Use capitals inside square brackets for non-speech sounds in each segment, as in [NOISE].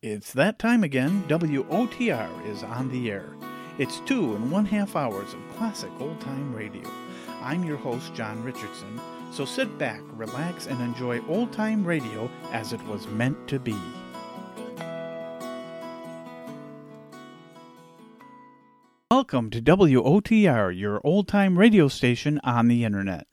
It's that time again. WOTR is on the air. It's two and one half hours of classic old time radio. I'm your host, John Richardson, so sit back, relax, and enjoy old time radio as it was meant to be. Welcome to WOTR, your old time radio station on the internet.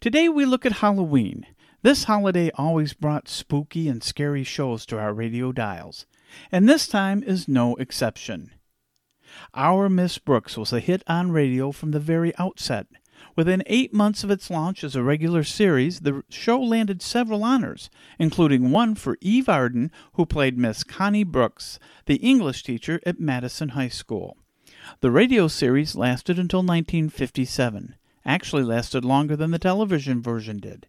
Today we look at Halloween. This holiday always brought spooky and scary shows to our radio dials, and this time is no exception. Our Miss Brooks was a hit on radio from the very outset. Within eight months of its launch as a regular series, the show landed several honors, including one for Eve Arden, who played Miss Connie Brooks, the English teacher at Madison High School. The radio series lasted until 1957, actually lasted longer than the television version did.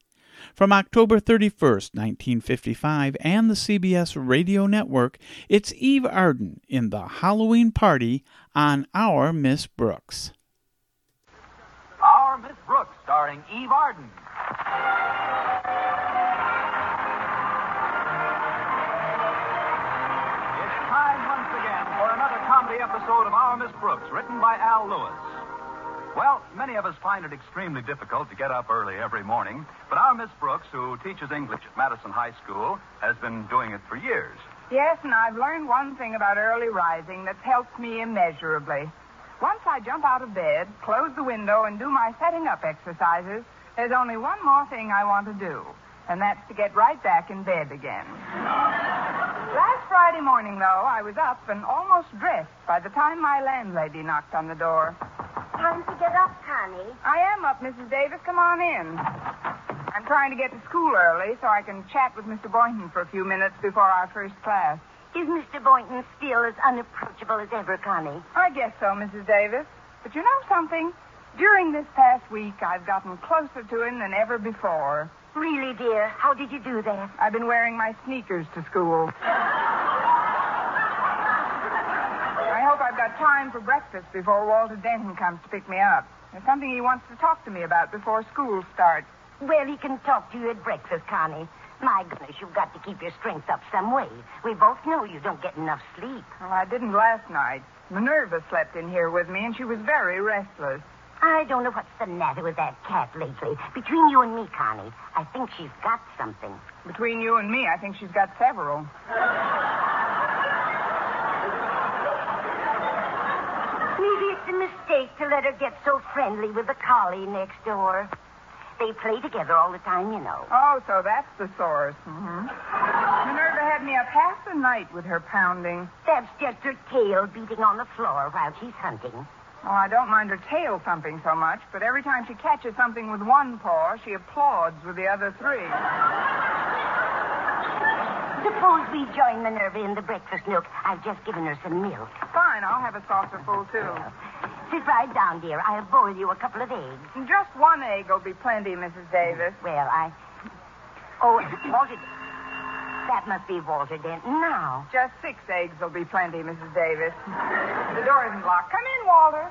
From October 31st, 1955, and the CBS Radio Network, it's Eve Arden in the Halloween Party on Our Miss Brooks. Our Miss Brooks, starring Eve Arden. It's time once again for another comedy episode of Our Miss Brooks, written by Al Lewis. Well, many of us find it extremely difficult to get up early every morning, but our Miss Brooks, who teaches English at Madison High School, has been doing it for years. Yes, and I've learned one thing about early rising that's helped me immeasurably. Once I jump out of bed, close the window, and do my setting up exercises, there's only one more thing I want to do, and that's to get right back in bed again. Last Friday morning, though, I was up and almost dressed by the time my landlady knocked on the door. Time to get up, Connie. I am up, Mrs. Davis. Come on in. I'm trying to get to school early so I can chat with Mr. Boynton for a few minutes before our first class. Is Mr. Boynton still as unapproachable as ever, Connie? I guess so, Mrs. Davis. But you know something? During this past week, I've gotten closer to him than ever before. Really, dear? How did you do that? I've been wearing my sneakers to school. [LAUGHS] I hope I've got time for breakfast before Walter Denton comes to pick me up. There's something he wants to talk to me about before school starts. Well, he can talk to you at breakfast, Connie. My goodness, you've got to keep your strength up some way. We both know you don't get enough sleep. Well, I didn't last night. Minerva slept in here with me, and she was very restless. I don't know what's the matter with that cat lately. Between you and me, Connie, I think she's got something. Between you and me, I think she's got several. [LAUGHS] Maybe it's a mistake to let her get so friendly with the collie next door. They play together all the time, you know. Oh, so that's the source. Mm-hmm. Minerva had me up half the night with her pounding. That's just her tail beating on the floor while she's hunting. Oh, I don't mind her tail thumping so much, but every time she catches something with one paw, she applauds with the other three. Suppose we join Minerva in the breakfast nook. I've just given her some milk. Fine, I'll have a saucer full, too. Sit right down, dear. I'll boil you a couple of eggs. Just one egg will be plenty, Mrs. Davis. Well, I. Oh, Walter. That must be Walter Denton now. Just six eggs will be plenty, Mrs. Davis. The door isn't locked. Come in, Walter.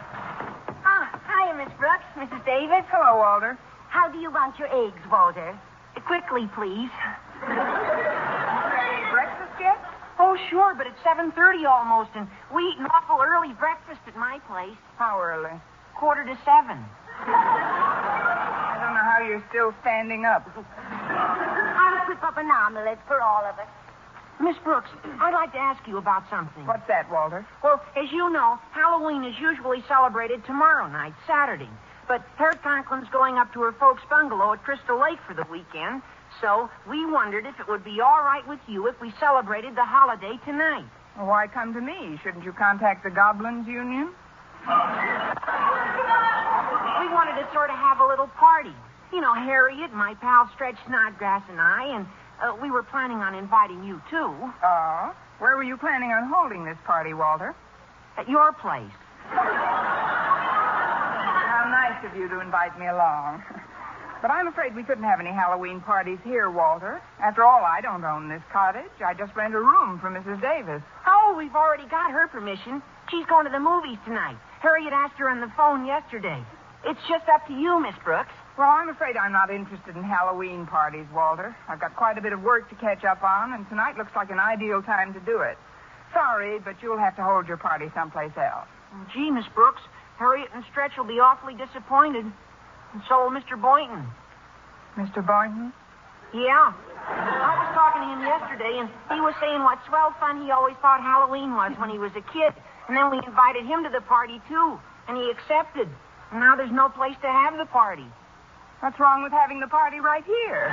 Ah, hi, Miss Brooks, Mrs. Davis. Hello, Walter. How do you want your eggs, Walter? Quickly, please. Breakfast yet? Oh, sure, but it's 7.30 almost, and we eat an awful early breakfast at my place. How early? Quarter to seven. I don't know how you're still standing up. [LAUGHS] I'll whip up an omelet for all of us. Miss Brooks, I'd like to ask you about something. What's that, Walter? Well, as you know, Halloween is usually celebrated tomorrow night, Saturday. But Herr Conklin's going up to her folks' bungalow at Crystal Lake for the weekend, so we wondered if it would be all right with you if we celebrated the holiday tonight. Well, why come to me? Shouldn't you contact the Goblins Union? We wanted to sort of have a little party. You know, Harriet, my pal Stretch Snodgrass, and I, and uh, we were planning on inviting you, too, Oh? Where were you planning on holding this party, Walter? at your place. How nice of you to invite me along. [LAUGHS] But I'm afraid we couldn't have any Halloween parties here, Walter. After all, I don't own this cottage. I just rent a room for Mrs. Davis. Oh, we've already got her permission. She's going to the movies tonight. Harriet asked her on the phone yesterday. It's just up to you, Miss Brooks. Well, I'm afraid I'm not interested in Halloween parties, Walter. I've got quite a bit of work to catch up on, and tonight looks like an ideal time to do it. Sorry, but you'll have to hold your party someplace else. Gee, Miss Brooks, Harriet and Stretch will be awfully disappointed. And so will Mr. Boynton. Mr. Boynton? Yeah. I was talking to him yesterday, and he was saying what swell fun he always thought Halloween was when he was a kid. And then we invited him to the party, too. And he accepted. And now there's no place to have the party. What's wrong with having the party right here?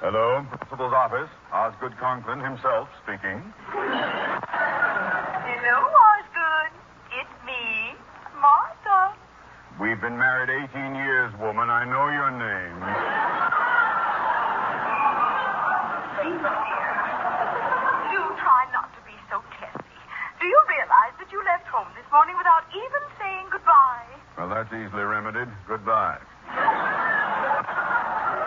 Hello, principal's office. Osgood Conklin himself speaking. Hello, Osgood. It's me, Martha. We've been married 18 years, woman. I know your name. Dear, do try not to be so testy. Do you realize that you left home this morning without even saying goodbye? Well, that's easily remedied. Goodbye.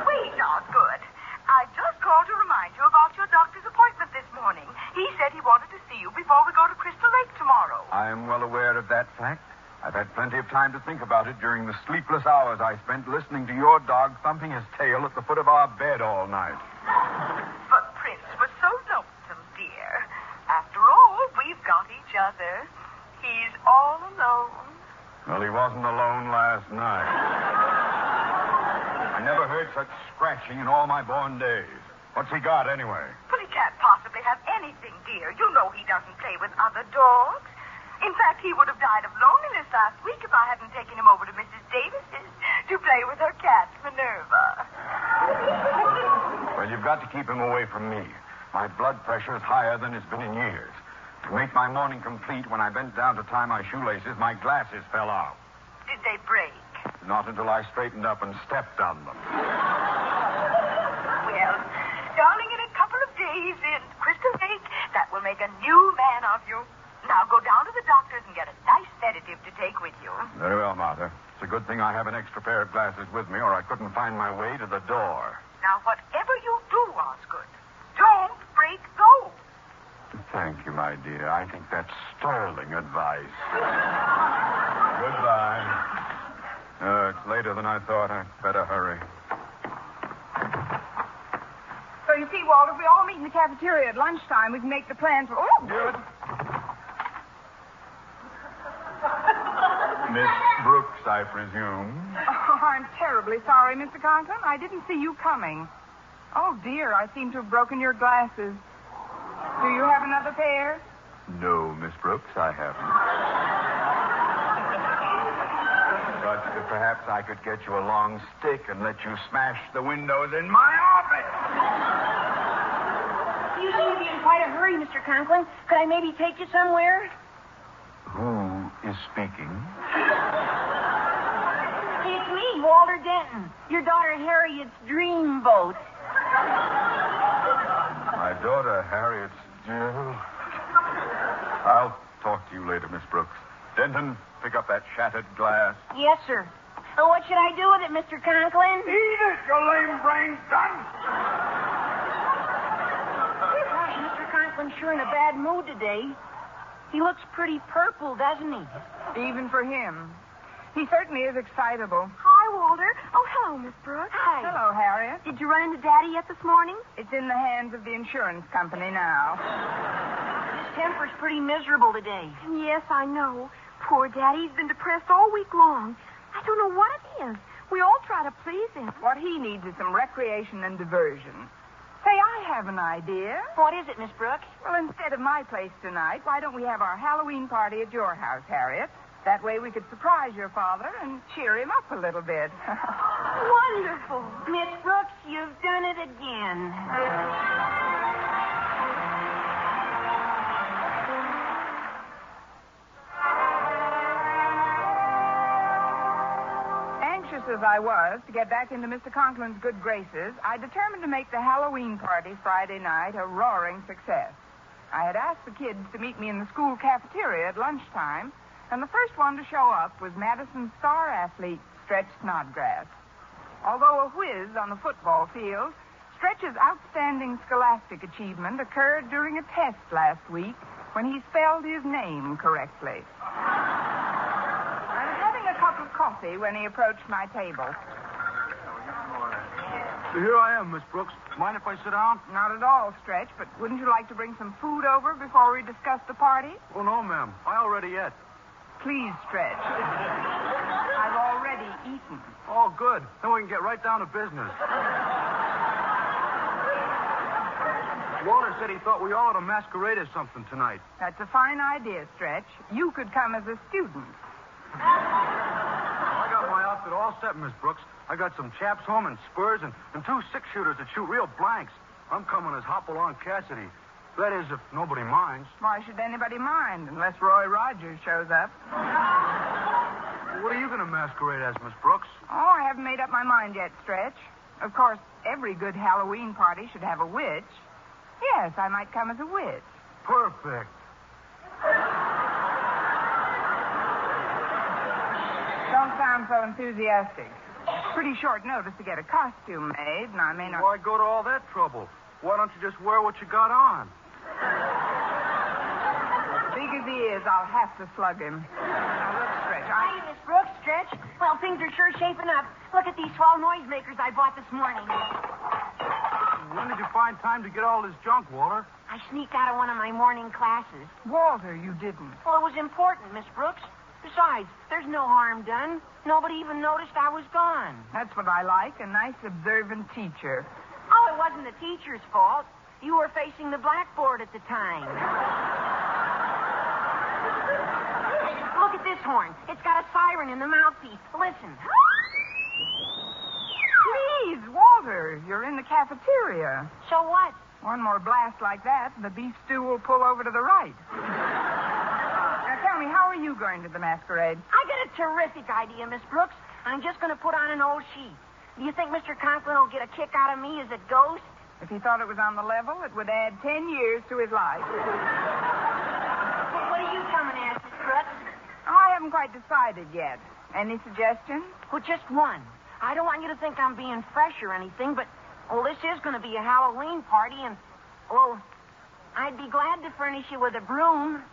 Wait, Osgood. I just called to remind you about your doctor's appointment this morning. He said he wanted to see you before we go to Crystal Lake tomorrow. I am well aware of that fact. I've had plenty of time to think about it during the sleepless hours I spent listening to your dog thumping his tail at the foot of our bed all night. But Prince was so lonesome, dear. After all, we've got each other. He's all alone. Well, he wasn't alone last night. I never heard such scratching in all my born days. What's he got, anyway? But he can't possibly have anything, dear. You know he doesn't play with other dogs. In fact, he would have died of loneliness last week if I hadn't taken him over to Mrs. Davis's to play with her cat, Minerva. Well, you've got to keep him away from me. My blood pressure is higher than it's been in years. To make my morning complete, when I bent down to tie my shoelaces, my glasses fell out. Did they break? Not until I straightened up and stepped on them. Well, darling, in a couple of days in Crystal Lake, that will make a new man of you. Now go down to the doctor's and get a nice sedative to take with you. Very well, Martha. It's a good thing I have an extra pair of glasses with me, or I couldn't find my way to the door. Now, whatever you do, Osgood, don't break those. Thank you, my dear. I think that's sterling advice. [LAUGHS] Goodbye. Uh, it's later than I thought. I'd better hurry. So you see, Walter, if we all meet in the cafeteria at lunchtime, we can make the plans for. Oh, Good. [LAUGHS] Miss Brooks, I presume. Oh, I'm terribly sorry, Mr. Conklin. I didn't see you coming. Oh, dear, I seem to have broken your glasses. Do you have another pair? No, Miss Brooks, I haven't. But uh, perhaps I could get you a long stick and let you smash the windows in my office. You seem to be in quite a hurry, Mr. Conklin. Could I maybe take you somewhere? Who is speaking? It's me, Walter Denton. Your daughter Harriet's dreamboat. My daughter, Harriet's Jill. I'll talk to you later, Miss Brooks. Denton, pick up that shattered glass. Yes, sir. Oh, what should I do with it, Mr. Conklin? Eat it, you lame brain dunce! Gosh, Mr. Conklin's sure in a bad mood today. He looks pretty purple, doesn't he? Even for him. He certainly is excitable. Hi, Walter. Oh, hello, Miss Brooks. Hi. Hello, Harriet. Did you run into Daddy yet this morning? It's in the hands of the insurance company now. His temper's pretty miserable today. Yes, I know. Poor Daddy's been depressed all week long. I don't know what it is. We all try to please him. What he needs is some recreation and diversion. Say, I have an idea. What is it, Miss Brooks? Well, instead of my place tonight, why don't we have our Halloween party at your house, Harriet? That way we could surprise your father and cheer him up a little bit. [LAUGHS] Wonderful. Miss Brooks, you've done it again. As I was to get back into Mr. Conklin's good graces, I determined to make the Halloween party Friday night a roaring success. I had asked the kids to meet me in the school cafeteria at lunchtime, and the first one to show up was Madison's star athlete, Stretch Snodgrass. Although a whiz on the football field, Stretch's outstanding scholastic achievement occurred during a test last week when he spelled his name correctly. I was having a cup of coffee when he approached my table. Here I am, Miss Brooks. Mind if I sit down? Not at all, Stretch, but wouldn't you like to bring some food over before we discuss the party? Oh, no, ma'am. I already ate. Please, Stretch. [LAUGHS] I've already eaten. Oh, good. Then we can get right down to business. Walter said he thought we all ought to masquerade as something tonight. That's a fine idea, Stretch. You could come as a student. I got my outfit all set, Miss Brooks. I got some chaps home and spurs and, and two six shooters that shoot real blanks. I'm coming as Hopalong Cassidy. That is, if nobody minds. Why should anybody mind unless Roy Rogers shows up? What are you going to masquerade as, Miss Brooks? Oh, I haven't made up my mind yet, Stretch. Of course, every good Halloween party should have a witch. Yes, I might come as a witch. Perfect. Don't sound so enthusiastic. Pretty short notice to get a costume made, and I may not. Why go to all that trouble? Why don't you just wear what you got on? Big as he is, I'll have to slug him. Now, look, Stretch, I... Hey, Miss Brooks, Stretch. Well, things are sure shaping up. Look at these swell noisemakers I bought this morning. When did you find time to get all this junk, Walter? I sneaked out of one of my morning classes. Walter, you didn't. Well, it was important, Miss Brooks. Besides, there's no harm done. Nobody even noticed I was gone. That's what I like, a nice observant teacher. Oh, it wasn't the teacher's fault. You were facing the blackboard at the time. Look at this horn. It's got a siren in the mouthpiece. Listen. Please, Walter, you're in the cafeteria. So what? One more blast like that, and the beef stew will pull over to the right. Tell me, how are you going to the masquerade? I got a terrific idea, Miss Brooks. I'm just going to put on an old sheet. Do you think Mr. Conklin will get a kick out of me as a ghost? If he thought it was on the level, it would add ten years to his life. What are you coming at, Miss Brooks? I haven't quite decided yet. Any suggestions? Well, just one. I don't want you to think I'm being fresh or anything, but, well, this is going to be a Halloween party, and, well, I'd be glad to furnish you with a broom.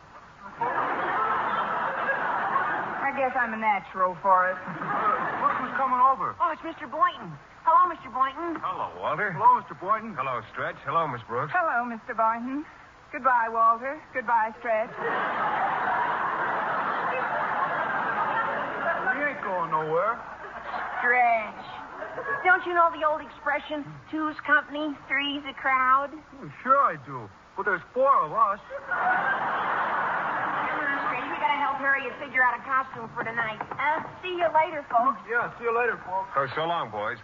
I guess I'm a natural for it. Uh, Look who's coming over. Oh, it's Mr. Boynton. Hello, Mr. Boynton. Hello, Walter. Hello, Mr. Boynton. Hello, Stretch. Hello, Miss Brooks. Hello, Mr. Boynton. Goodbye, Walter. Goodbye, Stretch. We ain't going nowhere. Stretch. Don't you know the old expression, two's company, three's a crowd? Well, sure I do. But there's four of us. Come on, Stretch. We gotta help Harriet figure out a costume for tonight. Uh, see you later, folks. Yeah, see you later, folks. Oh, so long, boys.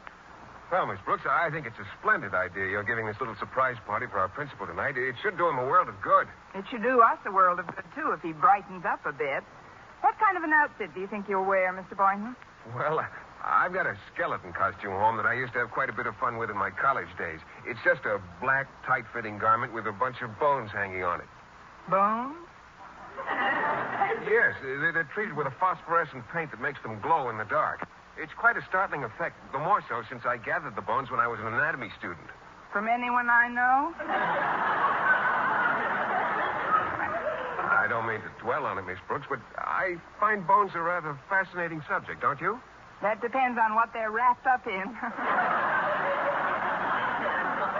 Well, Miss Brooks, I think it's a splendid idea you're giving this little surprise party for our principal tonight. It should do him a world of good. It should do us a world of good, too, if he brightens up a bit. What kind of an outfit do you think you'll wear, Mr. Boynton? Well, I've got a skeleton costume home that I used to have quite a bit of fun with in my college days. It's just a black, tight-fitting garment with a bunch of bones hanging on it. Bones? Yes, they- they're treated with a phosphorescent paint that makes them glow in the dark. It's quite a startling effect, the more so since I gathered the bones when I was an anatomy student. From anyone I know? I don't mean to dwell on it, Miss Brooks, but I find bones a rather fascinating subject, don't you? That depends on what they're wrapped up in. [LAUGHS]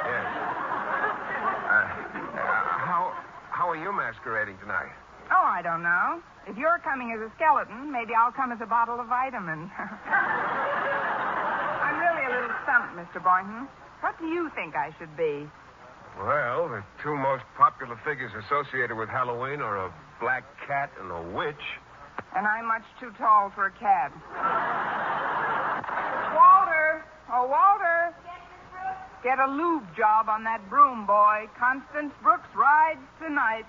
Yes. Uh, uh, how how are you masquerading tonight? Oh, I don't know. If you're coming as a skeleton, maybe I'll come as a bottle of vitamins. [LAUGHS] I'm really a little stumped, Mr. Boynton. What do you think I should be? Well, the two most popular figures associated with Halloween are a black cat and a witch. And I'm much too tall for a cat. Walter! Oh, Walter! Get a lube job on that broom, boy. Constance Brooks rides tonight.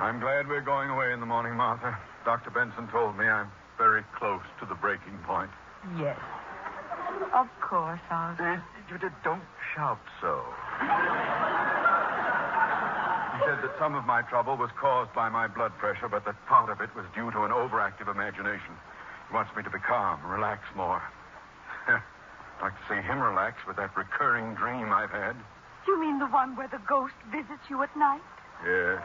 I'm glad we're going away in the morning, Martha. Dr. Benson told me I'm very close to the breaking point. Yes. Of course, I'll. Uh, you d- don't shout so. He said that some of my trouble was caused by my blood pressure, but that part of it was due to an overactive imagination. He wants me to be calm, relax more. I'd [LAUGHS] like to see him relax with that recurring dream I've had. You mean the one where the ghost visits you at night? Yes.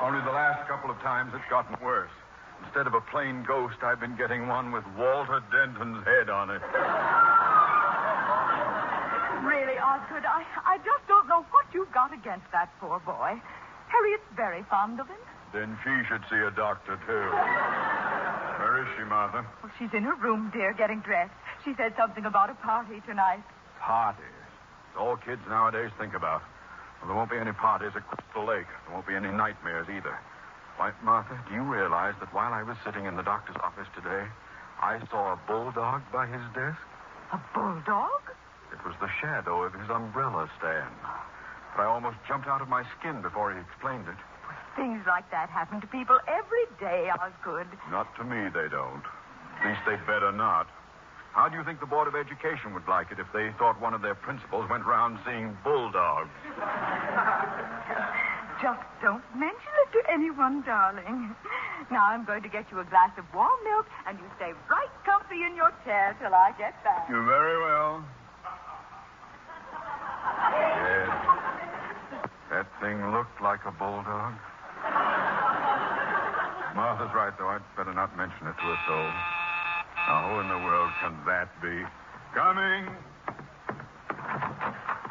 Only the last couple of times it's gotten worse. Instead of a plain ghost, I've been getting one with Walter Denton's head on it. Really, Osgood, I, I just don't know what you've got against that poor boy. Harriet's very fond of him. Then she should see a doctor, too. Where is she, Martha? Well, she's in her room, dear, getting dressed. She said something about a party tonight. Parties. It's all kids nowadays think about. Well, there won't be any parties at Crystal Lake. There won't be any nightmares either. Why, Martha, do you realize that while I was sitting in the doctor's office today, I saw a bulldog by his desk? A bulldog? It was the shadow of his umbrella stand. But I almost jumped out of my skin before he explained it. Things like that happen to people every day, Osgood. Not to me, they don't. At least they'd better not. How do you think the Board of Education would like it if they thought one of their principals went round seeing bulldogs? [LAUGHS] Just don't mention it to anyone, darling. Now I'm going to get you a glass of warm milk, and you stay right comfy in your chair till I get back. You very well. [LAUGHS] Yes. That thing looked like a bulldog. Martha's right, though. I'd better not mention it to a soul. Now, who in the world can that be? Coming.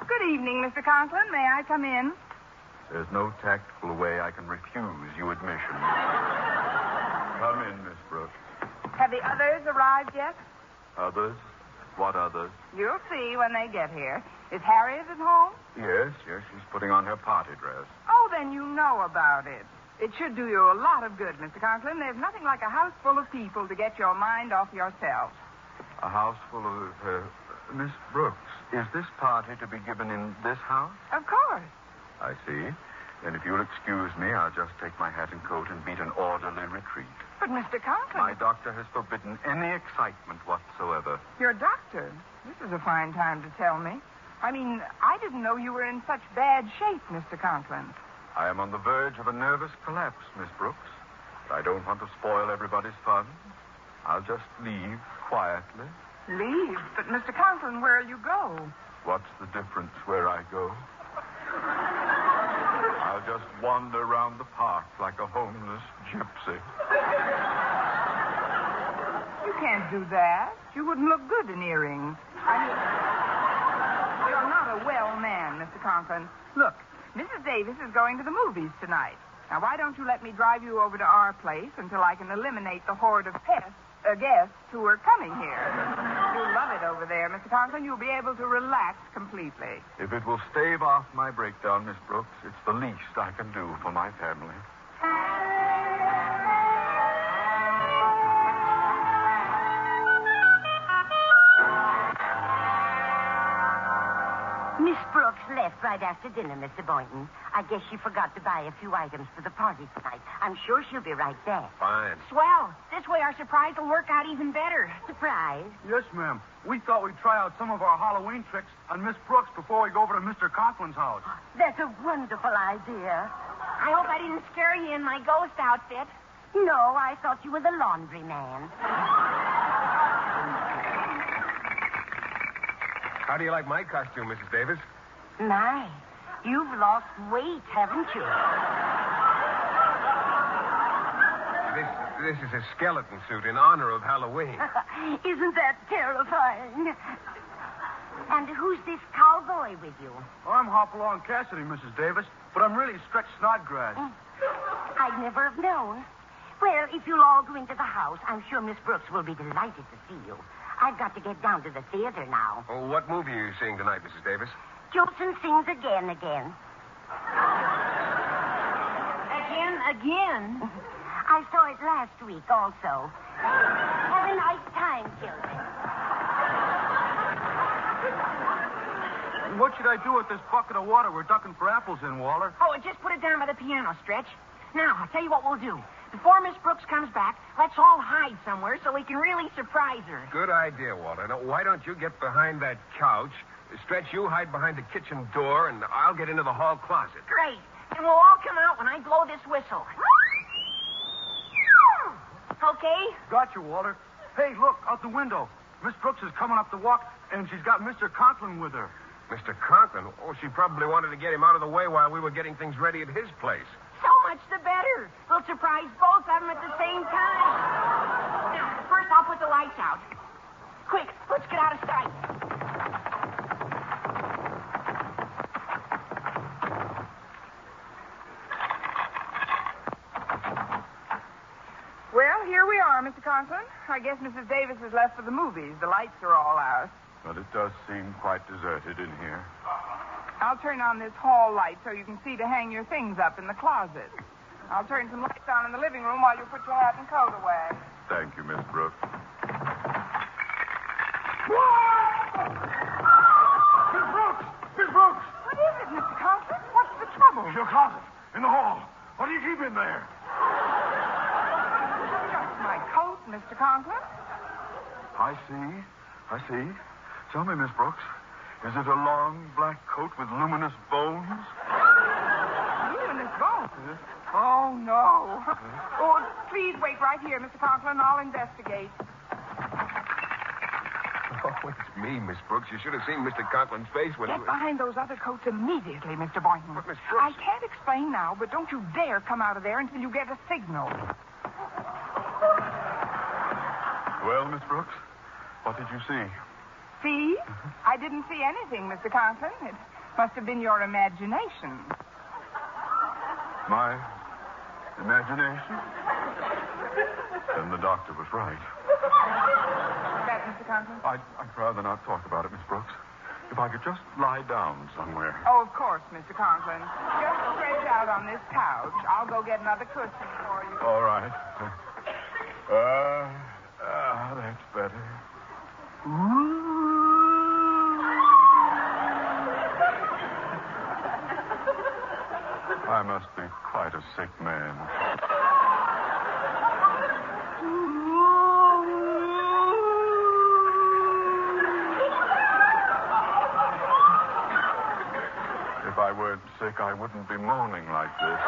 Good evening, Mr. Conklin. May I come in? There's no tactful way I can refuse you admission. Come in, Miss Brooks. Have the others arrived yet? Others? What others? You'll see when they get here. Is Harriet at home? Yes, yes, she's putting on her party dress. Oh, then you know about it. It should do you a lot of good, Mr. Conklin. There's nothing like a house full of people to get your mind off yourself. A house full of. Uh, Miss Brooks, is this party to be given in this house? Of course. I see. Then if you'll excuse me, I'll just take my hat and coat and beat an orderly retreat. But, Mr. Conklin. My doctor has forbidden any excitement whatsoever. Your doctor? This is a fine time to tell me. I mean, I didn't know you were in such bad shape, Mr. Conklin. I am on the verge of a nervous collapse, Miss Brooks. But I don't want to spoil everybody's fun. I'll just leave quietly. Leave? But, Mr. Conklin, where'll you go? What's the difference where I go? [LAUGHS] I'll just wander around the park like a homeless gypsy. You can't do that. You wouldn't look good in earrings. I mean, you're not a well man, Mr. Conklin. Look, Mrs. Davis is going to the movies tonight. Now, why don't you let me drive you over to our place until I can eliminate the horde of pests, uh, guests who are coming here? You'll love it over there, Mr. Conklin. You'll be able to relax completely. If it will stave off my breakdown, Miss Brooks, it's the least I can do for my family. Miss Brooks left right after dinner, Mr. Boynton. I guess she forgot to buy a few items for the party tonight. I'm sure she'll be right back. Fine. Swell. This way our surprise will work out even better. [LAUGHS] Surprise. Yes, ma'am. We thought we'd try out some of our Halloween tricks on Miss Brooks before we go over to Mr. Conklin's house. That's a wonderful idea. I hope I didn't scare you in my ghost outfit. No, I thought you were the laundry man. How do you like my costume, Mrs. Davis? My, you've lost weight, haven't you? This, this is a skeleton suit in honor of Halloween. [LAUGHS] Isn't that terrifying? And who's this cowboy with you? I'm Hopalong Cassidy, Mrs. Davis, but I'm really Stretch Snodgrass. Eh, I'd never have known. Well, if you'll all go into the house, I'm sure Miss Brooks will be delighted to see you. I've got to get down to the theater now. Oh, what movie are you seeing tonight, Mrs. Davis? Jolson sings again, again. Again, again. [LAUGHS] I saw it last week also. Have a nice time, children. What should I do with this bucket of water we're ducking for apples in, Waller? Oh, just put it down by the piano, Stretch. Now, I'll tell you what we'll do. Before Miss Brooks comes back, let's all hide somewhere so we can really surprise her. Good idea, Walter. Now, why don't you get behind that couch Stretch, you hide behind the kitchen door, and I'll get into the hall closet. Great. And we'll all come out when I blow this whistle. Okay? Got you, Walter. Hey, look, out the window. Miss Brooks is coming up the walk, and she's got Mr. Conklin with her. Mr. Conklin? Oh, she probably wanted to get him out of the way while we were getting things ready at his place. So much the better. We'll surprise both of them at the same time. Now, first I'll put the lights out. Quick, let's get out of sight. Well, here are, Mr. Conklin. I guess Mrs. Davis has left for the movies. The lights are all out. But it does seem quite deserted in here. I'll turn on this hall light so you can see to hang your things up in the closet. I'll turn some lights on in the living room while you put your hat and coat away. Thank you, Miss Brooks. Miss Brooks! Miss Brooks! What is it, Mr. Conklin? What's the trouble? Your closet. In the hall. What do you keep in there? My coat, Mr. Conklin. I see. I see. Tell me, Miss Brooks, is it a long black coat with luminous bones? Luminous bones. Oh, no. Oh, please wait right here, Mr. Conklin. I'll investigate. Oh, it's me, Miss Brooks. You should have seen Mr. Conklin's face when he Get was... behind those other coats immediately, Mr. Boynton. But, Miss Brooks- I can't explain now, but don't you dare come out of there until you get a signal. Well, Miss Brooks, what did you see? See? I didn't see anything, Mr. Conklin. It must have been your imagination. My imagination? Then the doctor was right. That, Mr. Conklin? I'd, I'd rather not talk about it, Miss Brooks. If I could just lie down somewhere. Oh, of course, Mr. Conklin. Just stretch out on this couch. I'll go get another cushion for you. All right. Uh, ah, that's better. I must be quite a sick man. If I weren't sick, I wouldn't be moaning like this.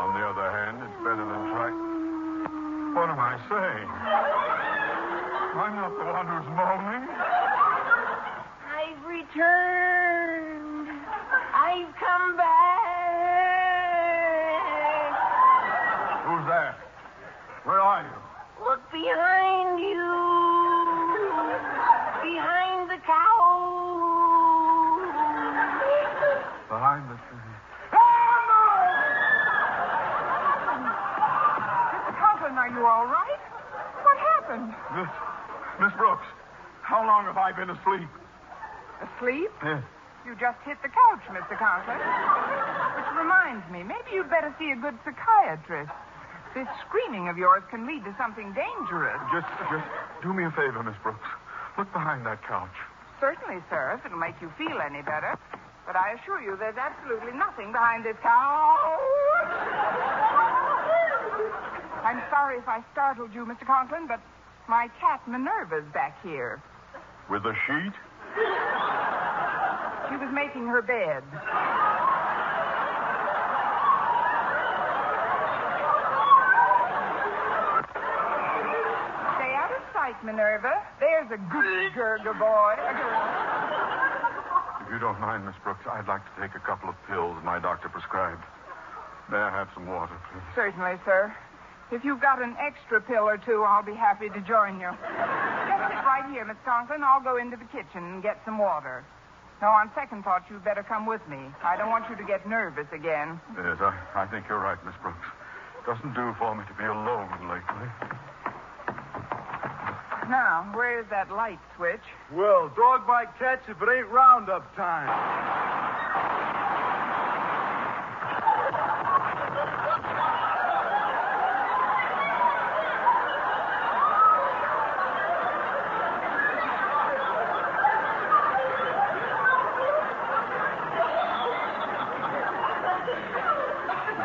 On the other hand, it's better than trying. What am I saying? I'm not the one who's moaning. I've returned. I've come back. Who's that? Where are you? Look behind you. Behind the couch. Behind the tree. Mr. Conklin, are you all right? Happened? Miss, Miss Brooks, how long have I been asleep? Asleep? Yes. You just hit the couch, Mr. Conklin. Which reminds me, maybe you'd better see a good psychiatrist. This screaming of yours can lead to something dangerous. Just, just do me a favor, Miss Brooks. Look behind that couch. Certainly, sir, if it'll make you feel any better. But I assure you there's absolutely nothing behind this couch. I'm sorry if I startled you, Mr. Conklin, but my cat Minerva's back here. With a sheet? She was making her bed. Stay out of sight, Minerva. There's a good Gurga boy. A girl. If you don't mind, Miss Brooks, I'd like to take a couple of pills my doctor prescribed. May I have some water, please? Certainly, sir. If you've got an extra pill or two, I'll be happy to join you. Just sit right here, Miss Conklin. I'll go into the kitchen and get some water. Now, on second thought, you'd better come with me. I don't want you to get nervous again. Yes, I, I think you're right, Miss Brooks. It Doesn't do for me to be alone lately. Now, where's that light switch? Well, dog might catch if it ain't roundup time.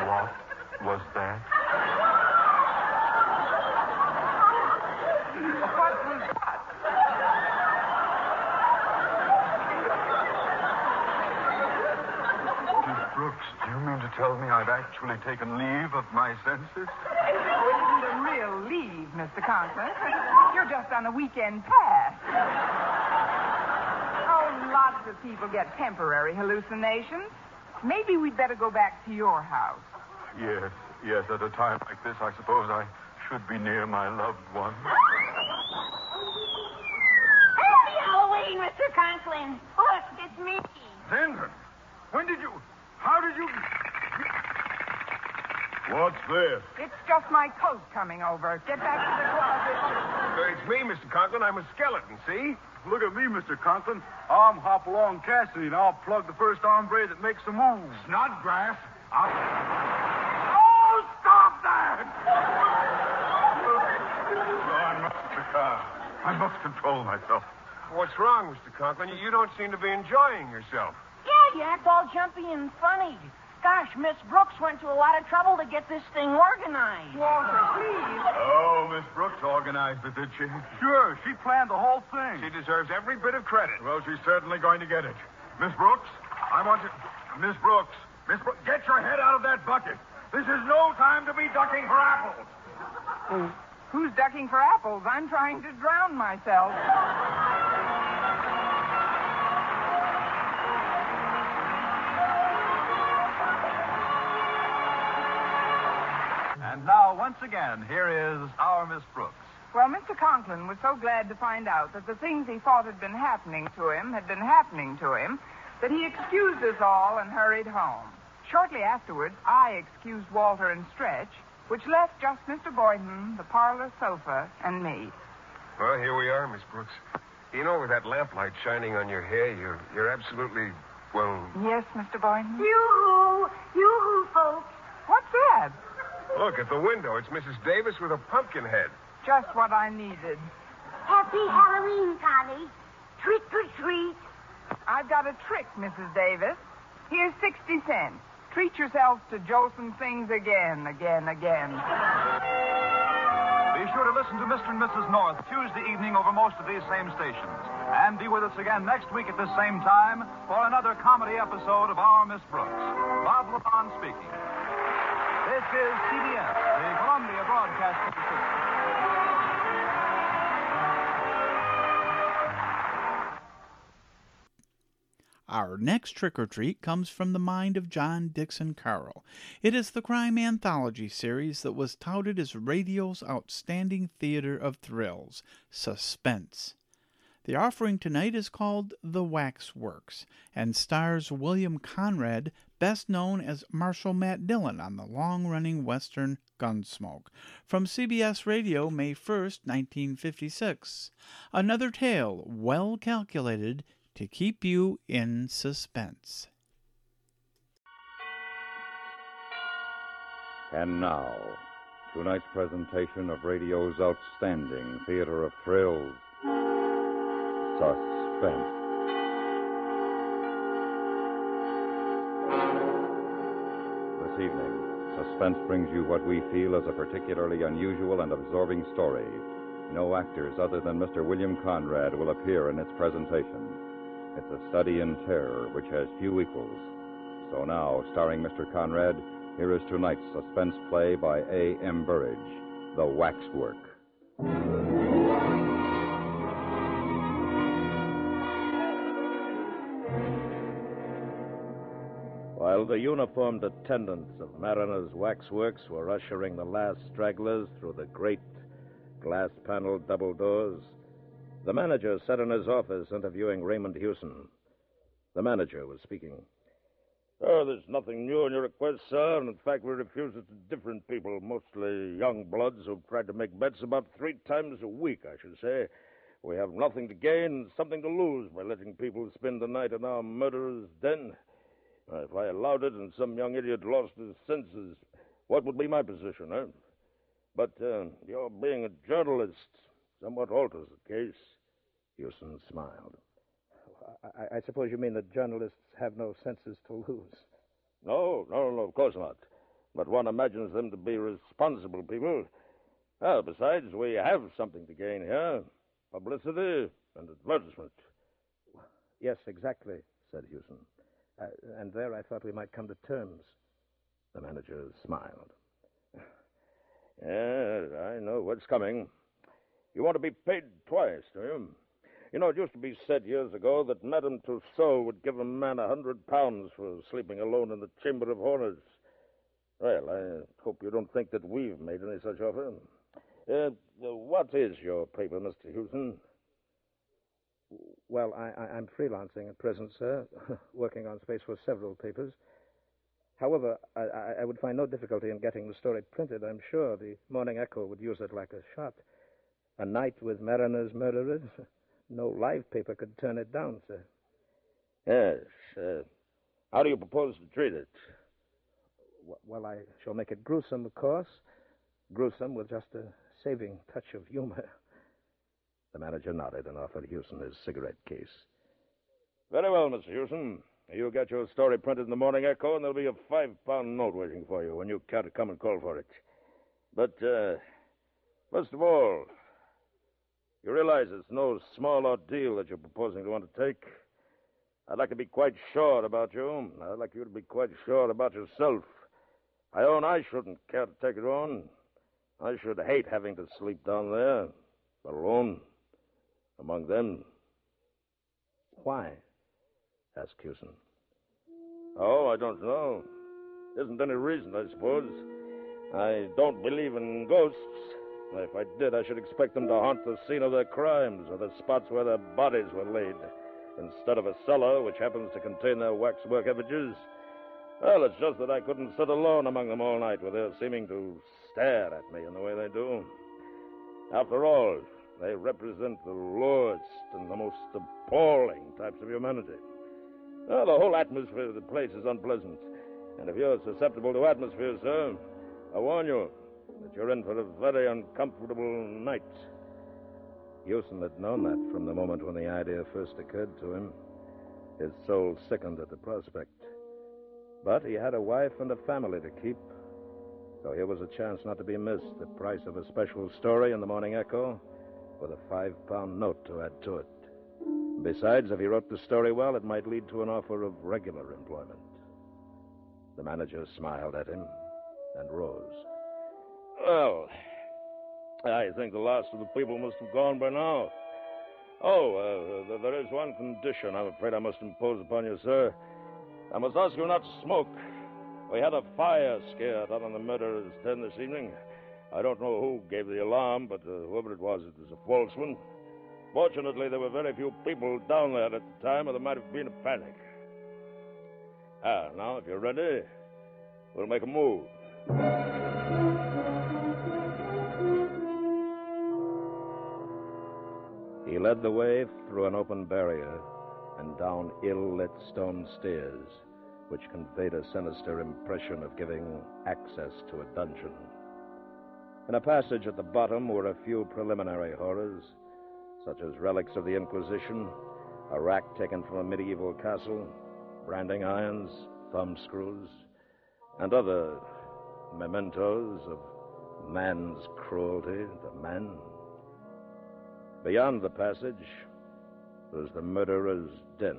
What was that? I've actually taken leave of my senses? Oh, it isn't a real leave, Mr. Conklin. You're just on a weekend pass. Oh, lots of people get temporary hallucinations. Maybe we'd better go back to your house. Yes, yes, at a time like this, I suppose I should be near my loved one. Happy Halloween, Mr. Conklin. Look, it's me. Denton, when did you. How did you. What's this? It's just my coat coming over. Get back to the closet. Uh, it's me, Mr. Conklin. I'm a skeleton, see? Look at me, Mr. Conklin. I'm Hopalong Cassidy, and I'll plug the first hombre that makes a move. Snodgrass? I'll... Oh, stop that! no, I must, uh, I must control myself. What's wrong, Mr. Conklin? You don't seem to be enjoying yourself. Yeah, you act all jumpy and funny. Gosh, Miss Brooks went to a lot of trouble to get this thing organized. Walter, please. Oh, Miss Brooks organized it, did she? Sure, she planned the whole thing. She deserves every bit of credit. Well, she's certainly going to get it. Miss Brooks, I want you. Miss Brooks, Miss Brooks, get your head out of that bucket. This is no time to be ducking for apples. Who's ducking for apples? I'm trying to drown myself. Now, once again, here is our Miss Brooks. Well, Mr. Conklin was so glad to find out that the things he thought had been happening to him had been happening to him that he excused us all and hurried home. Shortly afterwards, I excused Walter and Stretch, which left just Mr. Boynton, the parlor sofa, and me. Well, here we are, Miss Brooks. You know, with that lamplight shining on your hair, you're you're absolutely well. Yes, Mr. Boynton? Yoo-hoo. Yoo-hoo, folks. What's that? Look at the window. It's Mrs. Davis with a pumpkin head. Just what I needed. Happy Halloween, Connie. Trick or treat. I've got a trick, Mrs. Davis. Here's 60 cents. Treat yourself to Jolson Sings again, again, again. Be sure to listen to Mr. and Mrs. North Tuesday evening over most of these same stations. And be with us again next week at this same time for another comedy episode of Our Miss Brooks. Bob LeMond speaking. This is CBS, the Columbia Broadcasting System. Our next trick or treat comes from the mind of John Dixon Carroll. It is the crime anthology series that was touted as radio's outstanding theater of thrills, Suspense. The offering tonight is called The Waxworks and stars William Conrad, best known as Marshal Matt Dillon on the long running Western Gunsmoke. From CBS Radio, May 1st, 1956. Another tale well calculated to keep you in suspense. And now, tonight's presentation of radio's outstanding theater of thrills, Suspense. This evening, Suspense brings you what we feel is a particularly unusual and absorbing story. No actors other than Mr. William Conrad will appear in its presentation. It's a study in terror which has few equals. So now, starring Mr. Conrad, here is tonight's suspense play by A. M. Burrage, The Waxwork. While the uniformed attendants of Marriner's Waxworks were ushering the last stragglers through the great glass paneled double doors, the manager sat in his office interviewing Raymond Hewson. The manager was speaking. Oh, there's nothing new in your request, sir, and in fact, we refuse it to different people, mostly young bloods who've tried to make bets about three times a week, I should say. We have nothing to gain and something to lose by letting people spend the night in our murderer's den. Uh, if I allowed it and some young idiot lost his senses, what would be my position, eh? But uh, your being a journalist somewhat alters the case. Hewson smiled. I, I suppose you mean that journalists have no senses to lose. No, no, no, of course not. But one imagines them to be responsible people. Well, besides, we have something to gain here publicity and advertisement. Yes, exactly, said Hewson. Uh, and there I thought we might come to terms. The manager smiled. Yes, I know what's coming. You want to be paid twice, do you? You know, it used to be said years ago that Madame Tussaud would give a man a hundred pounds for sleeping alone in the Chamber of Horrors. Well, I hope you don't think that we've made any such offer. Uh, what is your paper, Mr. Hewson? Well, I, I, am freelancing at present, sir, [LAUGHS] working on space for several papers. However, I, I, would find no difficulty in getting the story printed. I'm sure the Morning Echo would use it like a shot. A night with Marriner's murderers. [LAUGHS] No live paper could turn it down, sir. Yes. Uh, how do you propose to treat it? Well, I shall make it gruesome, of course. Gruesome with just a saving touch of humor. [LAUGHS] The manager nodded and offered Hewson his cigarette case. Very well, Mr. Hewson. You'll get your story printed in the Morning Echo, and there'll be a five-pound note waiting for you when you care to come and call for it. But, uh, first of all, you realize it's no small ordeal that you're proposing to undertake. I'd like to be quite sure about you. I'd like you to be quite sure about yourself. I own I shouldn't care to take it on. I should hate having to sleep down there, alone, among them. Why? asked Hewson. Oh, I don't know. Isn't any reason, I suppose. I don't believe in ghosts. If I did, I should expect them to haunt the scene of their crimes or the spots where their bodies were laid, instead of a cellar which happens to contain their waxwork effigies. Well, it's just that I couldn't sit alone among them all night with their seeming to stare at me in the way they do. After all, they represent the lowest and the most appalling types of humanity. Well, the whole atmosphere of the place is unpleasant. And if you're susceptible to atmosphere, sir, I warn you that you're in for a very uncomfortable night. Hewson had known that from the moment when the idea first occurred to him. His soul sickened at the prospect. But he had a wife and a family to keep. So here was a chance not to be missed the price of a special story in the Morning Echo with a five pound note to add to it. Besides, if he wrote the story well, it might lead to an offer of regular employment. The manager smiled at him and rose. Well, I think the last of the people must have gone by now. Oh, uh, there is one condition I'm afraid I must impose upon you, sir. I must ask you not to smoke. We had a fire scare down on the murderer's den this evening. I don't know who gave the alarm, but uh, whoever it was, it was a false one. Fortunately, there were very few people down there at the time, or there might have been a panic. Ah, now, if you're ready, we'll make a move. He led the way through an open barrier and down ill lit stone stairs, which conveyed a sinister impression of giving access to a dungeon. In a passage at the bottom were a few preliminary horrors such as relics of the Inquisition, a rack taken from a medieval castle, branding irons, thumb screws, and other mementos of man's cruelty to man. Beyond the passage was the murderer's den.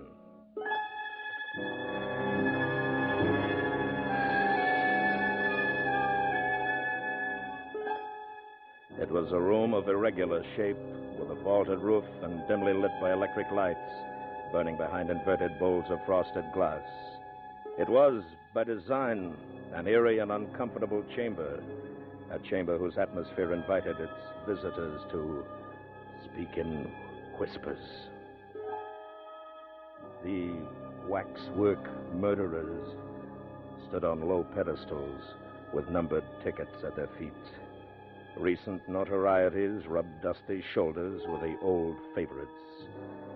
It was a room of irregular shape with a vaulted roof and dimly lit by electric lights burning behind inverted bowls of frosted glass. It was, by design, an eerie and uncomfortable chamber, a chamber whose atmosphere invited its visitors to speak in whispers. The waxwork murderers stood on low pedestals with numbered tickets at their feet. Recent notorieties rubbed dusty shoulders with the old favorites.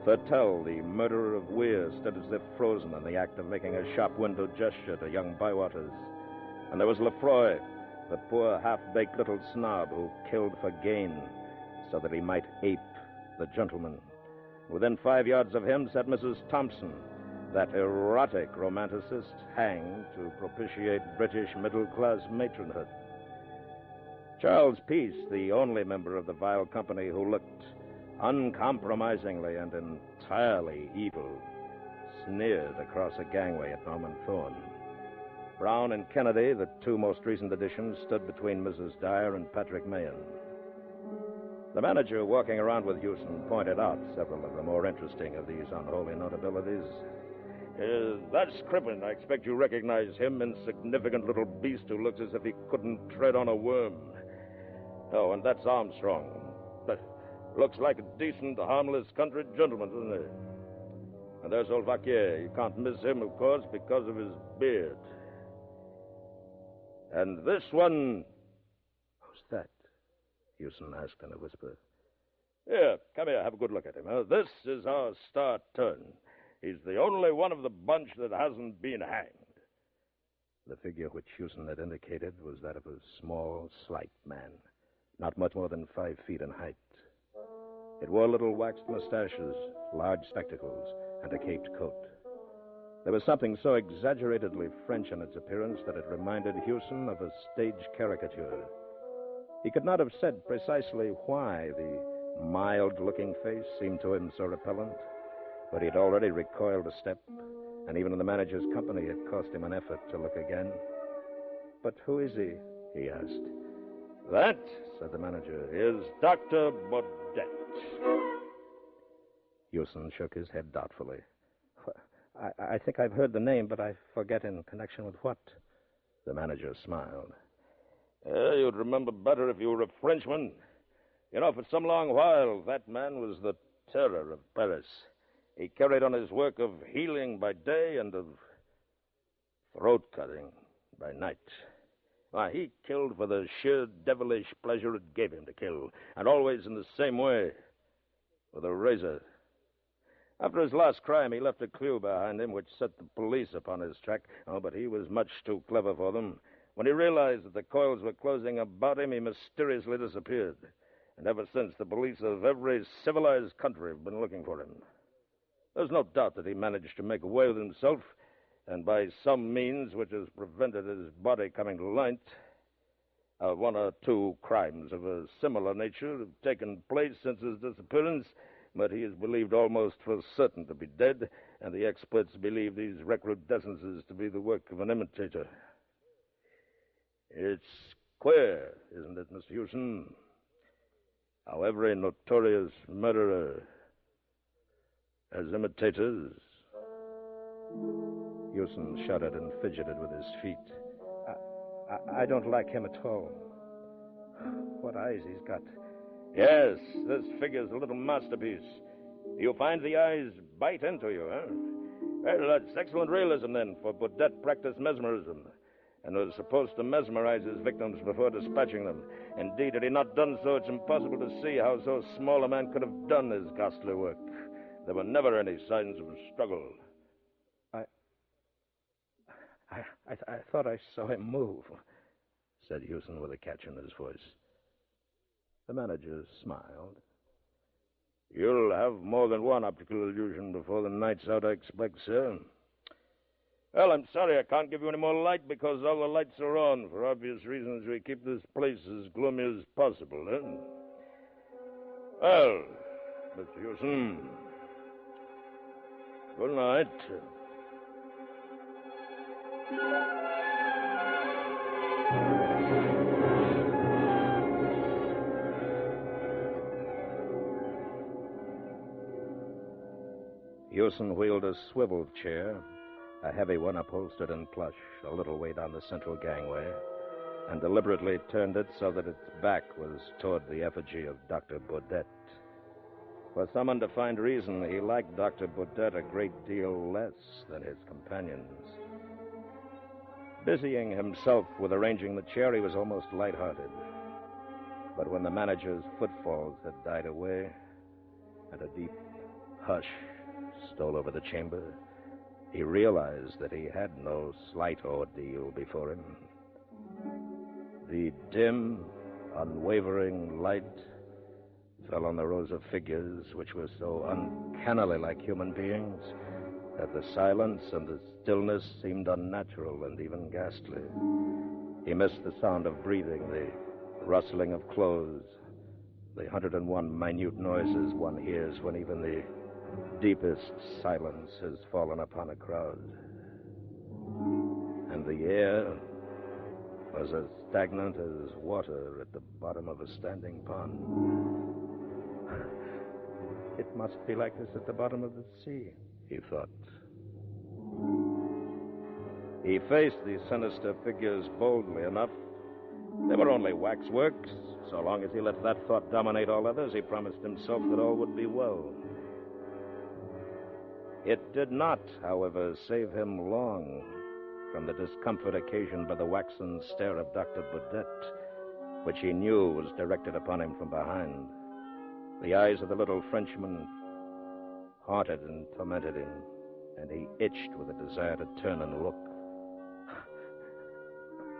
Thurtell, the murderer of Weir, stood as if frozen in the act of making a shop window gesture to young Bywaters. And there was Lefroy, the poor half-baked little snob who killed for gain so that he might ape the gentleman. Within five yards of him sat Mrs. Thompson, that erotic romanticist hanged to propitiate British middle-class matronhood. Charles Peace, the only member of the vile company who looked uncompromisingly and entirely evil, sneered across a gangway at Norman Thorne. Brown and Kennedy, the two most recent additions, stood between Mrs. Dyer and Patrick Mahon. The manager, walking around with Hewson, pointed out several of the more interesting of these unholy notabilities. Uh, that's Crippen. I expect you recognize him, insignificant little beast who looks as if he couldn't tread on a worm. Oh, and that's Armstrong. Looks like a decent, harmless country gentleman, doesn't he? And there's old Vaquier. You can't miss him, of course, because of his beard. And this one. Who's that? Hewson asked in a whisper. Here, come here, have a good look at him. Uh, this is our star turn. He's the only one of the bunch that hasn't been hanged. The figure which Hewson had indicated was that of a small, slight man, not much more than five feet in height. It wore little waxed mustaches, large spectacles, and a caped coat. There was something so exaggeratedly French in its appearance that it reminded Hewson of a stage caricature. He could not have said precisely why the mild looking face seemed to him so repellent, but he had already recoiled a step, and even in the manager's company it cost him an effort to look again. But who is he? he asked. That, said the manager, is Dr. Baudet. Hewson shook his head doubtfully. I, I think I've heard the name, but I forget in connection with what. The manager smiled. Uh, you'd remember better if you were a Frenchman. You know, for some long while, that man was the terror of Paris. He carried on his work of healing by day and of throat cutting by night. Why, he killed for the sheer devilish pleasure it gave him to kill, and always in the same way with a razor. After his last crime, he left a clue behind him which set the police upon his track. Oh, but he was much too clever for them. When he realized that the coils were closing about him, he mysteriously disappeared. And ever since, the police of every civilized country have been looking for him. There's no doubt that he managed to make away with himself, and by some means which has prevented his body coming to light, uh, one or two crimes of a similar nature have taken place since his disappearance, but he is believed almost for certain to be dead, and the experts believe these recrudescences to be the work of an imitator. It's queer, isn't it, Mr. Hewson? How every notorious murderer has imitators. Hewson shuddered and fidgeted with his feet. I, I, I don't like him at all. What eyes he's got. Yes, this figure's a little masterpiece. You find the eyes bite into you, huh? Well, that's excellent realism, then, for Baudet practiced mesmerism and was supposed to mesmerize his victims before dispatching them. Indeed, had he not done so, it's impossible to see how so small a man could have done his ghastly work. There were never any signs of struggle. I. I, I, I thought I saw him move, said Hewson with a catch in his voice. The manager smiled. You'll have more than one optical illusion before the night's out, I expect, sir. Well, I'm sorry I can't give you any more light because all the lights are on. For obvious reasons, we keep this place as gloomy as possible, eh? Well, Mr. Hewson, good night. Hewson wheeled a swivel chair, a heavy one upholstered in plush, a little way down the central gangway, and deliberately turned it so that its back was toward the effigy of Dr. Baudet. For some undefined reason, he liked Dr. Baudet a great deal less than his companions. Busying himself with arranging the chair, he was almost light-hearted. But when the manager's footfalls had died away, and a deep hush stole over the chamber, he realized that he had no slight ordeal before him. The dim, unwavering light fell on the rows of figures which were so uncannily like human beings that the silence and the stillness seemed unnatural and even ghastly. He missed the sound of breathing, the rustling of clothes, the hundred and one minute noises one hears when even the deepest silence has fallen upon a crowd. and the air was as stagnant as water at the bottom of a standing pond. [LAUGHS] It must be like this at the bottom of the sea, he thought. He faced these sinister figures boldly enough. They were only waxworks. So long as he let that thought dominate all others, he promised himself that all would be well. It did not, however, save him long from the discomfort occasioned by the waxen stare of Dr. Baudet, which he knew was directed upon him from behind. The eyes of the little Frenchman haunted and tormented him, and he itched with a desire to turn and look.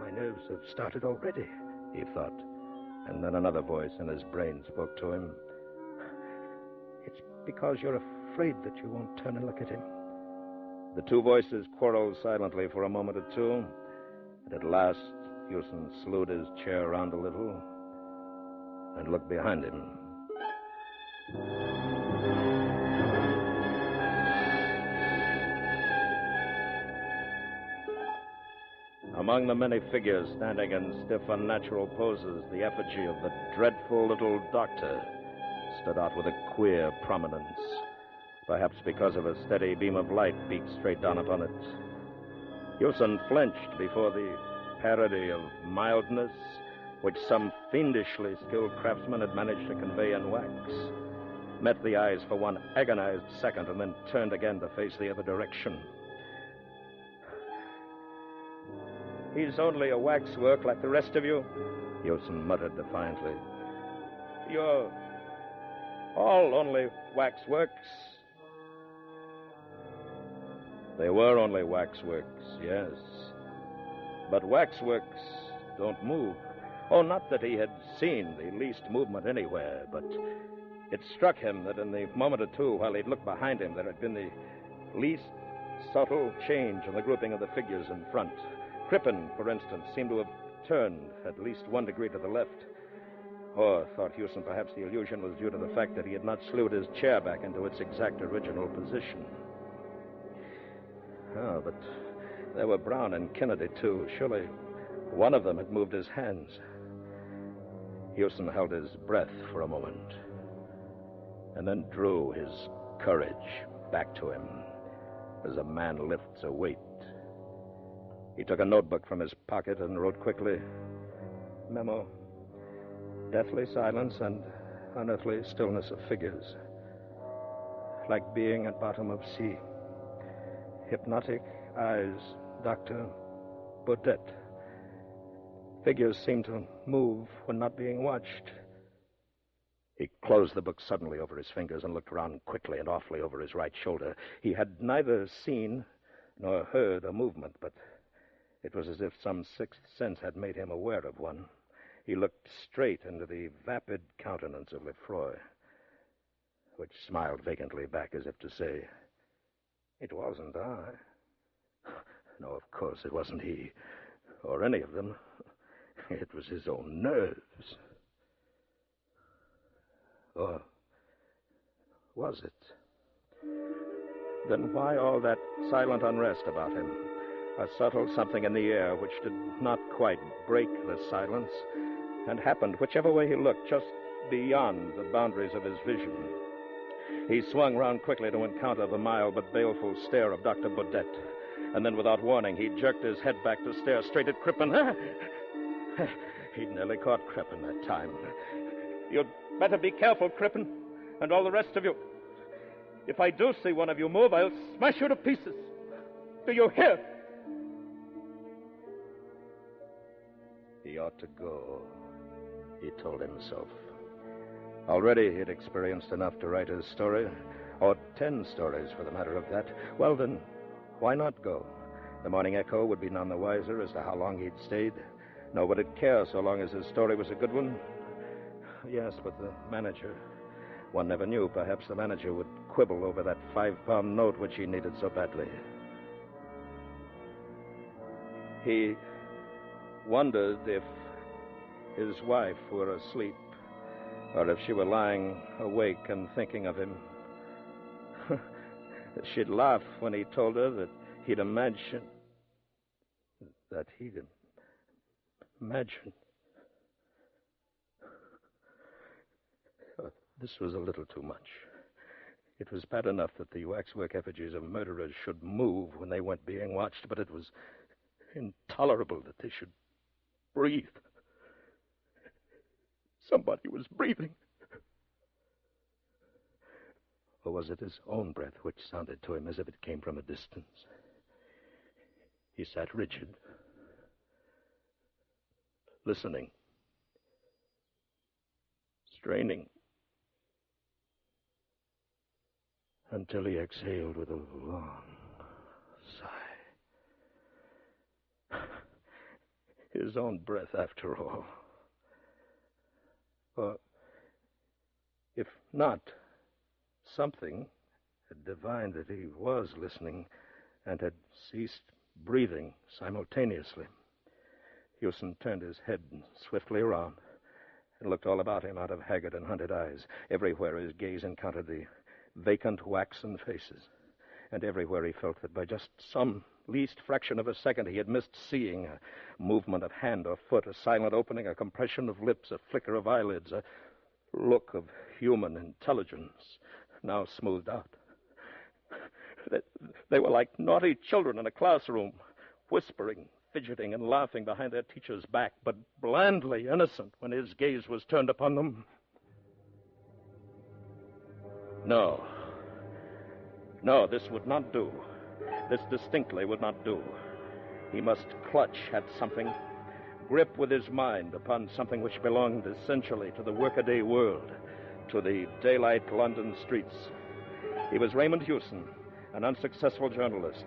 My nerves have started already, he thought. And then another voice in his brain spoke to him. It's because you're afraid that you won't turn and look at him. The two voices quarreled silently for a moment or two, and at last Hewson slewed his chair around a little and looked behind him. Among the many figures standing in stiff, unnatural poses, the effigy of the dreadful little doctor stood out with a queer prominence, perhaps because of a steady beam of light beat straight down upon it. Hewson flinched before the parody of mildness which some fiendishly skilled craftsman had managed to convey in wax, met the eyes for one agonized second, and then turned again to face the other direction. He's only a waxwork like the rest of you, Hewson muttered defiantly. You're all only waxworks. They were only waxworks, yes. But waxworks don't move. Oh, not that he had seen the least movement anywhere, but it struck him that in the moment or two while he'd looked behind him, there had been the least subtle change in the grouping of the figures in front. Crippen, for instance, seemed to have turned at least one degree to the left. Or, thought Hewson, perhaps the illusion was due to the fact that he had not slewed his chair back into its exact original position. Oh, but there were Brown and Kennedy, too. Surely one of them had moved his hands. Hewson held his breath for a moment and then drew his courage back to him as a man lifts a weight. He took a notebook from his pocket and wrote quickly Memo. Deathly silence and unearthly stillness of figures. Like being at bottom of sea. Hypnotic eyes, Dr. Baudet. Figures seem to move when not being watched. He closed the book suddenly over his fingers and looked around quickly and awfully over his right shoulder. He had neither seen nor heard a movement, but it was as if some sixth sense had made him aware of one. He looked straight into the vapid countenance of Lefroy, which smiled vacantly back as if to say, It wasn't I. [LAUGHS] No, of course it wasn't he, or any of them. [LAUGHS] It was his own nerves. Or was it? Then why all that silent unrest about him? A subtle something in the air which did not quite break the silence and happened whichever way he looked, just beyond the boundaries of his vision. He swung round quickly to encounter the mild but baleful stare of Dr. Baudet. And then, without warning, he jerked his head back to stare straight at Crippen. Ah! [LAUGHS] He'd nearly caught Crippen that time. You'd better be careful, Crippen, and all the rest of you. If I do see one of you move, I'll smash you to pieces. Do you hear? He ought to go, he told himself. Already he'd experienced enough to write his story, or ten stories for the matter of that. Well, then, why not go? The Morning Echo would be none the wiser as to how long he'd stayed, Nobody'd care so long as his story was a good one. Yes, but the manager. One never knew. Perhaps the manager would quibble over that five pound note which he needed so badly. He wondered if his wife were asleep, or if she were lying awake and thinking of him. [LAUGHS] She'd laugh when he told her that he'd imagined that he'd imagined. Uh, this was a little too much. It was bad enough that the waxwork effigies of murderers should move when they weren't being watched, but it was intolerable that they should breathe. Somebody was breathing. Or was it his own breath which sounded to him as if it came from a distance? He sat rigid, listening, straining, until he exhaled with a long His own breath, after all. Or, if not, something had divined that he was listening and had ceased breathing simultaneously. Hewson turned his head swiftly around and looked all about him out of haggard and hunted eyes. Everywhere his gaze encountered the vacant, waxen faces. And everywhere he felt that by just some least fraction of a second he had missed seeing a movement of hand or foot, a silent opening, a compression of lips, a flicker of eyelids, a look of human intelligence, now smoothed out. They, were like naughty children in a classroom, whispering, fidgeting, and laughing behind their teacher's back, but blandly innocent when his gaze was turned upon them. No. No, this would not do. This distinctly would not do. He must clutch at something, grip with his mind upon something which belonged essentially to the workaday world, to the daylight London streets. He was Raymond Hewson, an unsuccessful journalist,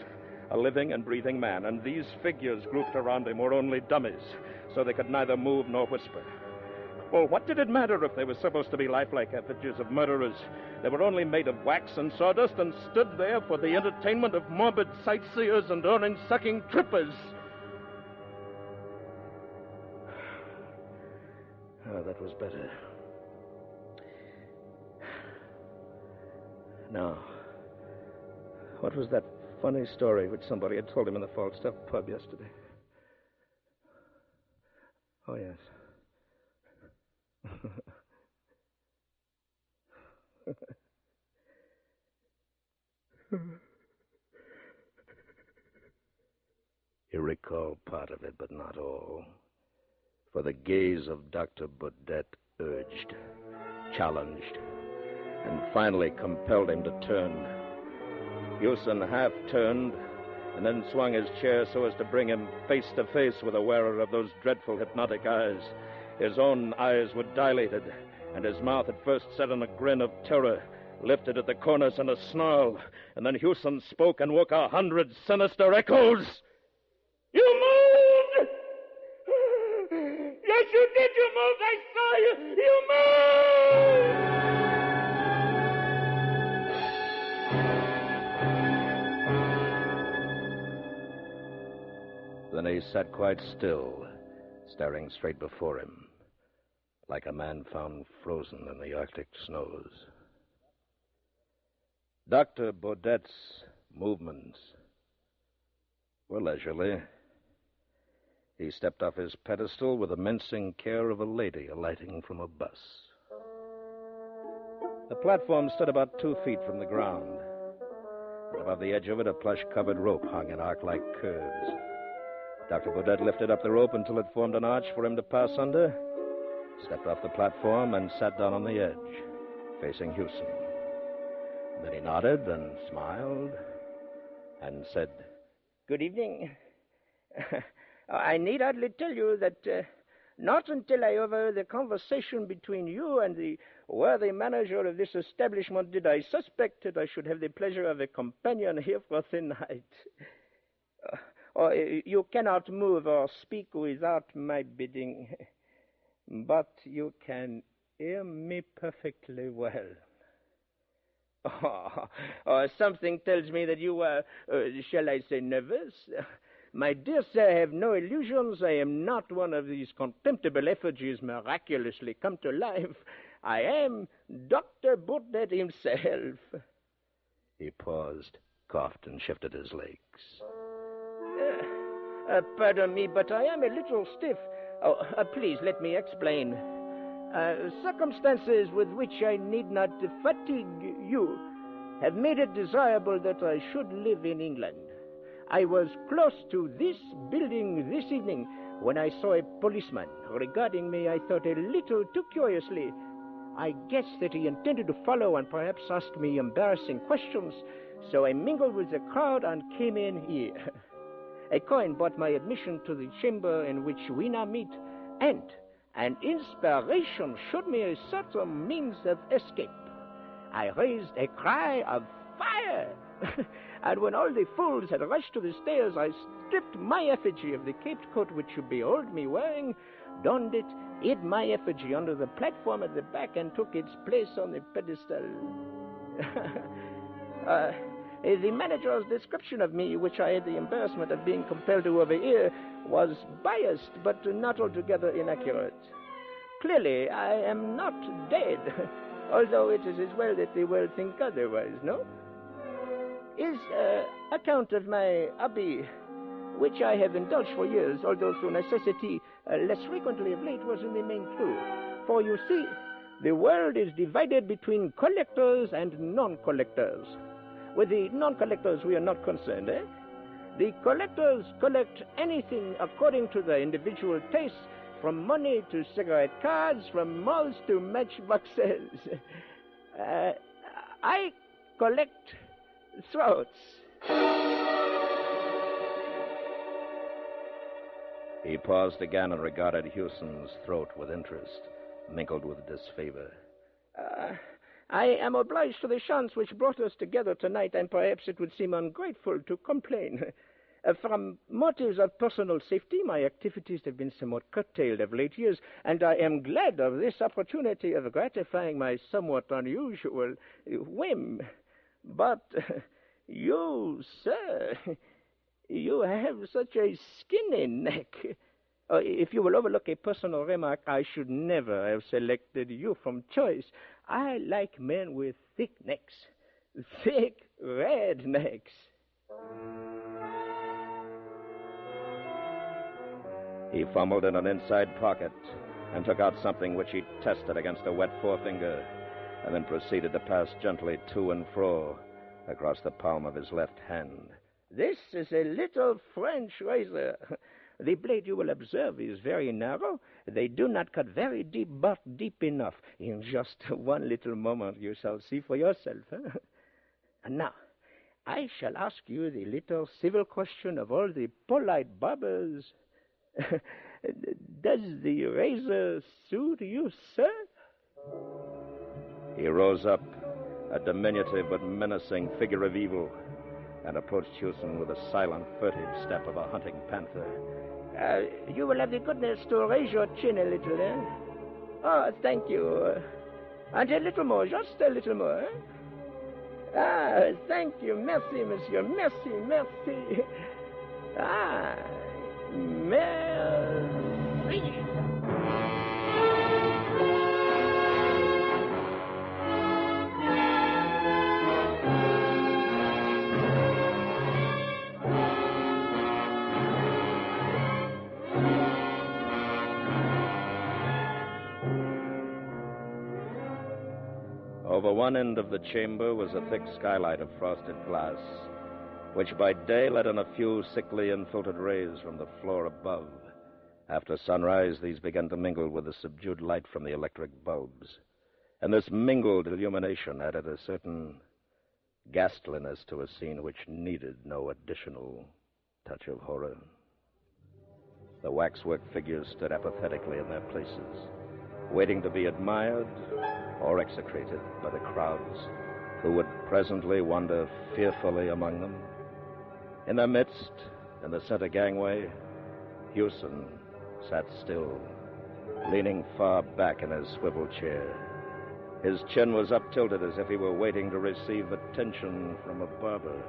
a living and breathing man, and these figures grouped around him were only dummies, so they could neither move nor whisper. Well, what did it matter if they were supposed to be lifelike effigies of murderers? They were only made of wax and sawdust and stood there for the entertainment of morbid sightseers and orange sucking trippers. Oh, that was better. Now, what was that funny story which somebody had told him in the Falstaff pub yesterday? Oh, yes. He recalled part of it, but not all. For the gaze of Dr. Baudet urged, challenged, and finally compelled him to turn. Hewson half turned and then swung his chair so as to bring him face to face with the wearer of those dreadful hypnotic eyes. His own eyes were dilated, and his mouth at first set in a grin of terror, lifted at the corners in a snarl, and then Hewson spoke and woke a hundred sinister echoes. You moved! Yes, you did, you moved! I saw you! You moved! Then he sat quite still, staring straight before him, like a man found frozen in the Arctic snows. Dr. Baudet's movements were leisurely. He stepped off his pedestal with the mincing care of a lady alighting from a bus. The platform stood about two feet from the ground, and above the edge of it, a plush covered rope hung in arc like curves. Dr. Baudet lifted up the rope until it formed an arch for him to pass under, stepped off the platform, and sat down on the edge, facing Hewson. Then he nodded and smiled and said, Good evening. [LAUGHS] I need hardly tell you that uh, not until I overheard the conversation between you and the worthy manager of this establishment did I suspect that I should have the pleasure of a companion here for the night. [LAUGHS] Uh, or you cannot move or speak without my bidding. [LAUGHS] But you can hear me perfectly well. [LAUGHS] Oh, oh, something tells me that you are, uh, shall I say, nervous? [LAUGHS] My dear sir, I have no illusions. I am not one of these contemptible effigies miraculously come to life. I am Dr. Baudet himself. He paused, coughed, and shifted his legs. Uh, pardon me, but I am a little stiff. Oh, uh, please let me explain. Uh, circumstances with which I need not fatigue you have made it desirable that I should live in England. I was close to this building this evening when I saw a policeman. Regarding me, I thought a little too curiously. I guessed that he intended to follow and perhaps ask me embarrassing questions, so I mingled with the crowd and came in here. [LAUGHS] A coin bought my admission to the chamber in which we now meet, and an inspiration showed me a certain means of escape. I raised a cry of fire, [LAUGHS] and when all the fools had rushed to the stairs, I stripped my effigy of the caped coat which you behold me wearing, donned it, hid my effigy under the platform at the back, and took its place on the pedestal. [LAUGHS] uh, the manager's description of me, which I had the embarrassment of being compelled to overhear, was biased but not altogether inaccurate. Clearly, I am not dead, [LAUGHS] although it is as well that the world think otherwise, no? His uh, account of my hobby, which I have indulged for years, although through necessity uh, less frequently of late, was in the main true. For you see, the world is divided between collectors and non collectors. With the non collectors, we are not concerned, eh? The collectors collect anything according to their individual tastes, from money to cigarette cards, from moths to matchboxes. [LAUGHS] Uh, I collect throats. He paused again and regarded Hewson's throat with interest, mingled with disfavor. Uh, I am obliged to the chance which brought us together tonight, and perhaps it would seem ungrateful to complain. [LAUGHS] Uh, from motives of personal safety, my activities have been somewhat curtailed of late years, and I am glad of this opportunity of gratifying my somewhat unusual whim. But [LAUGHS] you, sir, [LAUGHS] you have such a skinny neck. Uh, if you will overlook a personal remark, I should never have selected you from choice. I like men with thick necks, thick red necks. He fumbled in an inside pocket and took out something which he tested against a wet forefinger, and then proceeded to pass gently to and fro across the palm of his left hand. This is a little French razor. The blade, you will observe, is very narrow. They do not cut very deep, but deep enough. In just [LAUGHS] one little moment, you shall see for yourself. Huh? [LAUGHS] And now, I shall ask you the little civil question of all the polite barbers. [LAUGHS] Does the razor suit you, sir? He rose up, a diminutive but menacing figure of evil, and approached Hewson with the silent, furtive step of a hunting panther. Uh, you will have the goodness to raise your chin a little, eh? Oh, thank you. And a little more, just a little more. Eh? Ah, thank you. Merci, monsieur. Merci, merci. [LAUGHS] Ah, merci. Over one end of the chamber was a thick skylight of frosted glass, which by day let in a few sickly and filtered rays from the floor above. After sunrise, these began to mingle with the subdued light from the electric bulbs. And this mingled illumination added a certain ghastliness to a scene which needed no additional touch of horror. The waxwork figures stood apathetically in their places, waiting to be admired or execrated by the crowds who would presently wander fearfully among them. In their midst, in the center gangway, Hewson sat still, leaning far back in his swivel chair. His chin was up tilted as if he were waiting to receive attention from a barber.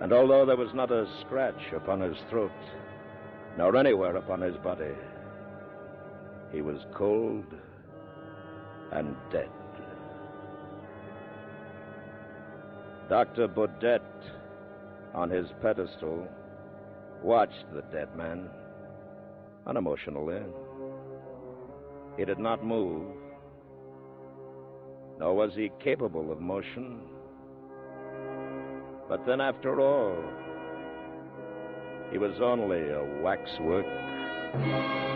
And although there was not a scratch upon his throat, nor anywhere upon his body, he was cold and dead. Dr. Baudet, on his pedestal, watched the dead man, unemotionally. He did not move, nor was he capable of motion. But then, after all, he was only a waxwork.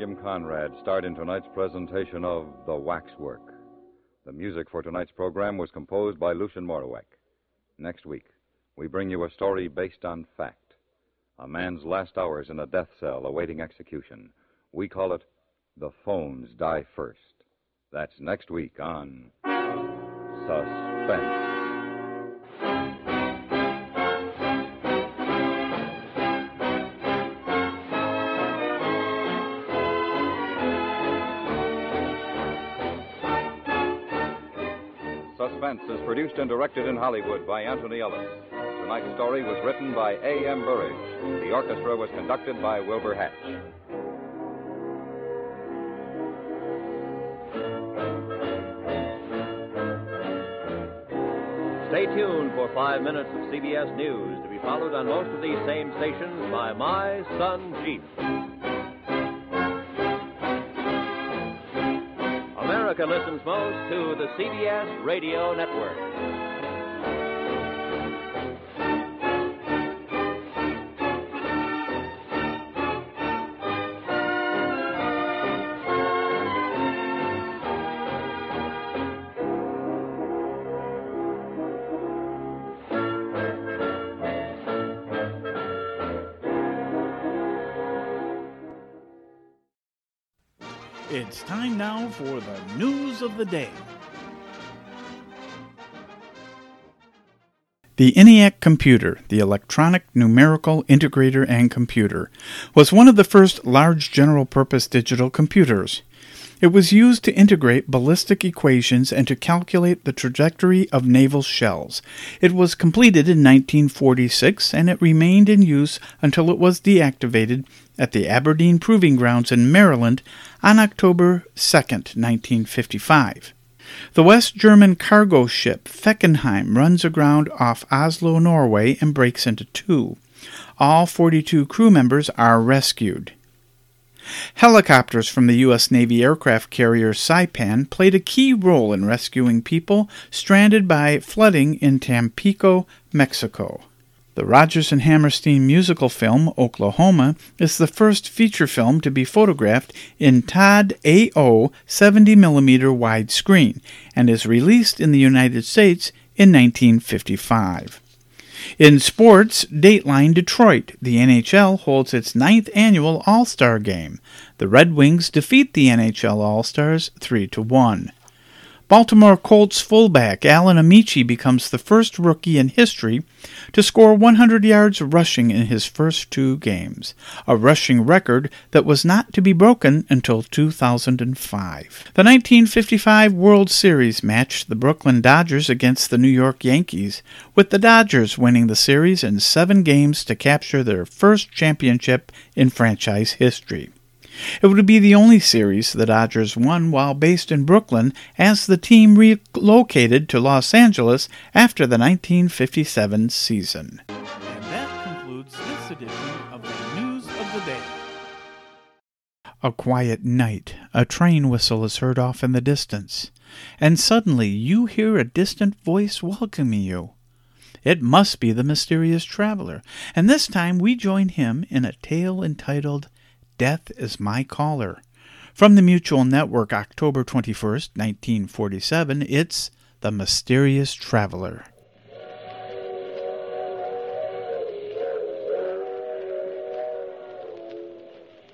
William Conrad starred in tonight's presentation of The Waxwork. The music for tonight's program was composed by Lucien Moraweck. Next week, we bring you a story based on fact a man's last hours in a death cell awaiting execution. We call it The Phones Die First. That's next week on Suspense. Suspense is produced and directed in Hollywood by Anthony Ellis. Tonight's story was written by A.M. Burrage. The orchestra was conducted by Wilbur Hatch. Stay tuned for five minutes of CBS News to be followed on most of these same stations by My Son Jeep. America listens most to the CBS Radio Network. It's time now for the news of the day. The ENIAC computer, the Electronic Numerical Integrator and Computer, was one of the first large general purpose digital computers. It was used to integrate ballistic equations and to calculate the trajectory of naval shells. It was completed in 1946 and it remained in use until it was deactivated at the Aberdeen Proving Grounds in Maryland on October 2, 1955. The West German cargo ship Feckenheim runs aground off Oslo, Norway, and breaks into two. All 42 crew members are rescued. Helicopters from the U.S. Navy aircraft carrier Saipan played a key role in rescuing people stranded by flooding in Tampico, Mexico. The Rodgers and Hammerstein musical film Oklahoma is the first feature film to be photographed in Todd AO 70mm widescreen and is released in the United States in 1955. In sports, Dateline Detroit, the NHL holds its ninth annual All Star Game. The Red Wings defeat the NHL All Stars 3 to 1. Baltimore Colts fullback Alan Ameche becomes the first rookie in history to score 100 yards rushing in his first two games, a rushing record that was not to be broken until 2005. The 1955 World Series matched the Brooklyn Dodgers against the New York Yankees, with the Dodgers winning the series in seven games to capture their first championship in franchise history. It would be the only series the Dodgers won while based in Brooklyn as the team relocated to Los Angeles after the 1957 season. And that concludes this edition of the News of the Day. A quiet night, a train whistle is heard off in the distance, and suddenly you hear a distant voice welcoming you. It must be the mysterious traveler, and this time we join him in a tale entitled Death is My Caller. From the Mutual Network, October 21st, 1947, it's The Mysterious Traveler.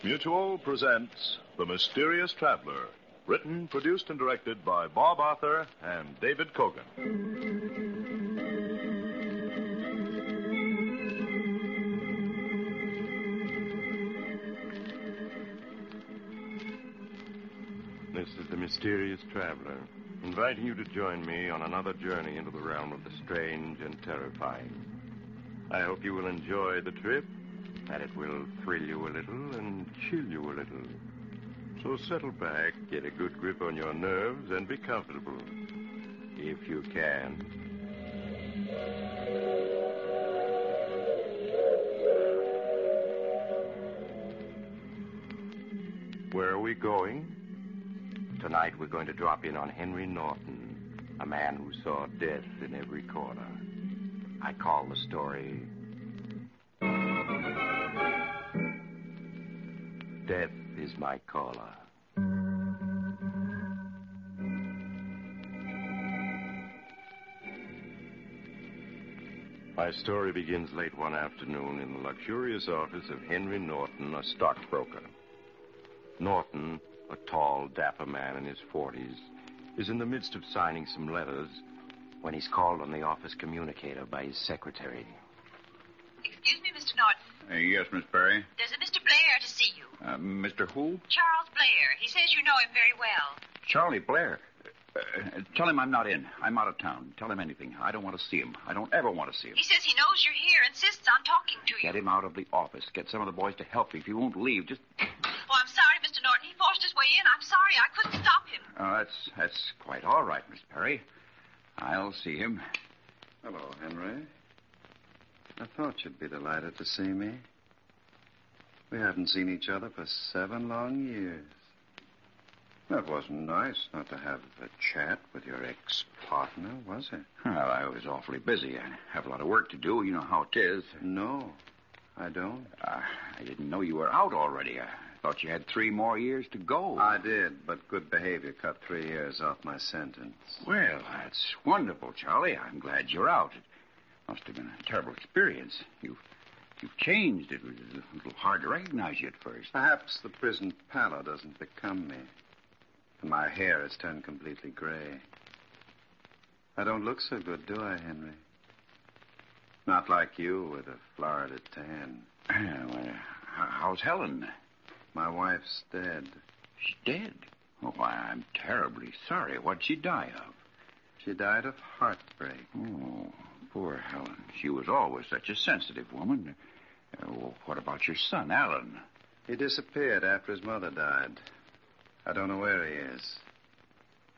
Mutual presents The Mysterious Traveler, written, produced, and directed by Bob Arthur and David Kogan. The mysterious traveler, inviting you to join me on another journey into the realm of the strange and terrifying. I hope you will enjoy the trip that it will thrill you a little and chill you a little. So settle back, get a good grip on your nerves, and be comfortable. If you can. Where are we going? Tonight we're going to drop in on Henry Norton, a man who saw death in every corner. I call the story Death is My Caller. My story begins late one afternoon in the luxurious office of Henry Norton, a stockbroker. Norton, a tall, dapper man in his 40s, is in the midst of signing some letters when he's called on the office communicator by his secretary. Excuse me, Mr. Norton. Uh, yes, Miss Perry. There's a Mr. Blair to see you. Uh, Mr. Who? Charles Blair. He says you know him very well. Charlie Blair. Uh, tell him I'm not in. I'm out of town. Tell him anything. I don't want to see him. I don't ever want to see him. He says he knows you're here, insists on talking to you. Get him out of the office. Get some of the boys to help you. If he won't leave, just. Oh, I'm sorry, in. I'm sorry. I couldn't stop him. Oh, that's that's quite all right, Miss Perry. I'll see him. Hello, Henry. I thought you'd be delighted to see me. We haven't seen each other for seven long years. That wasn't nice not to have a chat with your ex partner, was it? Well, I was awfully busy. I have a lot of work to do. You know how it is. No, I don't. Uh, I didn't know you were out already. I thought you had three more years to go. I did, but good behavior cut three years off my sentence. Well, that's wonderful, Charlie. I'm glad you're out. It must have been a terrible experience. You've, you've changed. It was a little hard to recognize you at first. Perhaps the prison pallor doesn't become me. And my hair has turned completely gray. I don't look so good, do I, Henry? Not like you with a Florida tan. [CLEARS THROAT] well, how's Helen? My wife's dead. She's dead? Oh, why, I'm terribly sorry. What'd she die of? She died of heartbreak. Oh, poor Helen. She was always such a sensitive woman. Uh, well, what about your son, Alan? He disappeared after his mother died. I don't know where he is.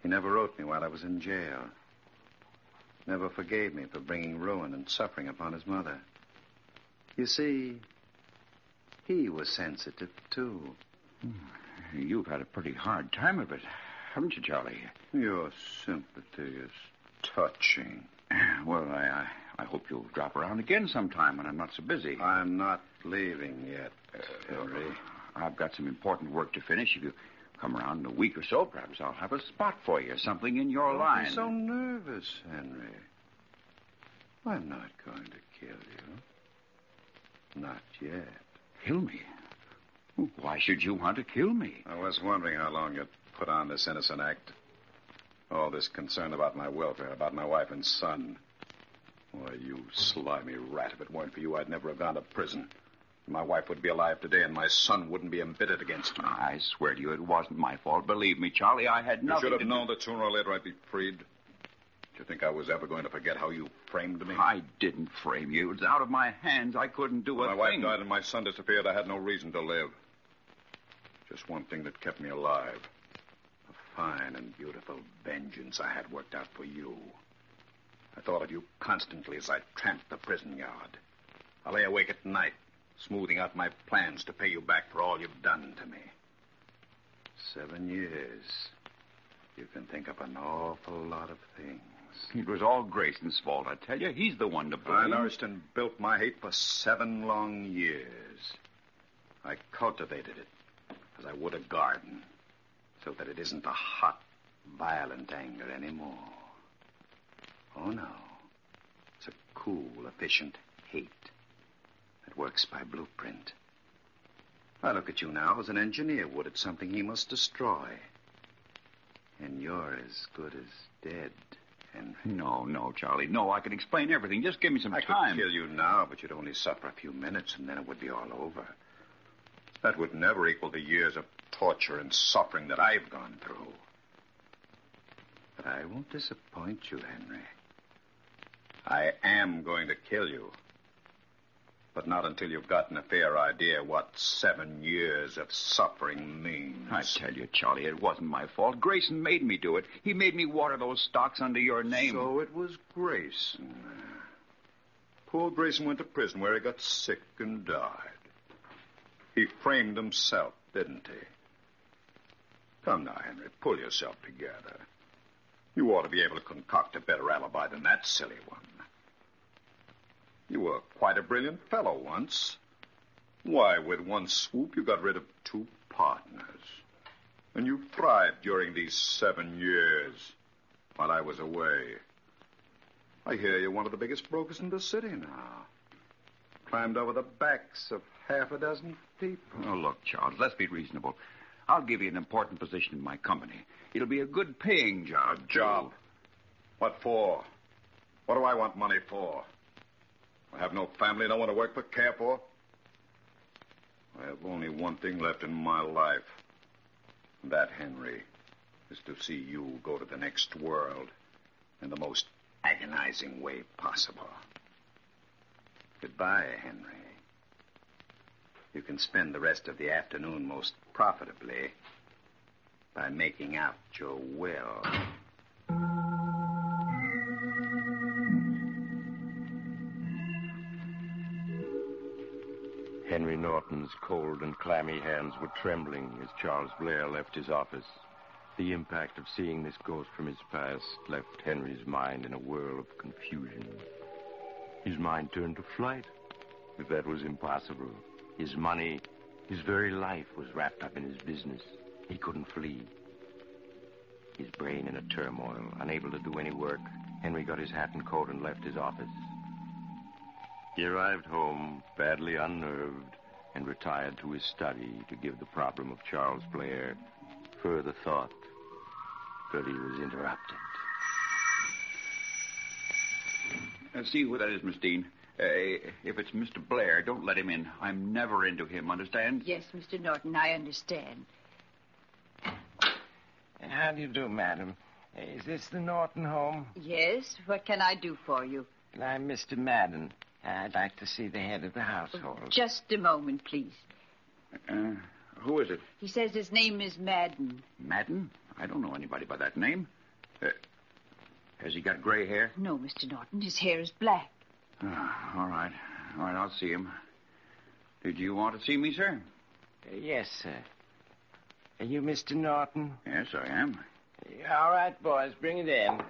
He never wrote me while I was in jail. Never forgave me for bringing ruin and suffering upon his mother. You see, he was sensitive, too. You've had a pretty hard time of it, haven't you, Charlie? Your sympathy is touching. Well, I, I, I hope you'll drop around again sometime when I'm not so busy. I'm not leaving yet, Henry. I've got some important work to finish. If you come around in a week or so, perhaps I'll have a spot for you, something in your Don't line. be so nervous, Henry. I'm not going to kill you. Not yet. Kill me? Why should you want to kill me? I was wondering how long you'd put on this innocent act. All this concern about my welfare, about my wife and son. Why, you slimy rat. If it weren't for you, I'd never have gone to prison. My wife would be alive today, and my son wouldn't be embittered against me. I swear to you, it wasn't my fault. Believe me, Charlie, I had nothing. You should have known that sooner or later I'd be freed. Do you think I was ever going to forget how you framed me? I didn't frame you. It was out of my hands. I couldn't do When a my wife died and my son disappeared, I had no reason to live. Just one thing that kept me alive. A fine and beautiful vengeance I had worked out for you. I thought of you constantly as I tramped the prison yard. I lay awake at night, smoothing out my plans to pay you back for all you've done to me. Seven years. You can think of an awful lot of things. It was all Grayson's fault, I tell you. He's the one to blame. And built my hate for seven long years. I cultivated it as I would a garden, so that it isn't a hot, violent anger anymore. Oh, no. It's a cool, efficient hate that works by blueprint. I look at you now as an engineer would at something he must destroy. And you're as good as dead, Henry. No, no, Charlie. No, I can explain everything. Just give me some I time. I could kill you now, but you'd only suffer a few minutes, and then it would be all over. That would never equal the years of torture and suffering that I've gone through. But I won't disappoint you, Henry. I am going to kill you. But not until you've gotten a fair idea what seven years of suffering means. I tell you, Charlie, it wasn't my fault. Grayson made me do it. He made me water those stocks under your name. So it was Grayson. Poor Grayson went to prison where he got sick and died. He framed himself, didn't he? Come now, Henry, pull yourself together. You ought to be able to concoct a better alibi than that silly one. You were quite a brilliant fellow once. Why, with one swoop, you got rid of two partners. And you thrived during these seven years while I was away. I hear you're one of the biggest brokers in the city now. Climbed over the backs of half a dozen people. Oh, look, Charles, let's be reasonable. I'll give you an important position in my company. It'll be a good paying job. A job? What for? What do I want money for? I have no family, no one to work for, care for. I have only one thing left in my life. And that, Henry, is to see you go to the next world in the most agonizing way possible. Goodbye, Henry. You can spend the rest of the afternoon most profitably by making out your will. Norton's cold and clammy hands were trembling as Charles Blair left his office. The impact of seeing this ghost from his past left Henry's mind in a whirl of confusion. His mind turned to flight, but that was impossible. His money, his very life was wrapped up in his business. He couldn't flee. His brain in a turmoil, unable to do any work, Henry got his hat and coat and left his office. He arrived home, badly unnerved, and retired to his study to give the problem of Charles Blair further thought. But he was interrupted. Uh, see who that is, Miss Dean. Uh, if it's Mr. Blair, don't let him in. I'm never into him, understand? Yes, Mr. Norton, I understand. How do you do, madam? Is this the Norton home? Yes, what can I do for you? I'm Mr. Madden. I'd like to see the head of the household. Just a moment, please. Uh, who is it? He says his name is Madden. Madden? I don't know anybody by that name. Uh, has he got gray hair? No, Mr. Norton. His hair is black. Ah, all right. All right, I'll see him. Did you want to see me, sir? Uh, yes, sir. Are you Mr. Norton? Yes, I am. All right, boys, bring it in.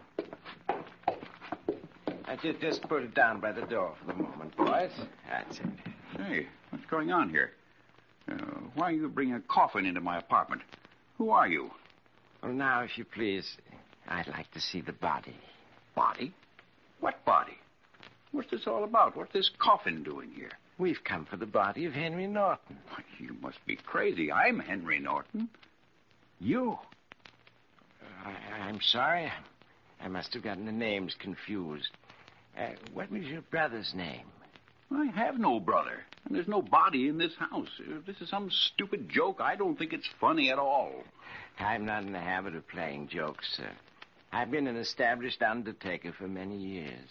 I just, just put it down by the door for the moment, boys. That's it. Hey, what's going on here? Uh, why are you bringing a coffin into my apartment? Who are you? Well, now, if you please, I'd like to see the body. Body? What body? What's this all about? What's this coffin doing here? We've come for the body of Henry Norton. You must be crazy. I'm Henry Norton. You? I, am sorry. I must have gotten the names confused. Uh, what was your brother's name? I have no brother, and there's no body in this house. If this is some stupid joke, I don't think it's funny at all. I'm not in the habit of playing jokes, sir. I've been an established undertaker for many years.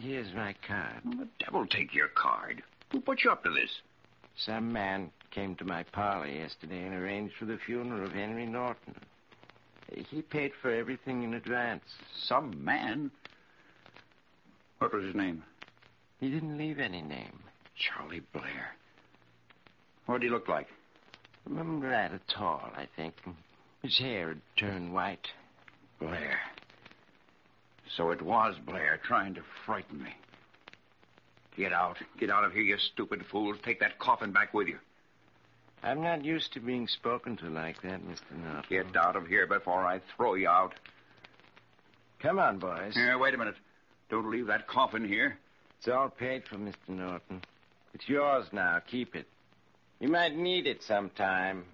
Here's my card. Well, the devil take your card. Who put you up to this? Some man came to my parlor yesterday and arranged for the funeral of Henry Norton. He paid for everything in advance. Some man? What was his name? He didn't leave any name. Charlie Blair. What did he look like? Remember rather tall, I think. His hair had turned white. Blair. So it was Blair trying to frighten me. Get out. Get out of here, you stupid fools. Take that coffin back with you. I'm not used to being spoken to like that, Mr. Norton. Get out of here before I throw you out. Come on, boys. Here, wait a minute. Don't leave that coffin here. It's all paid for, Mr. Norton. It's yours now. Keep it. You might need it sometime.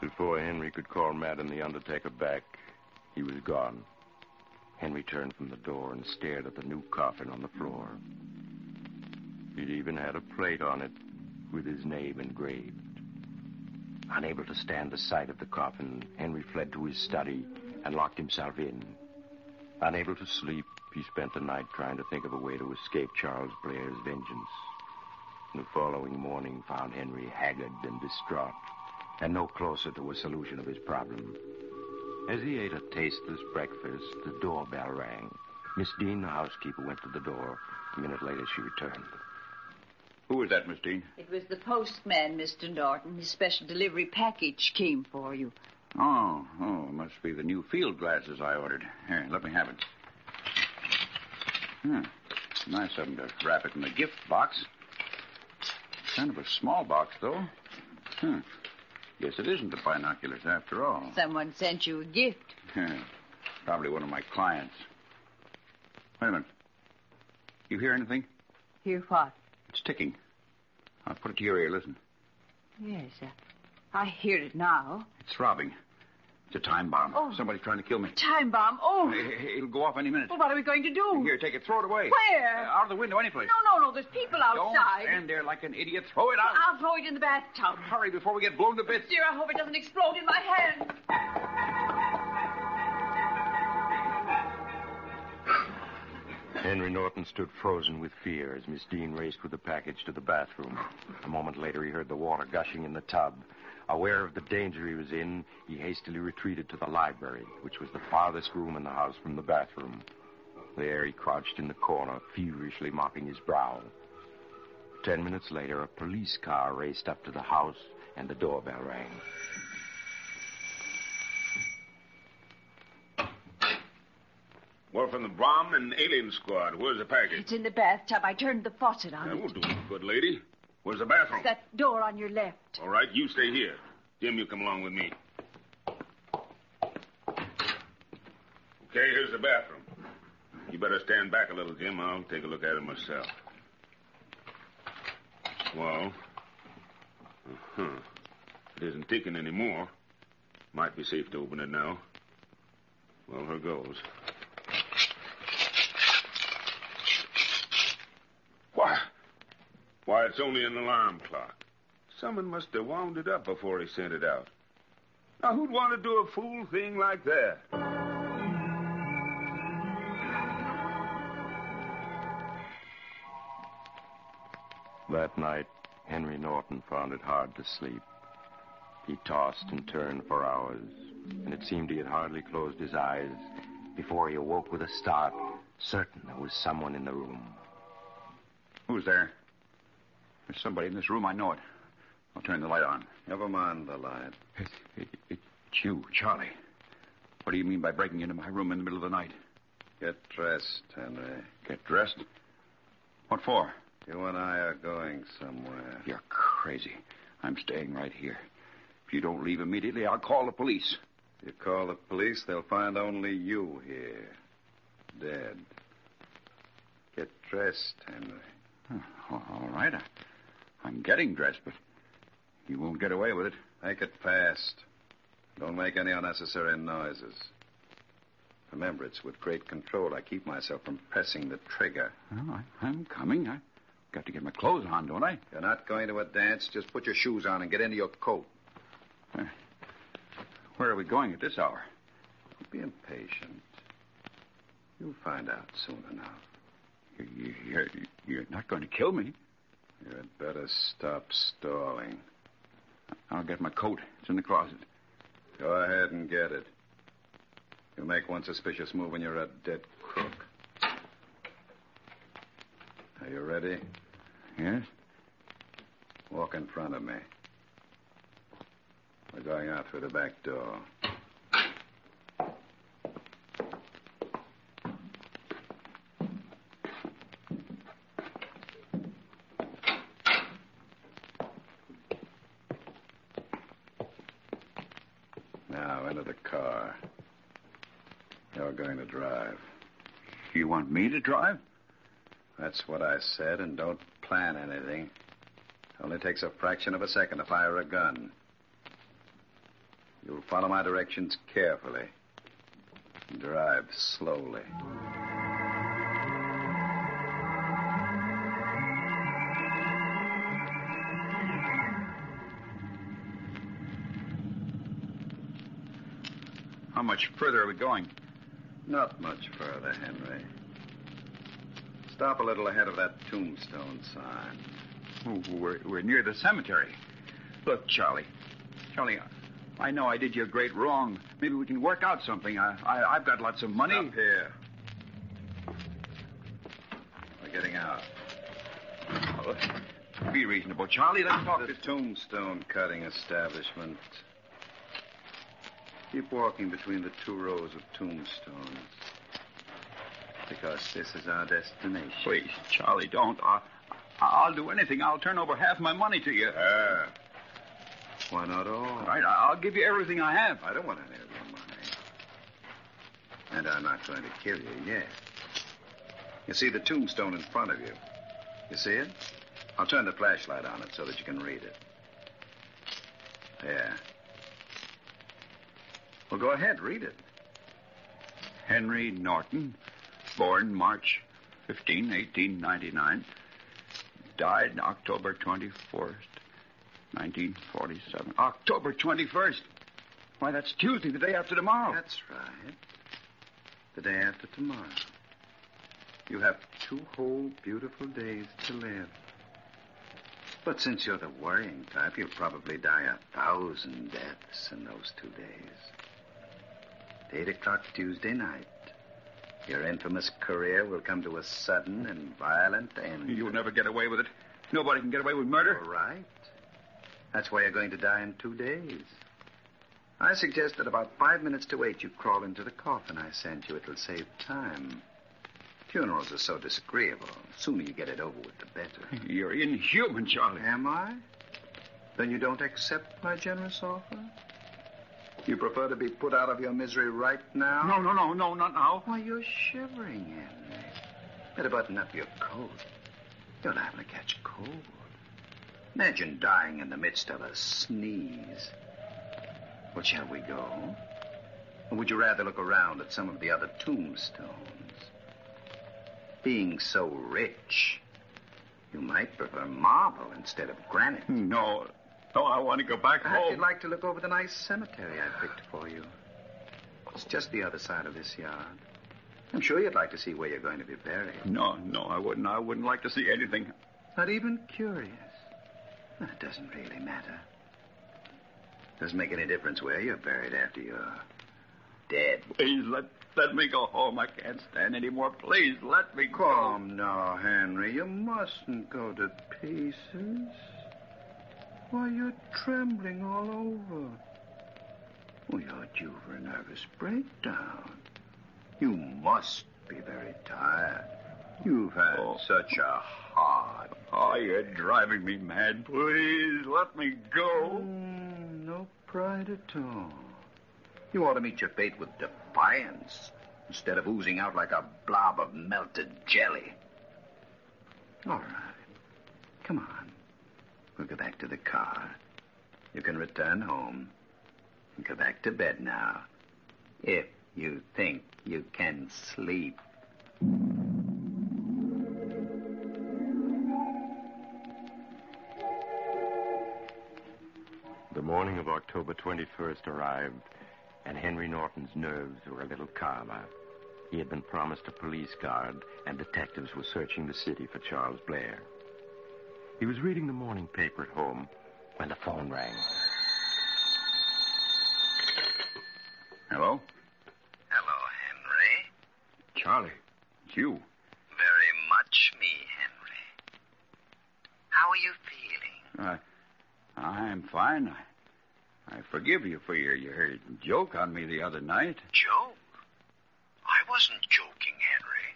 Before Henry could call Madden the Undertaker back, he was gone. Henry turned from the door and stared at the new coffin on the floor. It even had a plate on it with his name engraved. Unable to stand the sight of the coffin, Henry fled to his study and locked himself in. Unable to sleep, he spent the night trying to think of a way to escape Charles Blair's vengeance. The following morning found Henry haggard and distraught, and no closer to a solution of his problem. As he ate a tasteless breakfast, the doorbell rang. Miss Dean, the housekeeper, went to the door. A minute later, she returned. Who is that, Miss Dean? It was the postman, Mr. Norton. His special delivery package came for you. Oh, oh, must be the new field glasses I ordered. Here, let me have it. Hmm. Nice of them to wrap it in the gift box. Kind of a small box, though. Hmm. Guess it isn't the binoculars after all. Someone sent you a gift. Probably one of my clients. Wait a minute. You hear anything? Hear what? It's ticking. I'll put it to your ear. Listen. Yes, uh, I hear it now. It's throbbing. It's a time bomb. Oh. Somebody's trying to kill me. Time bomb. Oh. It- It'll go off any minute. Well, what are we going to do? Here, take it. Throw it away. Where? Uh, out of the window, any place. No, no, no. There's people outside. Don't stand there like an idiot. Throw it out. I'll throw it in the bathtub. Hurry before we get blown to bits. Dear, I hope it doesn't explode in my hand. Henry Norton stood frozen with fear as Miss Dean raced with the package to the bathroom. A moment later, he heard the water gushing in the tub. Aware of the danger he was in, he hastily retreated to the library, which was the farthest room in the house from the bathroom. There, he crouched in the corner, feverishly mopping his brow. Ten minutes later, a police car raced up to the house, and the doorbell rang. We're from the bomb and alien squad. Where's the package? It's in the bathtub. I turned the faucet on. That will do, good lady. Where's the bathroom? That door on your left. All right, you stay here. Jim, you come along with me. Okay, here's the bathroom. You better stand back a little, Jim. I'll take a look at it myself. Well, uh-huh. It isn't ticking anymore. Might be safe to open it now. Well, here goes. Why? Why, it's only an alarm clock. Someone must have wound it up before he sent it out. Now, who'd want to do a fool thing like that? That night, Henry Norton found it hard to sleep. He tossed and turned for hours, and it seemed he had hardly closed his eyes before he awoke with a start, certain there was someone in the room. Who's there? There's somebody in this room. I know it. I'll turn the light on. Never mind the light. It's, it, it's you, Charlie. What do you mean by breaking into my room in the middle of the night? Get dressed, Henry. Get dressed? What for? You and I are going somewhere. You're crazy. I'm staying right here. If you don't leave immediately, I'll call the police. You call the police, they'll find only you here. Dead. Get dressed, Henry. Oh, all right. I, I'm getting dressed, but you won't get away with it. Make it fast. Don't make any unnecessary noises. Remember, it's with great control I keep myself from pressing the trigger. Oh, I, I'm coming. I got to get my clothes on, don't I? You're not going to a dance. Just put your shoes on and get into your coat. Uh, Where are we going at this hour? Don't be impatient. You'll find out soon enough. You, you're, you're not going to kill me. You'd better stop stalling. I'll get my coat. It's in the closet. Go ahead and get it. You make one suspicious move and you're a dead crook. Are you ready? Yes? Walk in front of me. We're going out through the back door. Now, into the car. You're going to drive. You want me to drive? That's what I said, and don't plan anything. Only takes a fraction of a second to fire a gun. You'll follow my directions carefully. Drive slowly. How much further are we going? Not much further, Henry. Stop a little ahead of that tombstone sign. Ooh, we're, we're near the cemetery. Look, Charlie. Charlie, I know I did you a great wrong. Maybe we can work out something. I, I, I've got lots of money. Up here. We're getting out. Oh, be reasonable, Charlie. Let's talk. The tombstone cutting establishment. Keep walking between the two rows of tombstones. Because this is our destination. Please, Charlie, don't. I, I'll do anything. I'll turn over half my money to you. Ah. Why not all? All right, I'll give you everything I have. I don't want any of your money. And I'm not going to kill you yet. You see the tombstone in front of you. You see it? I'll turn the flashlight on it so that you can read it. There. Well, go ahead, read it. Henry Norton, born March 15, 1899. Died October 24th, 1947. October 21st? Why, that's Tuesday, the day after tomorrow. That's right. The day after tomorrow. You have two whole beautiful days to live. But since you're the worrying type, you'll probably die a thousand deaths in those two days. Eight o'clock Tuesday night. Your infamous career will come to a sudden and violent end. You'll never get away with it. Nobody can get away with murder. All right. That's why you're going to die in two days. I suggest that about five minutes to eight you crawl into the coffin I sent you. It'll save time. Funerals are so disagreeable. The sooner you get it over with, the better. [LAUGHS] You're inhuman, Charlie. Am I? Then you don't accept my generous offer? You prefer to be put out of your misery right now? No, no, no, no, not now. Why, you're shivering, Henry. Better button up your coat. You're liable to catch cold. Imagine dying in the midst of a sneeze. Well, shall we go? Or would you rather look around at some of the other tombstones? Being so rich, you might prefer marble instead of granite. No. No, I want to go back Perhaps home. you'd like to look over the nice cemetery I picked for you. It's just the other side of this yard. I'm sure you'd like to see where you're going to be buried. No, no, I wouldn't. I wouldn't like to see anything. Not even curious. Well, it doesn't really matter. Doesn't make any difference where you're buried after you're dead. Please let let me go home. I can't stand any more. Please let me go. Come now, Henry. You mustn't go to pieces. Why, you're trembling all over. Well, you're due for a nervous breakdown. You must be very tired. You've had such a hard. Oh, you're driving me mad. Please let me go. Mm, no pride at all. You ought to meet your fate with defiance instead of oozing out like a blob of melted jelly. All right. Come on. We'll go back to the car. You can return home and go back to bed now. If you think you can sleep. The morning of October 21st arrived, and Henry Norton's nerves were a little calmer. He had been promised a police guard, and detectives were searching the city for Charles Blair. He was reading the morning paper at home when the phone rang. Hello? Hello, Henry. Charlie, it's you. Very much me, Henry. How are you feeling? I, I'm fine. I, I forgive you for your, your joke on me the other night. Joke? I wasn't joking, Henry.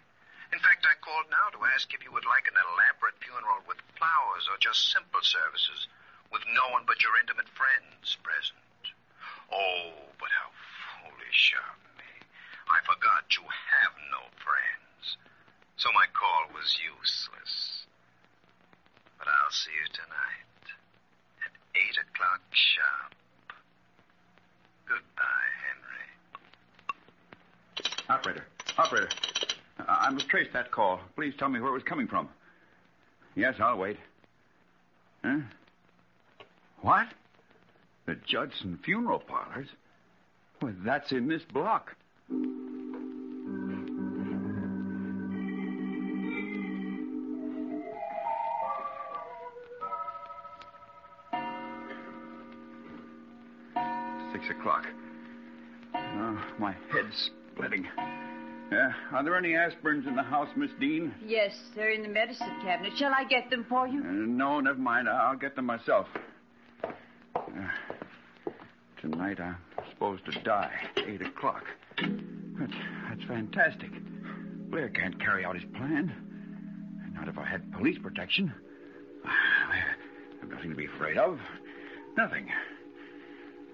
In fact, I called now to ask if you would like an elaborate funeral with flowers or just simple services with no one but your intimate friends present. Oh, but how foolish of me. I forgot you have no friends. So my call was useless. But I'll see you tonight at 8 o'clock sharp. Goodbye, Henry. Operator, operator. I I must trace that call. Please tell me where it was coming from. Yes, I'll wait. Huh? What? The Judson funeral parlors? Well, that's in this block. Six o'clock. Oh, my head's splitting. Uh, are there any aspirins in the house, Miss Dean? Yes, they're in the medicine cabinet. Shall I get them for you? Uh, no, never mind. I'll get them myself. Uh, tonight I'm supposed to die. Eight o'clock. That's, that's fantastic. Blair can't carry out his plan. Not if I had police protection. I've nothing to be afraid of. Nothing.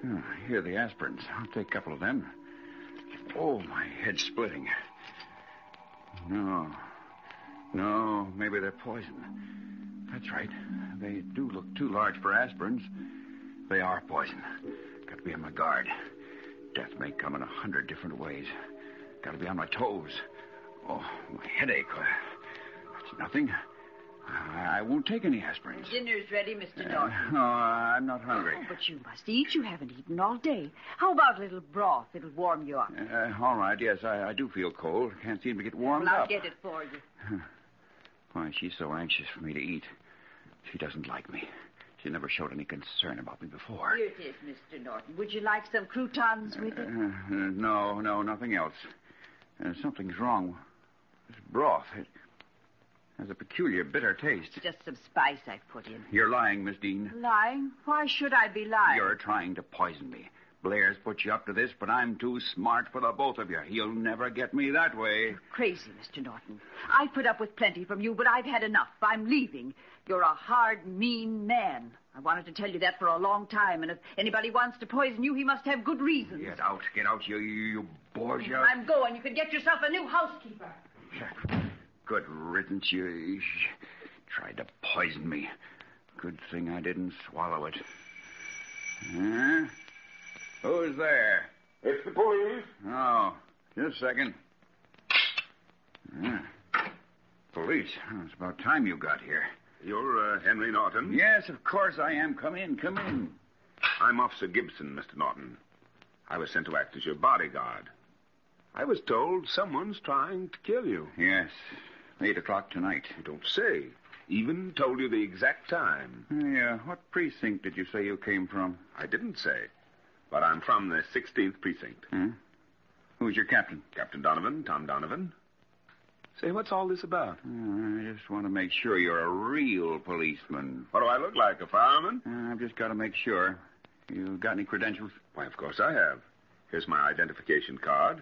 Oh, here are the aspirins. I'll take a couple of them. Oh, my head's splitting. No. No, maybe they're poison. That's right. They do look too large for aspirins. They are poison. Got to be on my guard. Death may come in a hundred different ways. Got to be on my toes. Oh, my headache. That's nothing. I won't take any aspirins. Dinner's ready, Mr. Uh, Norton. no, I'm not hungry. Oh, but you must eat. You haven't eaten all day. How about a little broth? It'll warm you up. Uh, all right, yes, I, I do feel cold. Can't seem to get warmed well, I'll up. get it for you. [SIGHS] Why, she's so anxious for me to eat. She doesn't like me. She never showed any concern about me before. Here it is, Mr. Norton. Would you like some croutons with Uh, it? uh, no, no, nothing else. Uh, something's wrong. This broth, it has a peculiar bitter taste. Just some spice I've put in. You're lying, Miss Dean. Lying? Why should I be lying? You're trying to poison me. Blair's put you up to this, but I'm too smart for the both of you. He'll never get me that way. You're Crazy, Mr. Norton. I've put up with plenty from you, but I've had enough. I'm leaving. You're a hard, mean man. I wanted to tell you that for a long time, and if anybody wants to poison you, he must have good reasons. Get out, get out, you, you, you Borgia. I'm going. You can get yourself a new housekeeper. Good riddance, you, tried to poison me. Good thing I didn't swallow it. Huh? Who's there? It's the police. Oh, just a second. Police. Oh, it's about time you got here. You're uh, Henry Norton? Yes, of course I am. Come in, come in. I'm Officer Gibson, Mr. Norton. I was sent to act as your bodyguard. I was told someone's trying to kill you. Yes, eight o'clock tonight. You don't say. Even told you the exact time. Yeah, what precinct did you say you came from? I didn't say. But I'm from the 16th precinct. Hmm? Who's your captain? Captain Donovan, Tom Donovan. Say, what's all this about? Oh, I just want to make sure you're a real policeman. What do I look like, a fireman? Uh, I've just got to make sure. You got any credentials? Why, of course I have. Here's my identification card,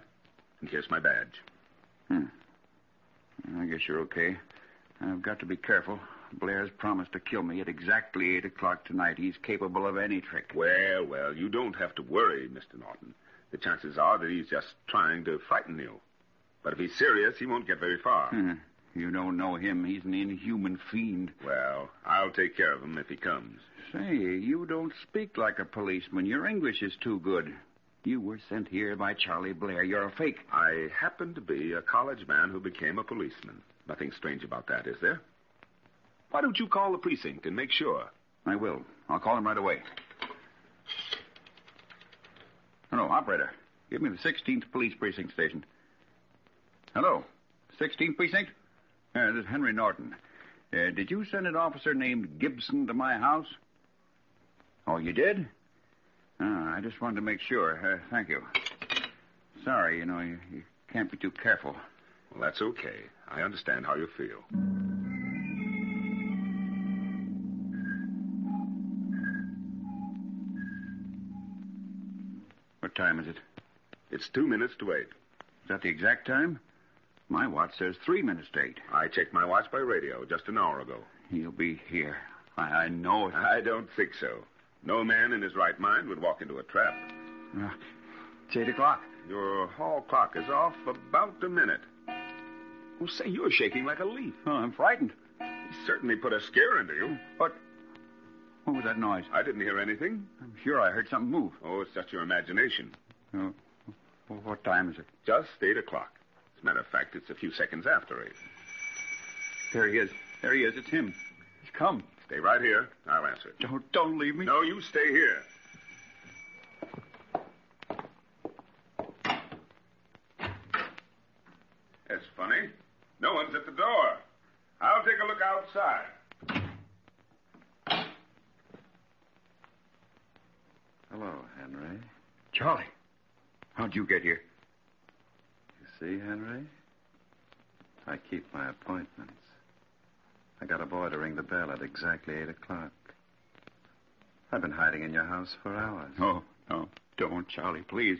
and here's my badge. Hmm. I guess you're okay. I've got to be careful. Blair's promised to kill me at exactly 8 o'clock tonight. He's capable of any trick. Well, well, you don't have to worry, Mr. Norton. The chances are that he's just trying to frighten you. But if he's serious, he won't get very far. Hmm. You don't know him. He's an inhuman fiend. Well, I'll take care of him if he comes. Say, you don't speak like a policeman. Your English is too good. You were sent here by Charlie Blair. You're a fake. I happen to be a college man who became a policeman. Nothing strange about that, is there? Why don't you call the precinct and make sure? I will. I'll call him right away. Hello, operator. Give me the 16th Police Precinct Station. Hello. 16th Precinct? Uh, this is Henry Norton. Uh, did you send an officer named Gibson to my house? Oh, you did? Ah, I just wanted to make sure. Uh, thank you. Sorry, you know, you, you can't be too careful. Well, that's okay. I understand how you feel. What time is it? It's two minutes to eight. Is that the exact time? My watch says three minutes to eight. I checked my watch by radio just an hour ago. He'll be here. I, I know it. I don't think so. No man in his right mind would walk into a trap. Uh, it's eight o'clock. Your hall clock is off about a minute. Well, say, you're shaking like a leaf. Oh, I'm frightened. He certainly put a scare into you. What? What was that noise? I didn't hear anything. I'm sure I heard something move. Oh, it's just your imagination. Oh, well, what time is it? Just eight o'clock. As a matter of fact, it's a few seconds after eight. There he is. There he is. It's him. He's come. Stay right here. I'll answer. Don't, don't leave me. No, you stay here. That's funny. No one's at the door. I'll take a look outside. Hello, Henry. Charlie, how'd you get here? You see, Henry, I keep my appointments. I got a boy to ring the bell at exactly 8 o'clock. I've been hiding in your house for hours. Oh, no, don't, Charlie, please.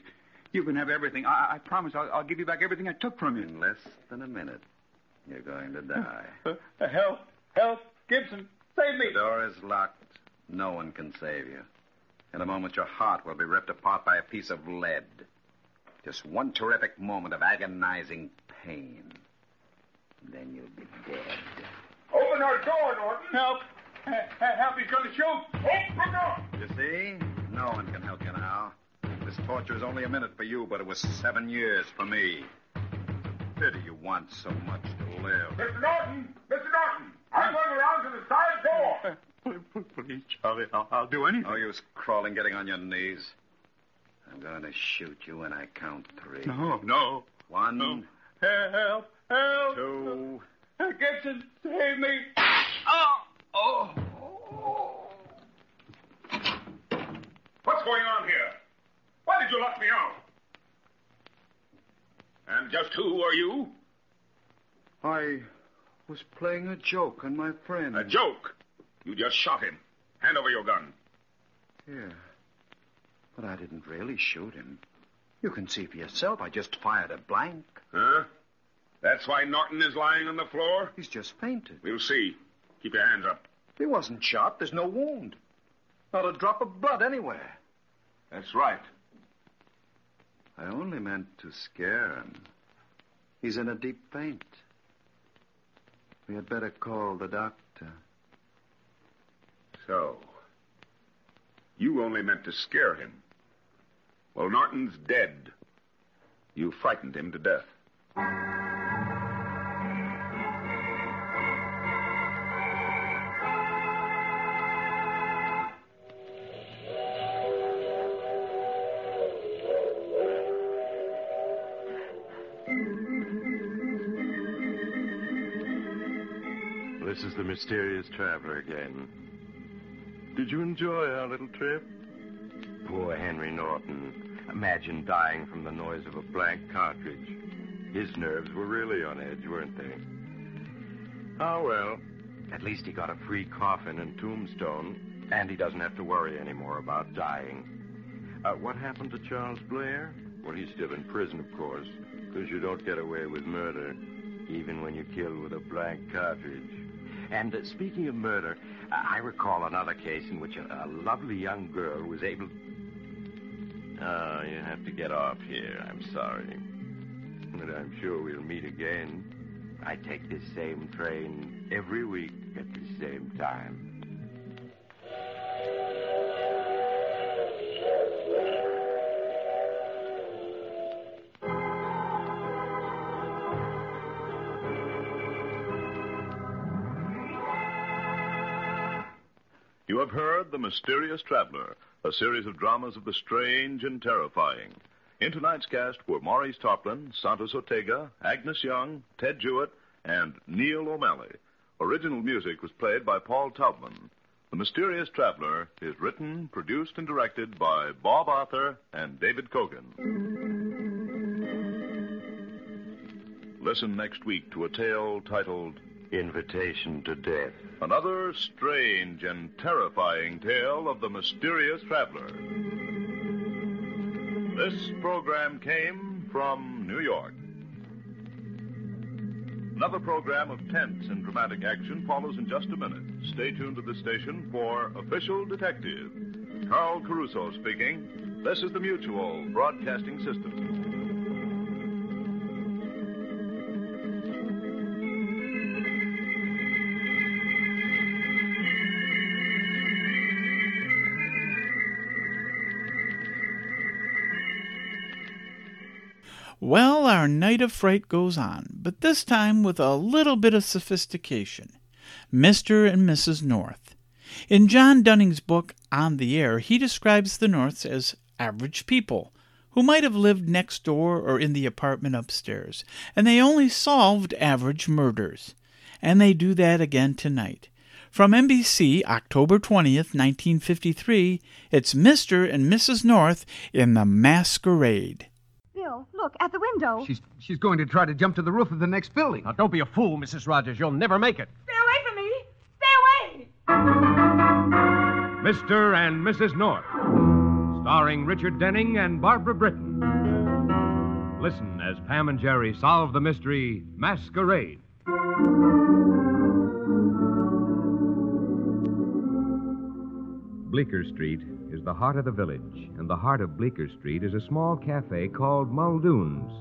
You can have everything. I, I promise I'll, I'll give you back everything I took from you. In less than a minute, you're going to die. [LAUGHS] Uh, help! Help! Gibson, save me! The door is locked. No one can save you. In a moment, your heart will be ripped apart by a piece of lead. Just one terrific moment of agonizing pain. Then you'll be dead. Open that door, Norton. Help! Help, he's going to shoot! Open the door! You see? No one can help you now. This torture is only a minute for you, but it was seven years for me. Pity you want so much to live. Mr. Norton! Mr. Norton! I'm going around to the side door. Uh, please, Charlie, I'll, I'll do anything. No use crawling, getting on your knees. I'm going to shoot you when I count three. No, no. One. No. Help! Help! Two. [LAUGHS] Gibson, save me! Oh! Oh! What's going on here? Why did you lock me out? And just who are you? I was playing a joke on my friend. A joke? You just shot him. Hand over your gun. Yeah. But I didn't really shoot him. You can see for yourself. I just fired a blank. Huh? That's why Norton is lying on the floor? He's just fainted. We'll see. Keep your hands up. He wasn't shot. There's no wound. Not a drop of blood anywhere. That's right. I only meant to scare him. He's in a deep faint. We had better call the doctor. So, you only meant to scare him. Well, Norton's dead. You frightened him to death. Mysterious traveler again. Did you enjoy our little trip? Poor Henry Norton. Imagine dying from the noise of a blank cartridge. His nerves were really on edge, weren't they? Oh, well. At least he got a free coffin and tombstone, and he doesn't have to worry anymore about dying. Uh, what happened to Charles Blair? Well, he's still in prison, of course, because you don't get away with murder, even when you kill with a blank cartridge. And uh, speaking of murder, I recall another case in which a, a lovely young girl was able. Oh, you have to get off here. I'm sorry. But I'm sure we'll meet again. I take this same train every week at the same time. Heard The Mysterious Traveler, a series of dramas of the strange and terrifying. In tonight's cast were Maurice Tarplin, Santos Ortega, Agnes Young, Ted Jewett, and Neil O'Malley. Original music was played by Paul Taubman. The Mysterious Traveler is written, produced, and directed by Bob Arthur and David Kogan. Listen next week to a tale titled Invitation to Death. Another strange and terrifying tale of the mysterious traveler. This program came from New York. Another program of tense and dramatic action follows in just a minute. Stay tuned to the station for Official Detective. Carl Caruso speaking. This is the Mutual Broadcasting System. Well, our night of fright goes on, but this time with a little bit of sophistication. Mr. and Mrs. North. In John Dunning's book On the Air, he describes the Norths as average people who might have lived next door or in the apartment upstairs, and they only solved average murders. And they do that again tonight. From NBC, October 20th, 1953, it's Mr. and Mrs. North in The Masquerade. Bill, look, at the window. She's she's going to try to jump to the roof of the next building. Now, don't be a fool, Mrs. Rogers. You'll never make it. Stay away from me! Stay away! Mr. and Mrs. North, starring Richard Denning and Barbara Britton. Listen as Pam and Jerry solve the mystery Masquerade. Bleecker Street is the heart of the village, and the heart of Bleecker Street is a small cafe called Muldoon's.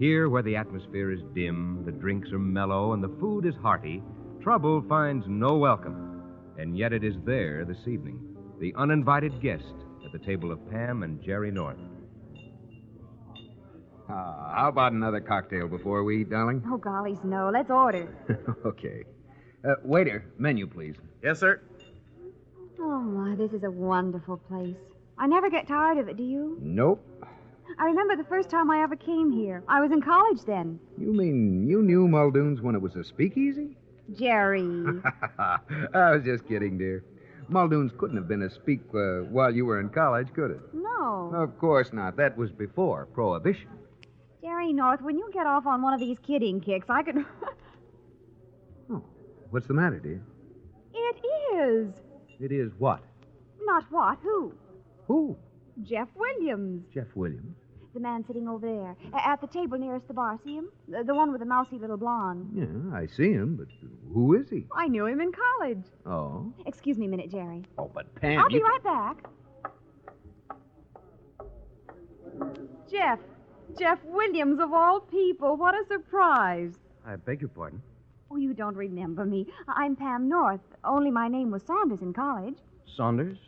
Here, where the atmosphere is dim, the drinks are mellow, and the food is hearty, trouble finds no welcome. And yet it is there this evening, the uninvited guest at the table of Pam and Jerry North. Uh, how about another cocktail before we eat, darling? Oh, gollies, no. Let's order. [LAUGHS] okay. Uh, waiter, menu, please. Yes, sir. Oh, my, this is a wonderful place. I never get tired of it, do you? Nope. I remember the first time I ever came here. I was in college then. You mean you knew Muldoon's when it was a speakeasy? Jerry. [LAUGHS] I was just kidding, dear. Muldoon's couldn't have been a speak uh, while you were in college, could it? No. Of course not. That was before Prohibition. Jerry North, when you get off on one of these kidding kicks, I could. [LAUGHS] oh, what's the matter, dear? It is. It is what? Not what, who? Who? Jeff Williams. Jeff Williams. The man sitting over there, at the table nearest the bar. See him? The, the one with the mousy little blonde. Yeah, I see him, but who is he? I knew him in college. Oh. Excuse me a minute, Jerry. Oh, but Pam. I'll you... be right back. Jeff. Jeff Williams, of all people. What a surprise. I beg your pardon. Oh, you don't remember me. I'm Pam North, only my name was Saunders in college. Saunders?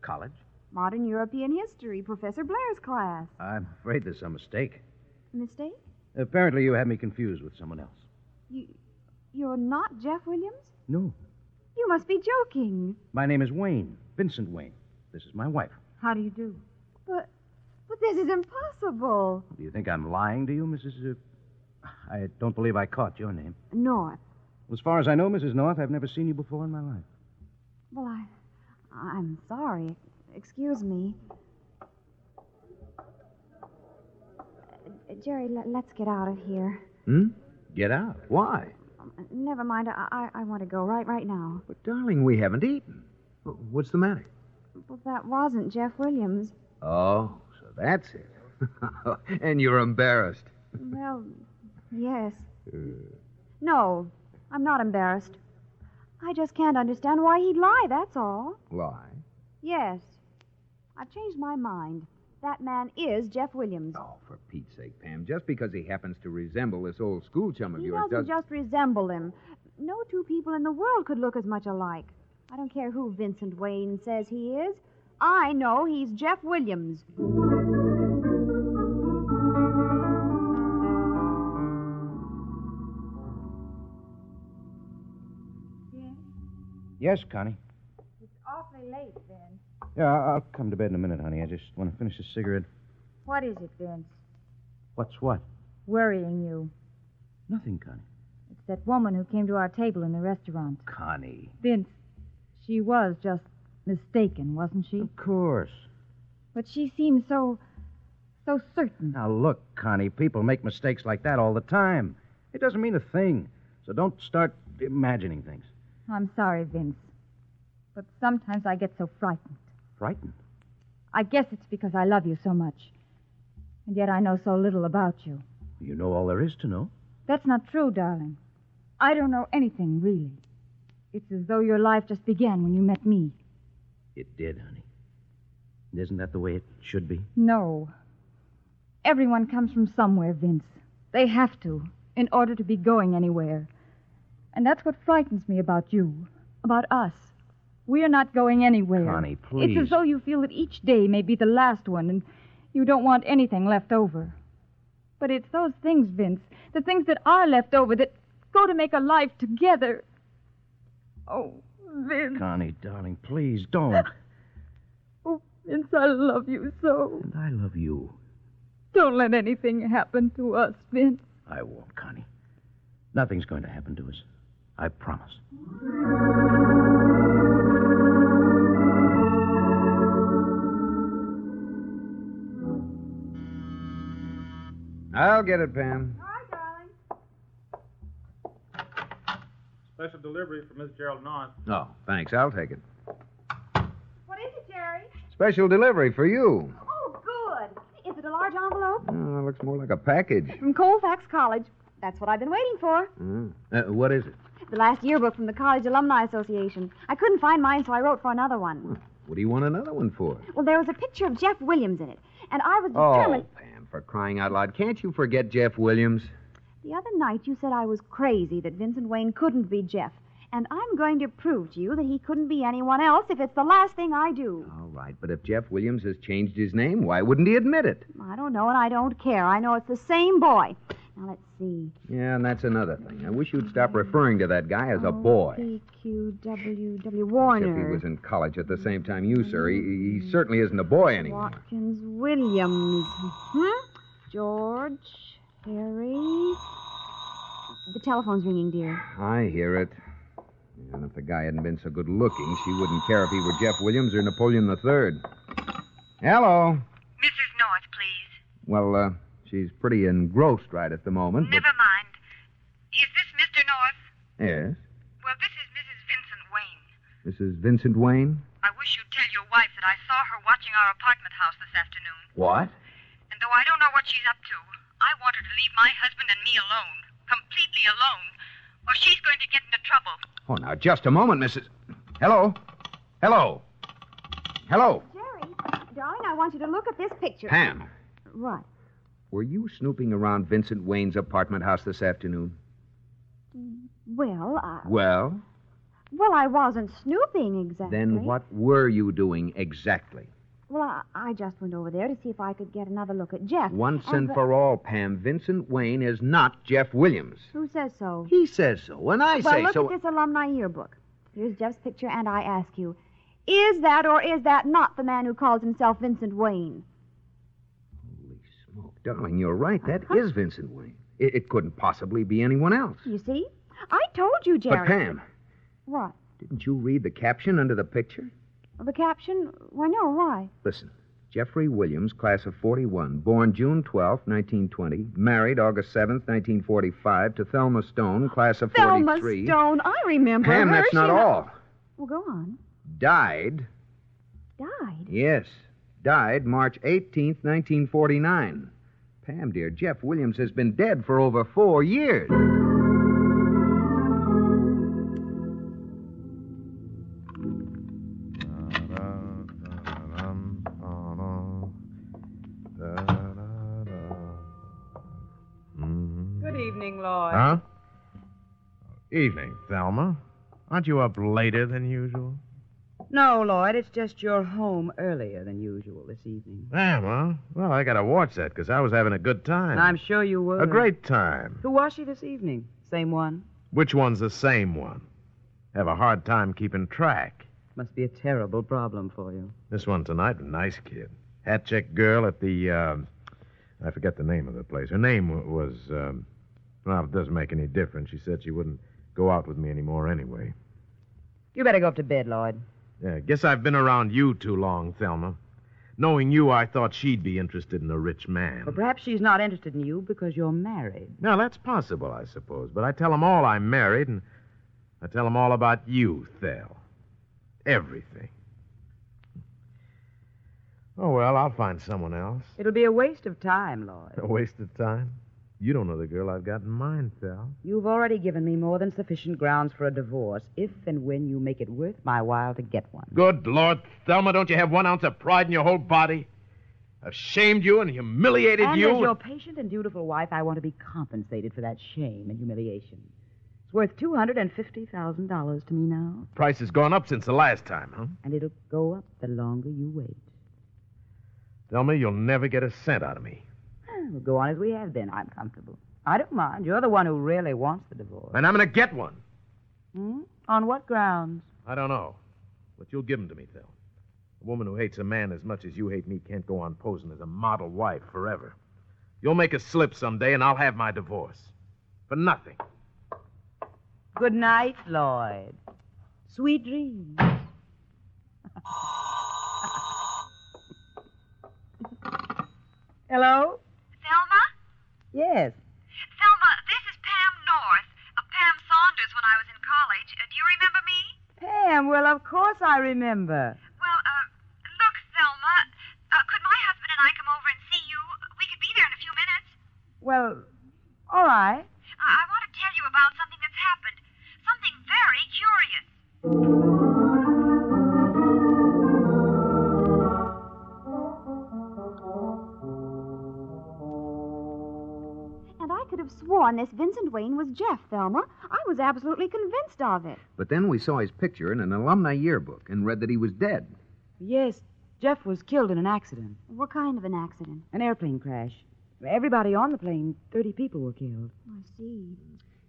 College? Modern European History, Professor Blair's class. I'm afraid there's some mistake. Mistake? Apparently, you have me confused with someone else. You, you're not Jeff Williams? No. You must be joking. My name is Wayne, Vincent Wayne. This is my wife. How do you do? But, but this is impossible. Do you think I'm lying to you, Mrs. Uh... I don't believe I caught your name. North. As far as I know, Mrs. North, I've never seen you before in my life. Well, I, I'm sorry. Excuse me. Uh, Jerry, let, let's get out of here. Hmm? Get out? Why? Never mind. I, I, I want to go right, right now. But, darling, we haven't eaten. What's the matter? Well, that wasn't Jeff Williams. Oh, so that's it. [LAUGHS] and you're embarrassed. Well, yes. No, I'm not embarrassed. I just can't understand why he'd lie, that's all. Lie? Yes. I've changed my mind. That man is Jeff Williams. Oh, for Pete's sake, Pam. Just because he happens to resemble this old school chum of he yours doesn't does just resemble him. No two people in the world could look as much alike. I don't care who Vincent Wayne says he is. I know he's Jeff Williams. Yes, Connie. It's awfully late, Vince. Yeah, I'll come to bed in a minute, honey. I just want to finish this cigarette. What is it, Vince? What's what? Worrying you. Nothing, Connie. It's that woman who came to our table in the restaurant. Connie. Vince, she was just mistaken, wasn't she? Of course. But she seemed so. so certain. Now, look, Connie, people make mistakes like that all the time. It doesn't mean a thing. So don't start imagining things. I'm sorry, Vince. But sometimes I get so frightened. Frightened? I guess it's because I love you so much. And yet I know so little about you. You know all there is to know. That's not true, darling. I don't know anything, really. It's as though your life just began when you met me. It did, honey. Isn't that the way it should be? No. Everyone comes from somewhere, Vince. They have to, in order to be going anywhere. And that's what frightens me about you, about us. We're not going anywhere. Connie, please. It's as though you feel that each day may be the last one, and you don't want anything left over. But it's those things, Vince, the things that are left over that go to make a life together. Oh, Vince. Connie, darling, please don't. [LAUGHS] Oh, Vince, I love you so. And I love you. Don't let anything happen to us, Vince. I won't, Connie. Nothing's going to happen to us. I promise. I'll get it, Pam. Hi, darling. Special delivery for Miss Gerald North. Oh, thanks. I'll take it. What is it, Jerry? Special delivery for you. Oh, good. Is it a large envelope? Oh, looks more like a package. From Colfax College. That's what I've been waiting for. Mm. Uh, what is it? The last yearbook from the College Alumni Association. I couldn't find mine, so I wrote for another one. What do you want another one for? Well, there was a picture of Jeff Williams in it, and I was determined. Oh, Pam, for crying out loud. Can't you forget Jeff Williams? The other night you said I was crazy that Vincent Wayne couldn't be Jeff. And I'm going to prove to you that he couldn't be anyone else if it's the last thing I do. All right, but if Jeff Williams has changed his name, why wouldn't he admit it? I don't know, and I don't care. I know it's the same boy. Now, let's see. Yeah, and that's another thing. I wish you'd stop referring to that guy as a boy. P-Q-W-W If he was in college at the same time you, sir, he, he certainly isn't a boy anymore. Watkins Williams. Hmm? George. Harry. The telephone's ringing, dear. I hear it. And if the guy hadn't been so good looking, she wouldn't care if he were Jeff Williams or Napoleon III. Hello. Mrs. North, please. Well, uh, she's pretty engrossed right at the moment. Never mind. Is this Mr. North? Yes. Well, this is Mrs. Vincent Wayne. Mrs. Vincent Wayne. I wish you'd tell your wife that I saw her watching our apartment house this afternoon. What? And though I don't know what she's up to, I want her to leave my husband and me alone, completely alone, or she's going to get into trouble. Oh, now, just a moment, Mrs. Hello? Hello? Hello? Jerry, darling, I want you to look at this picture. Pam, What? Were you snooping around Vincent Wayne's apartment house this afternoon? Well, I, Well, well, I wasn't snooping exactly. then what were you doing exactly? Well, I, I just went over there to see if I could get another look at Jeff. Once and the- uh, for all, Pam, Vincent Wayne is not Jeff Williams. Who says so? He says so, and I well, say look so. at this alumni yearbook. Here's Jeff's picture, and I ask you, is that or is that not the man who calls himself Vincent Wayne? Darling, you're right. That Uh-huh. is Vincent Wayne. It, it couldn't possibly be anyone else. You see? I told you, Jerry. But, Pam, What? didn't you read the caption under the picture? The caption? Why, no, why? Listen. Jeffrey Williams, class of 41, born June 12, 1920, married August 7, 1945, to Thelma Stone, class of Thelma 43. Stone. I remember Pam, her. that's not She- all. Well, go on. Died, Died? yes, died March 18th, 1949. Pam, dear, Jeff Williams has been dead for over four years. Good evening, Lloyd. Huh? Evening, Thelma. Aren't you up later than usual? No, Lloyd, it's just you're home earlier than usual this evening. Am, huh? Well, I gotta watch that because I was having a good time. I'm sure you were. A great time. Who was she this evening? Same one? Which one's the same one? Have a hard time keeping track. Must be a terrible problem for you. This one tonight, a nice kid. Hat check girl at the, uh, I forget the name of the place. Her name was, um, well, it doesn't make any difference. She said she wouldn't go out with me anymore anyway. You better go up to bed, Lloyd. Yeah, guess I've been around you too long, Thelma. Knowing you, I thought she'd be interested in a rich man. But perhaps she's not interested in you because you're married. Now, that's possible, I suppose. But I tell 'em all I'm married, and I tell 'em all about you, Thel. Everything. Oh, well, I'll find someone else. It'll be a waste of time, Lloyd. A waste of time. You don't know the girl I've got in mind, Thel. You've already given me more than sufficient grounds for a divorce if and when you make it worth my while to get one. Good Lord, Thelma, don't you have one ounce of pride in your whole body? I've shamed you and humiliated and you. as your patient and dutiful wife, I want to be compensated for that shame and humiliation. It's worth $250,000 to me now, Price has gone up since the last time, huh? and it'll go up the longer you wait. Thelma, you'll never get a cent out of me. We'll go on as we have been. I'm comfortable. I don't mind. You're the one who really wants the divorce. And I'm going to get one. Hmm? On what grounds? I don't know. But you'll give 'em to me, Phil. A woman who hates a man as much as you hate me can't go on posing as a model wife forever. You'll make a slip someday, and I'll have my divorce. For nothing. Good night, Lloyd. Sweet dreams. [LAUGHS] Hello? Yes. Thelma, this is Pam North. Uh, Pam Saunders when I was in college. Uh, do you remember me? Pam, well, of course I remember. Well, uh, look, Thelma, uh, could my husband and I come over and see you? We could be there in a few minutes. Well, all right. Uh, I want to tell you about something that's happened. Something very curious. I could sworn this Vincent Wayne was Jeff, Thelma. I was absolutely convinced of it. But then we saw his picture in an alumni yearbook and read that he was dead. Yes, Jeff was killed in an accident, What kind of an accident? an airplane crash. Everybody on the plane, 30 people were killed. I see.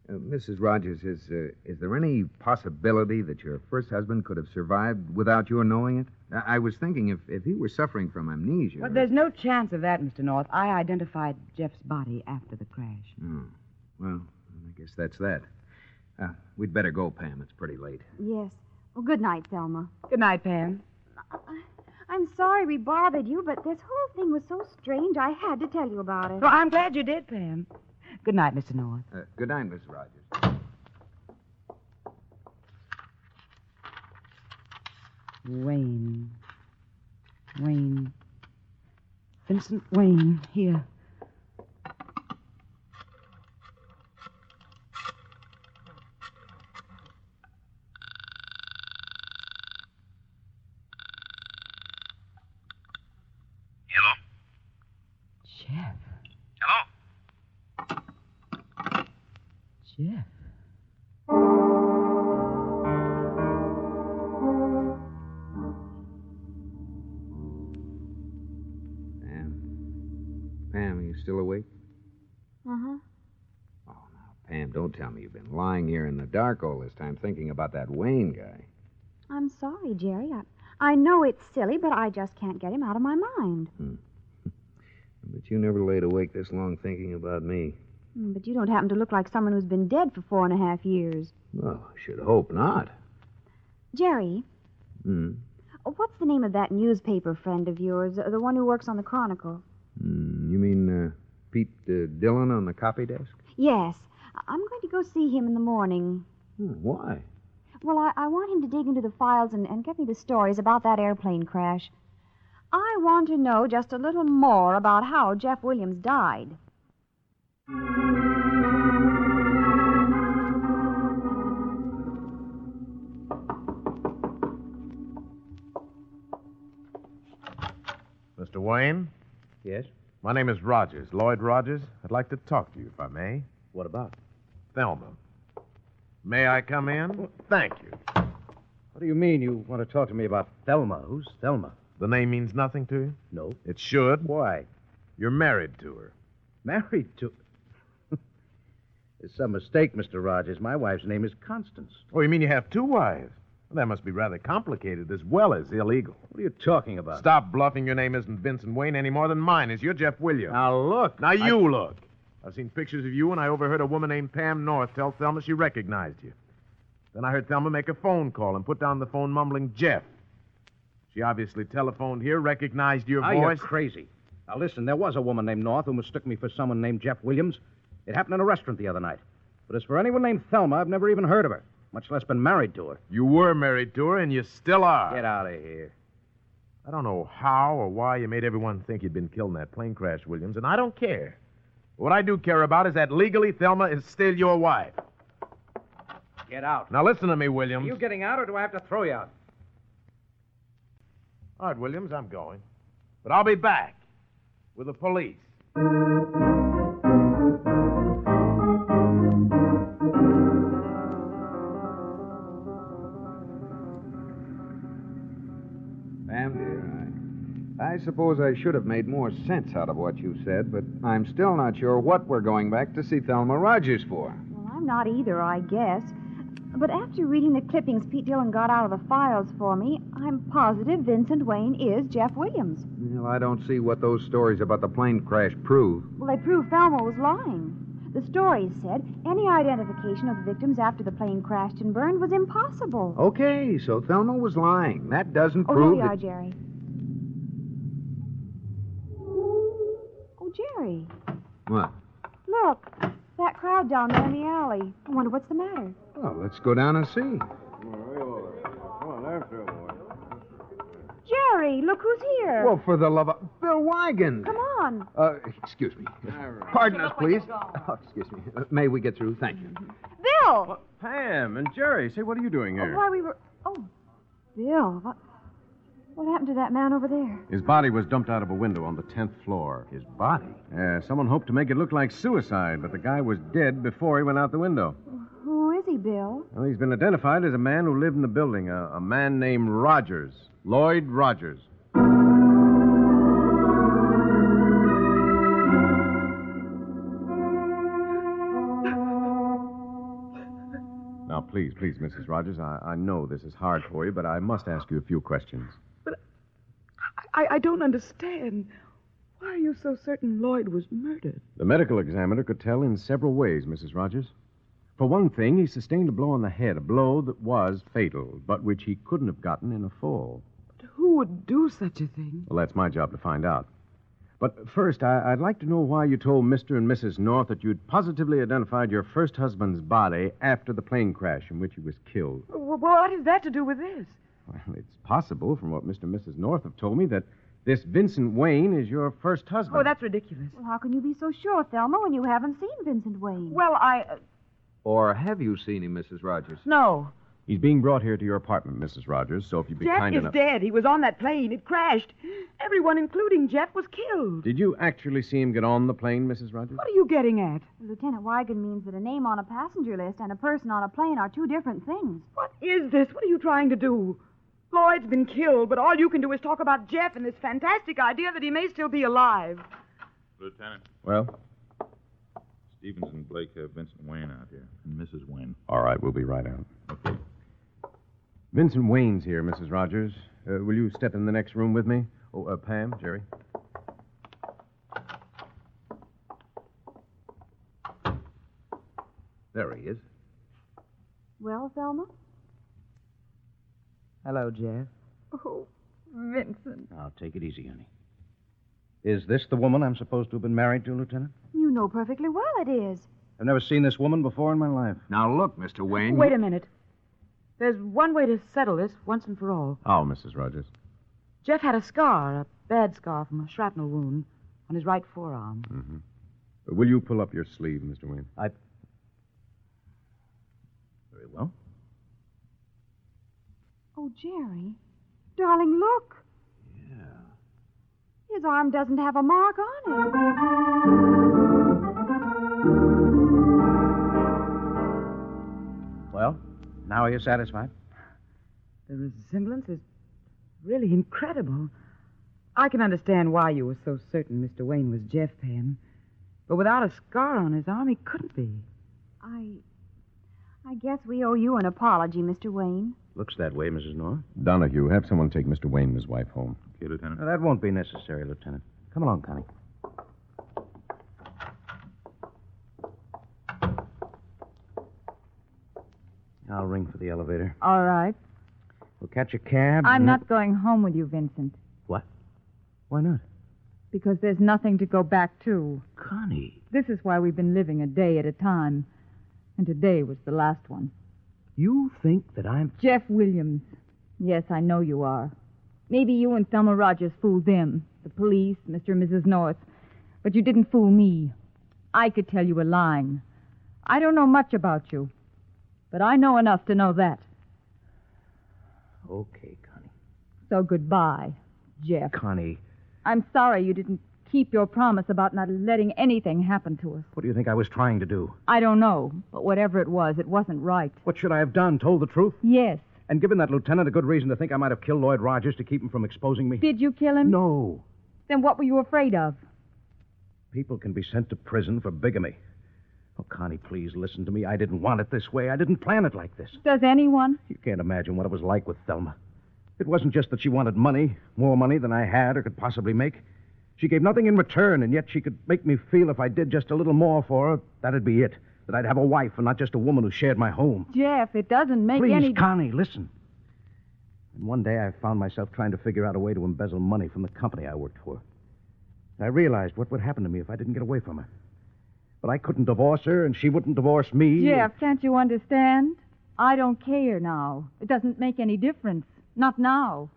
Uh, Mrs. Rogers, is, uh, is there any possibility that your first husband could have survived without your knowing it? I, I was thinking if, if he were suffering from amnesia. But there's no chance of that, Mr. North. I identified Jeff's body after the crash. Oh, well, I guess that's that. Uh, we'd better go, Pam. It's pretty late. Yes. Well, good night, Thelma. Good night, Pam. I'm sorry we bothered you, but this whole thing was so strange I had to tell you about it. Well, I'm glad you did, Pam. Good night, Mr. North. Uh, good night, Mrs. Rogers. Wayne. Wayne. Vincent Wayne, here. Dark all this time thinking about that Wayne guy. I'm sorry, Jerry. I, I know it's silly, but I just can't get him out of my mind. [LAUGHS] But you never laid awake this long thinking about me. Mm, But you don't happen to look like someone who's been dead for four and a half years. Well, I should hope not. Jerry, Hmm. what's the name of that newspaper friend of yours, uh, the one who works on the Chronicle? Hmm, you mean uh, Pete uh, Dillon on the copy desk? Yes. I'm going to go see him in the morning. Hmm, why? Well, I, I want him to dig into the files and, and get me the stories about that airplane crash. I want to know just a little more about how Jeff Williams died. Mr. Wayne? Yes? My name is Rogers, Lloyd Rogers. I'd like to talk to you, if I may. What about? Thelma. May I come in? Thank you. What do you mean you want to talk to me about Thelma? Who's Thelma? The name means nothing to you? No. It should. Why? You're married to her. Married to. [LAUGHS] It's some mistake, Mr. Rogers. My wife's name is Constance. Oh, you mean you have two wives? Well, that must be rather complicated as well as illegal. What are you talking about? Stop bluffing. Your name isn't Vincent Wayne any more than mine is. You're Jeff Williams. Now, look. Now, I- you look. I've seen pictures of you, and I overheard a woman named Pam North tell Thelma she recognized you. Then I heard Thelma make a phone call and put down the phone mumbling Jeff. She obviously telephoned here, recognized your ah, Now, voice. you're crazy. Now, listen, there was a woman named North who mistook me for someone named Jeff Williams. It happened in a restaurant the other night. But as for anyone named Thelma, I've never even heard of her, much less been married to her. You were married to her, and you still are. Get out of here. I don't know how or why you made everyone think you'd been killed in that plane crash, Williams, and I don't care. What I do care about is that legally Thelma is still your wife. Get out. Now listen to me, Williams. Are you getting out, or do I have to throw you out? All right, Williams, I'm going. But I'll be back with the police. I, suppose I should have made more sense out of what you said, but I'm still not sure what we're going back to see Thelma Rogers for. Well, I'm not either, I guess. But after reading the clippings Pete Dillon got out of the files for me, I'm positive Vincent Wayne is Jeff Williams. Well, I don't see what those stories about the plane crash prove. Well, they prove Thelma was lying. The stories said any identification of the victims after the plane crashed and burned was impossible. Okay, so Thelma was lying. That doesn't Oh, prove here you that- are, Jerry. Oh, What? Look, that crowd down there in the alley. I wonder what's the matter. Well, let's go down and see. Come on, after boy. Jerry, look who's here. Well, for the love of Bill Wigan. Come on. Uh, excuse me. Pardon us, please. Oh, excuse me. Uh, may we get through? Thank you. Bill! Pam and Jerry, say, what are you doing here? Why, we were. Oh, Bill, what, what happened to that man over there? His body was dumped out of a window on the 10th floor. His body? Yeah, someone hoped to make it look like suicide, but the guy was dead before he went out the window. Who is he, Bill? Well, he's been identified as a man who lived in the building, a, a man named Rogers. Lloyd Rogers. Now, please, please, Mrs. Rogers, I, I know this is hard for you, but I must ask you a few questions. I, I don't understand. Why are you so certain Lloyd was murdered? The medical examiner could tell in several ways, Mrs. Rogers. For one thing, he sustained a blow on the head, a blow that was fatal, but which he couldn't have gotten in a fall. But who would do such a thing? Well, that's my job to find out. But first, I, I'd like to know why you told Mr. and Mrs. North that you'd positively identified your first husband's body after the plane crash in which he was killed. Well, what has that to do with this? Well, it's possible, from what Mr. and Mrs. North have told me, that this Vincent Wayne is your first husband. Oh, that's ridiculous. Well, how can you be so sure, Thelma, when you haven't seen Vincent Wayne? Well, I. Uh, Or have you seen him, Mrs. Rogers? no. He's being brought here to your apartment, Mrs. Rogers, so if you'd be Jeff kind is enough. dead. He was on that plane. It crashed. Everyone, including Jeff, was killed. Did you actually see him get on the plane, Mrs. Rogers? What are you getting at? Lieutenant Wigan means that a name on a passenger list and a person on a plane are two different things. What is this? What are you trying to do? Lloyd's been killed, but all you can do is talk about Jeff and this fantastic idea that he may still be alive. Lieutenant, Well, Stevens and Blake have Vincent Wayne out here, and Mrs. Wayne. all right, we'll be right out. Okay. Vincent Wayne's here, Mrs. Rogers. Uh, will you step in the next room with me? Oh, uh, Pam, Jerry. There he is. Well, Thelma? Hello, Jeff. Oh, Vincent. Now, take it easy, honey. Is this the woman I'm supposed to have been married to, Lieutenant? You know perfectly well it is. I've never seen this woman before in my life. Now, look, Mr. Wayne. Wait a minute. There's one way to settle this once and for all. Oh, Mrs. Rogers. Jeff had a scar, a bad scar from a shrapnel wound on his right forearm. Mm-hmm. Will you pull up your sleeve, Mr. Wayne? I. Very well. Oh, Jerry. Darling, look. Yeah. His arm doesn't have a mark on it. Well, now are you satisfied? The resemblance is really incredible. I can understand why you were so certain Mr. Wayne was Jeff Pam. But without a scar on his arm, he couldn't be. I. I guess we owe you an apology, Mr. Wayne. Looks that way, Mrs. North. Donahue, have someone take Mr. Wayne and his wife home. Okay, Lieutenant. Now, that won't be necessary, Lieutenant. Come along, Connie. I'll ring for the elevator. All right. We'll catch a cab. I'm and- not going home with you, Vincent, What? Why not? because there's nothing to go back to. Connie, This is why we've been living a day at a time. And today was the last one. You think that I'm. Jeff Williams. Yes, I know you are. Maybe you and Thelma Rogers fooled them, the police, Mr. and Mrs. North. But you didn't fool me. I could tell you were lying. I don't know much about you, but I know enough to know that. Okay, Connie. So goodbye, Jeff. Connie, I'm sorry you didn't keep your promise about not letting anything happen to us. what do you think I was trying to do? I don't know, but whatever it was, it wasn't right. What should I have done? Told the truth? Yes. And given that lieutenant a good reason to think I might have killed Lloyd Rogers to keep him from exposing me? Did you kill him? No. Then what were you afraid of? People can be sent to prison for bigamy. Oh, Connie, please listen to me. I didn't want it this way. I didn't plan it like this. Does anyone? You can't imagine what it was like with Thelma. It wasn't just that she wanted money, more money than I had or could possibly make. She gave nothing in return, and yet she could make me feel if I did just a little more for her, that'd be it. That I'd have a wife and not just a woman who shared my home. Jeff, it doesn't make any Please, any. Connie, listen. And one day I found myself trying to figure out a way to embezzle money from the company I worked for. I realized what would happen to me if I didn't get away from her. But I couldn't divorce her, and she wouldn't divorce me. Jeff, can't you understand? I don't care now. It doesn't make any difference. Not now.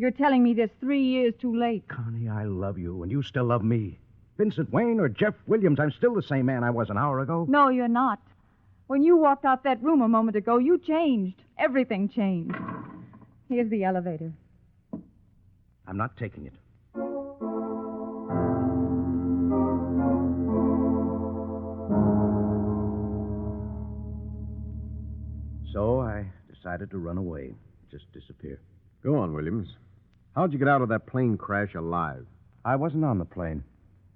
You're telling me this three years too late. Connie, I love you, and you still love me. Vincent Wayne or Jeff Williams, I'm still the same man I was an hour ago. No, you're not. When you walked out that room a moment ago, you changed. Everything changed. Here's the elevator. I'm not taking it. So I decided to run away, just disappear. Go on, Williams. How'd you get out of that plane crash alive? I wasn't on the plane.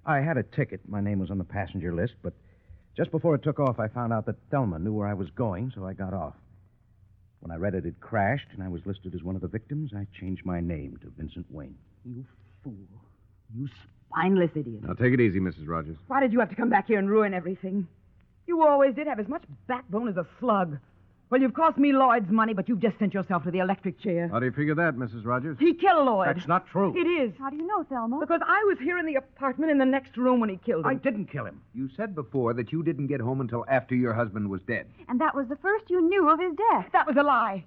I had a ticket. My name was on the passenger list, but just before it took off, I found out that Thelma knew where I was going, so I got off. When I read it had crashed and I was listed as one of the victims, I changed my name to Vincent Wayne. You fool. You spineless idiot. Now, take it easy, Mrs. Rogers. Why did you have to come back here and ruin everything? You always did have as much backbone as a slug. Well, you've cost me Lloyd's money, but you've just sent yourself to the electric chair. How do you figure that, Mrs. Rogers? He killed Lloyd. That's not true. It is. How do you know, Thelma? Because I was here in the apartment in the next room when he killed him. I didn't kill him. You said before that you didn't get home until after your husband was dead. And that was the first you knew of his death. That was a lie.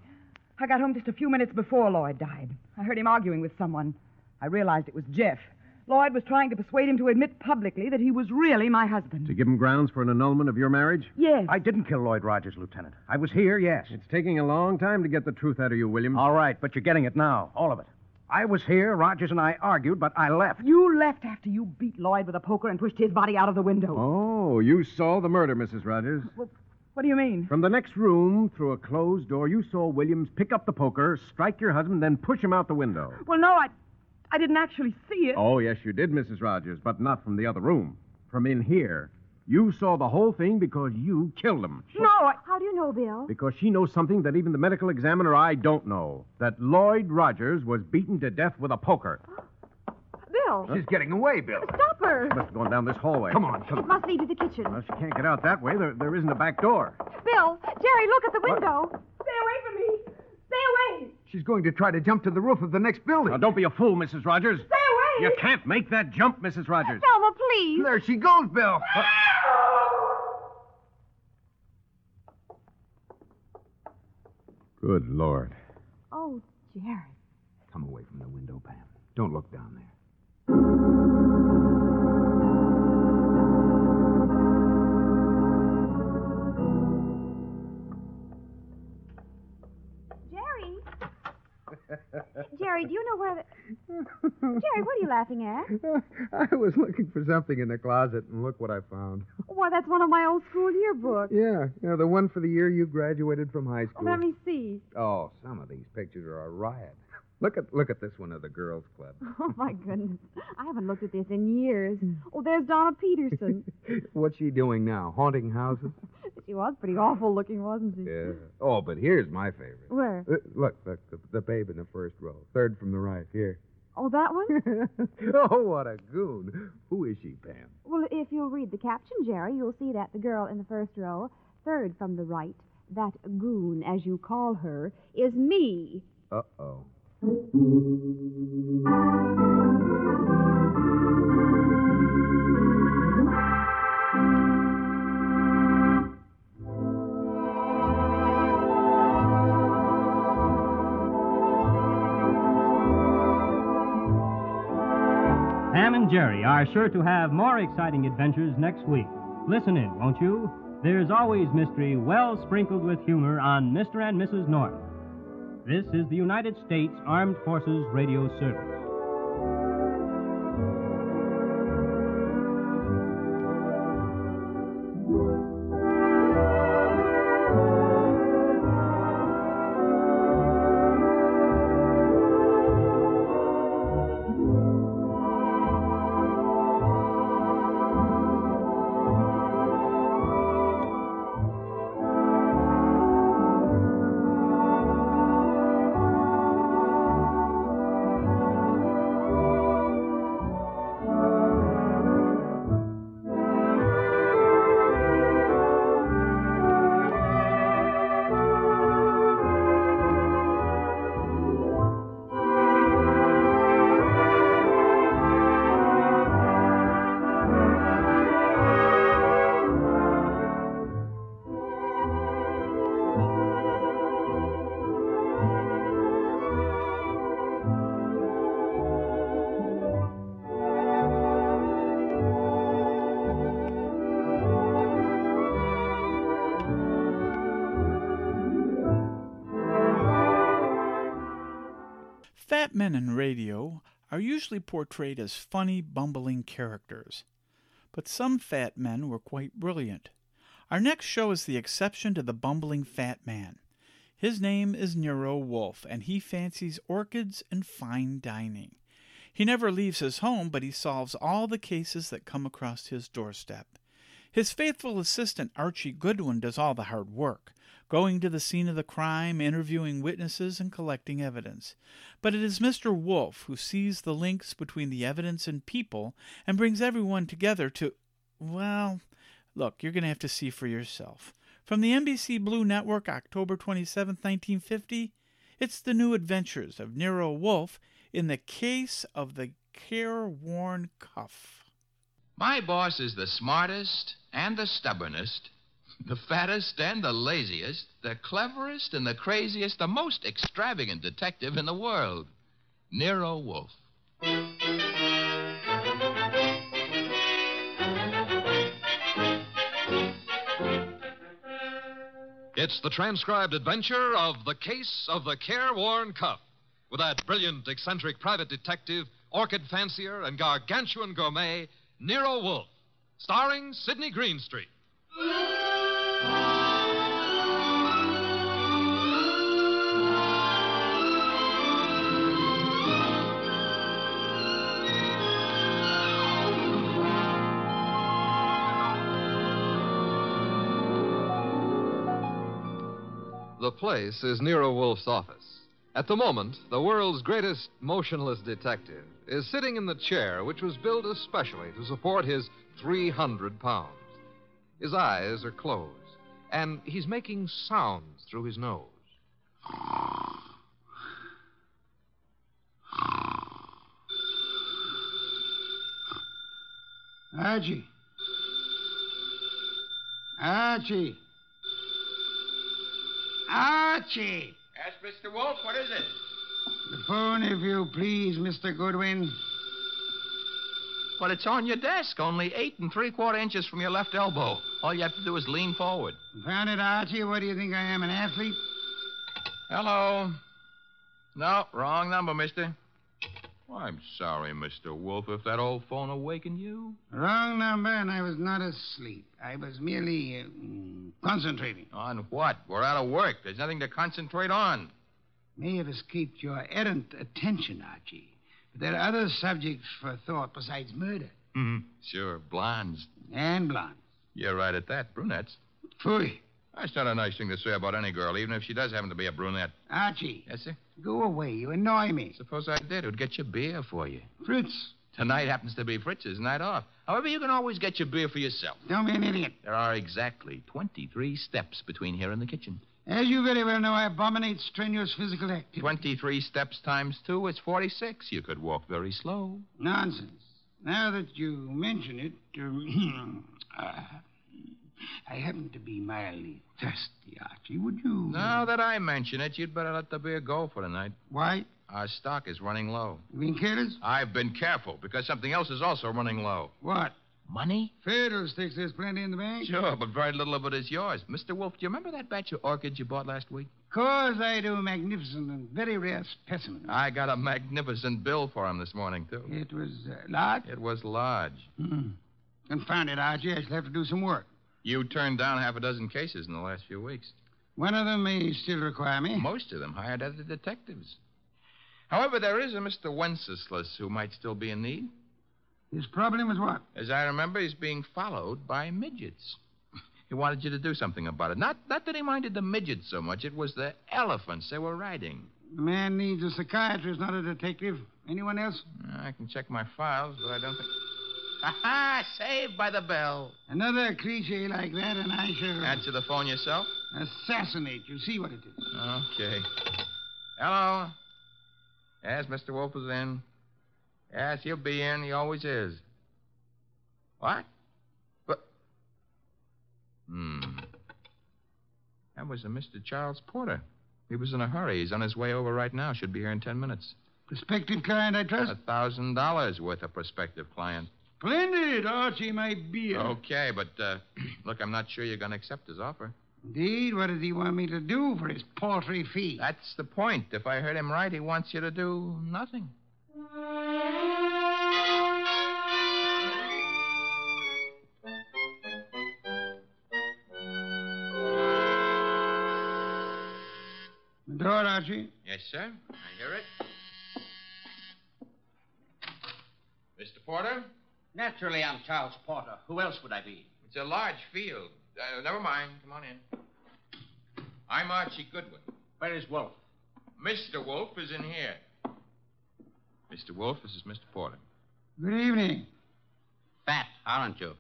I got home just a few minutes before Lloyd died. I heard him arguing with someone. I realized it was Jeff. Lloyd was trying to persuade him to admit publicly that he was really my husband. To give him grounds for an annulment of your marriage? Yes. I didn't kill Lloyd Rogers, Lieutenant. I was here, yes. It's taking a long time to get the truth out of you, Williams. All right, but you're getting it now, all of it. I was here, Rogers and I argued, but I left. You left after you beat Lloyd with a poker and pushed his body out of the window. Oh, you saw the murder, Mrs. Rogers. Well, what do you mean? From the next room, through a closed door, you saw Williams pick up the poker, strike your husband, then push him out the window. Well, no, I, I didn't actually see it. Oh, yes, you did, Mrs. Rogers, but not from the other room. From in here. You saw the whole thing because you killed him. No, I... How do you know, Bill? Because she knows something that even the medical examiner I don't know. That Lloyd Rogers was beaten to death with a poker. [GASPS] Bill. She's getting away, Bill. Stop her. She must have gone down this hallway. Come on, come It must lead to the kitchen. Well, she can't get out that way. There, there isn't a back door. Bill, Jerry, look at the window. Stay away from me. Stay away. She's going to try to jump to the roof of the next building. Now, don't be a fool, Mrs. Rogers. Stay away. You can't make that jump, Mrs. Rogers. Thelma, please. There she goes, Bill. Uh, Good Lord. Oh, Jerry. Come away from the window, Pam. Don't look down there. Jerry, do you know where the. [LAUGHS] Jerry, what are you laughing at? I was looking for something in the closet, and look what I found. [LAUGHS] Why, that's one of my old school yearbooks. Yeah, yeah, the one for the year you graduated from high school. Let me see. Oh, some of these pictures are a riot. Look at look at this one of the girls' club. [LAUGHS] Oh, my goodness. I haven't looked at this in years. Oh, there's Donna Peterson. [LAUGHS] What's she doing now? Haunting houses? [LAUGHS] she was pretty awful looking, wasn't she? Yeah. Oh, but here's my favorite. Where? Uh, look, look, the, the babe in the first row, third from the right. Here. Oh, that one? oh, what a goon! Who is she, Pam? well, if you'll read the caption, Jerry, you'll see that the girl in the first row, third from the right, that goon, as you call her, is me. Uh oh. Pam and Jerry are sure to have more exciting adventures next week. Listen in, won't you? There's always mystery well sprinkled with humor on Mr. and Mrs. North. This is the United States Armed Forces Radio Service. Men in radio are usually portrayed as funny, bumbling characters. But some fat men were quite brilliant. Our next show is the exception to the bumbling fat man. His name is Nero Wolfe, and he fancies orchids and fine dining. He never leaves his home, but he solves all the cases that come across his doorstep. His faithful assistant Archie Goodwin does all the hard work, going to the scene of the crime, interviewing witnesses, and collecting evidence. But it is Mr. Wolfe who sees the links between the evidence and people and brings everyone together to. Well, look, you're going to have to see for yourself. From the NBC Blue Network, October 27, 1950, it's the new adventures of Nero Wolfe in the case of the careworn cuff. My boss is the smartest and the stubbornest, the fattest and the laziest, the cleverest and the craziest, the most extravagant detective in the world. Nero Wolfe. It's the transcribed adventure of The Case of the Careworn Cuff, with that brilliant, eccentric private detective, orchid fancier, and gargantuan gourmet, Nero Wolfe, starring Sidney Greenstreet. The place is Nero Wolfe's office. At the moment, the world's greatest motionless detective is sitting in the chair which was built especially to support his 300 pounds. His eyes are closed, and he's making sounds through his nose. Archie. Archie. Archie. Ask Mr. Wolfe, what is it? The phone, if you please, Mr. Goodwin. Well, it's on your desk, only eight and three quarter inches from your left elbow. All you have to do is lean forward. Found it, Archie. What do you think I am, an athlete? Hello. No, wrong number, mister. Well, I'm sorry, Mr. Wolfe, if that old phone awakened you. Wrong number, and I was not asleep. I was merely uh, mm, concentrating. On what? We're out of work. There's nothing to concentrate on. May have escaped your errant attention, Archie. But there are other subjects for thought besides murder. Mm-hmm. Sure, blondes. And blondes. You're right at that. Brunettes. Phooey. That's not a nice thing to say about any girl, even if she does happen to be a brunette. Archie. Yes, sir? Go away. You annoy me. Suppose I did. Who'd get you beer for you? Fritz. Tonight happens to be Fritz's night off. However, you can always get your beer for yourself. Don't be an idiot. There are exactly 23 steps between here and the kitchen. As you very well know, I abominate strenuous physical activity. 23 steps times two is 46. You could walk very slow. Nonsense. Now that you mention it, [CLEARS THROAT] uh, uh, I happen to be mildly thirsty, Archie. Would you? Now that I mention it, you'd better let the beer go for tonight. Why? Our stock is running low. You being careless? I've been careful because something else is also running low. What? Money? Fiddlesticks, there's plenty in the bank. Sure, but very little of it is yours. Mr. Wolfe, do you remember that batch of orchids you bought last week? Course I do. Magnificent and very rare specimen. I got a magnificent bill for him this morning, too. It was uh, large? It was large. Hmm. Confound it, Archie. I shall have to do some work. You turned down half a dozen cases in the last few weeks. One of them may still require me. Most of them hired other detectives. However, there is a Mr. Wenceslas who might still be in need. His problem is what? As I remember, he's being followed by midgets. [LAUGHS] He wanted you to do something about it. Not, not that he minded the midgets so much, it was the elephants they were riding. The man needs a psychiatrist, not a detective. Anyone else? I can check my files, but I don't think. Ha ha! Saved by the bell. Another cliche like that, and I shall. Answer the phone yourself? Assassinate you. See what it is. Okay. Hello? Yes, Mr. Wolfe is in. Yes, he'll be in. He always is. What? But. Hmm. That was a Mr. Charles Porter. He was in a hurry. He's on his way over right now. Should be here in ten minutes. Prospective client, I trust? A thousand dollars worth of prospective client. Splendid, Archie, my beer. Okay, but uh, [CLEARS THROAT] look, I'm not sure you're going to accept his offer. Indeed, what does he want me to do for his paltry fee? That's the point. If I heard him right, he wants you to do nothing. The door, Archie. Yes, sir. I hear it. Mr. Porter? Naturally, I'm Charles Porter. Who else would I be? It's a large field. Uh, never mind. Come on in. I'm Archie Goodwin. Where is Wolfe? Mr. Wolfe is in here. Mr. Wolfe, this is Mr. Porter. Good evening. Fat, aren't you?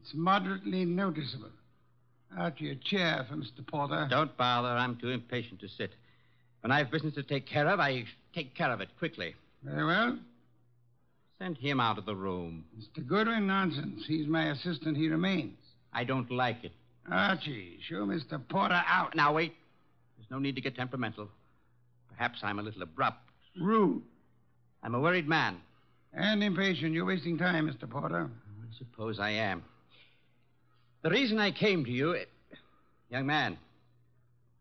It's moderately noticeable. Archie, your chair for Mr. Porter. Don't bother. I'm too impatient to sit. When I've business to take care of, I take care of it quickly. Very well. Send him out of the room. Mr. Goodwin, nonsense. He's my assistant. He remains. I don't like it. Archie, show Mr. Porter out. Now, wait. There's no need to get temperamental. Perhaps I'm a little abrupt. Rude. I'm a worried man. And impatient. You're wasting time, Mr. Porter. I suppose I am. The reason I came to you. Young man,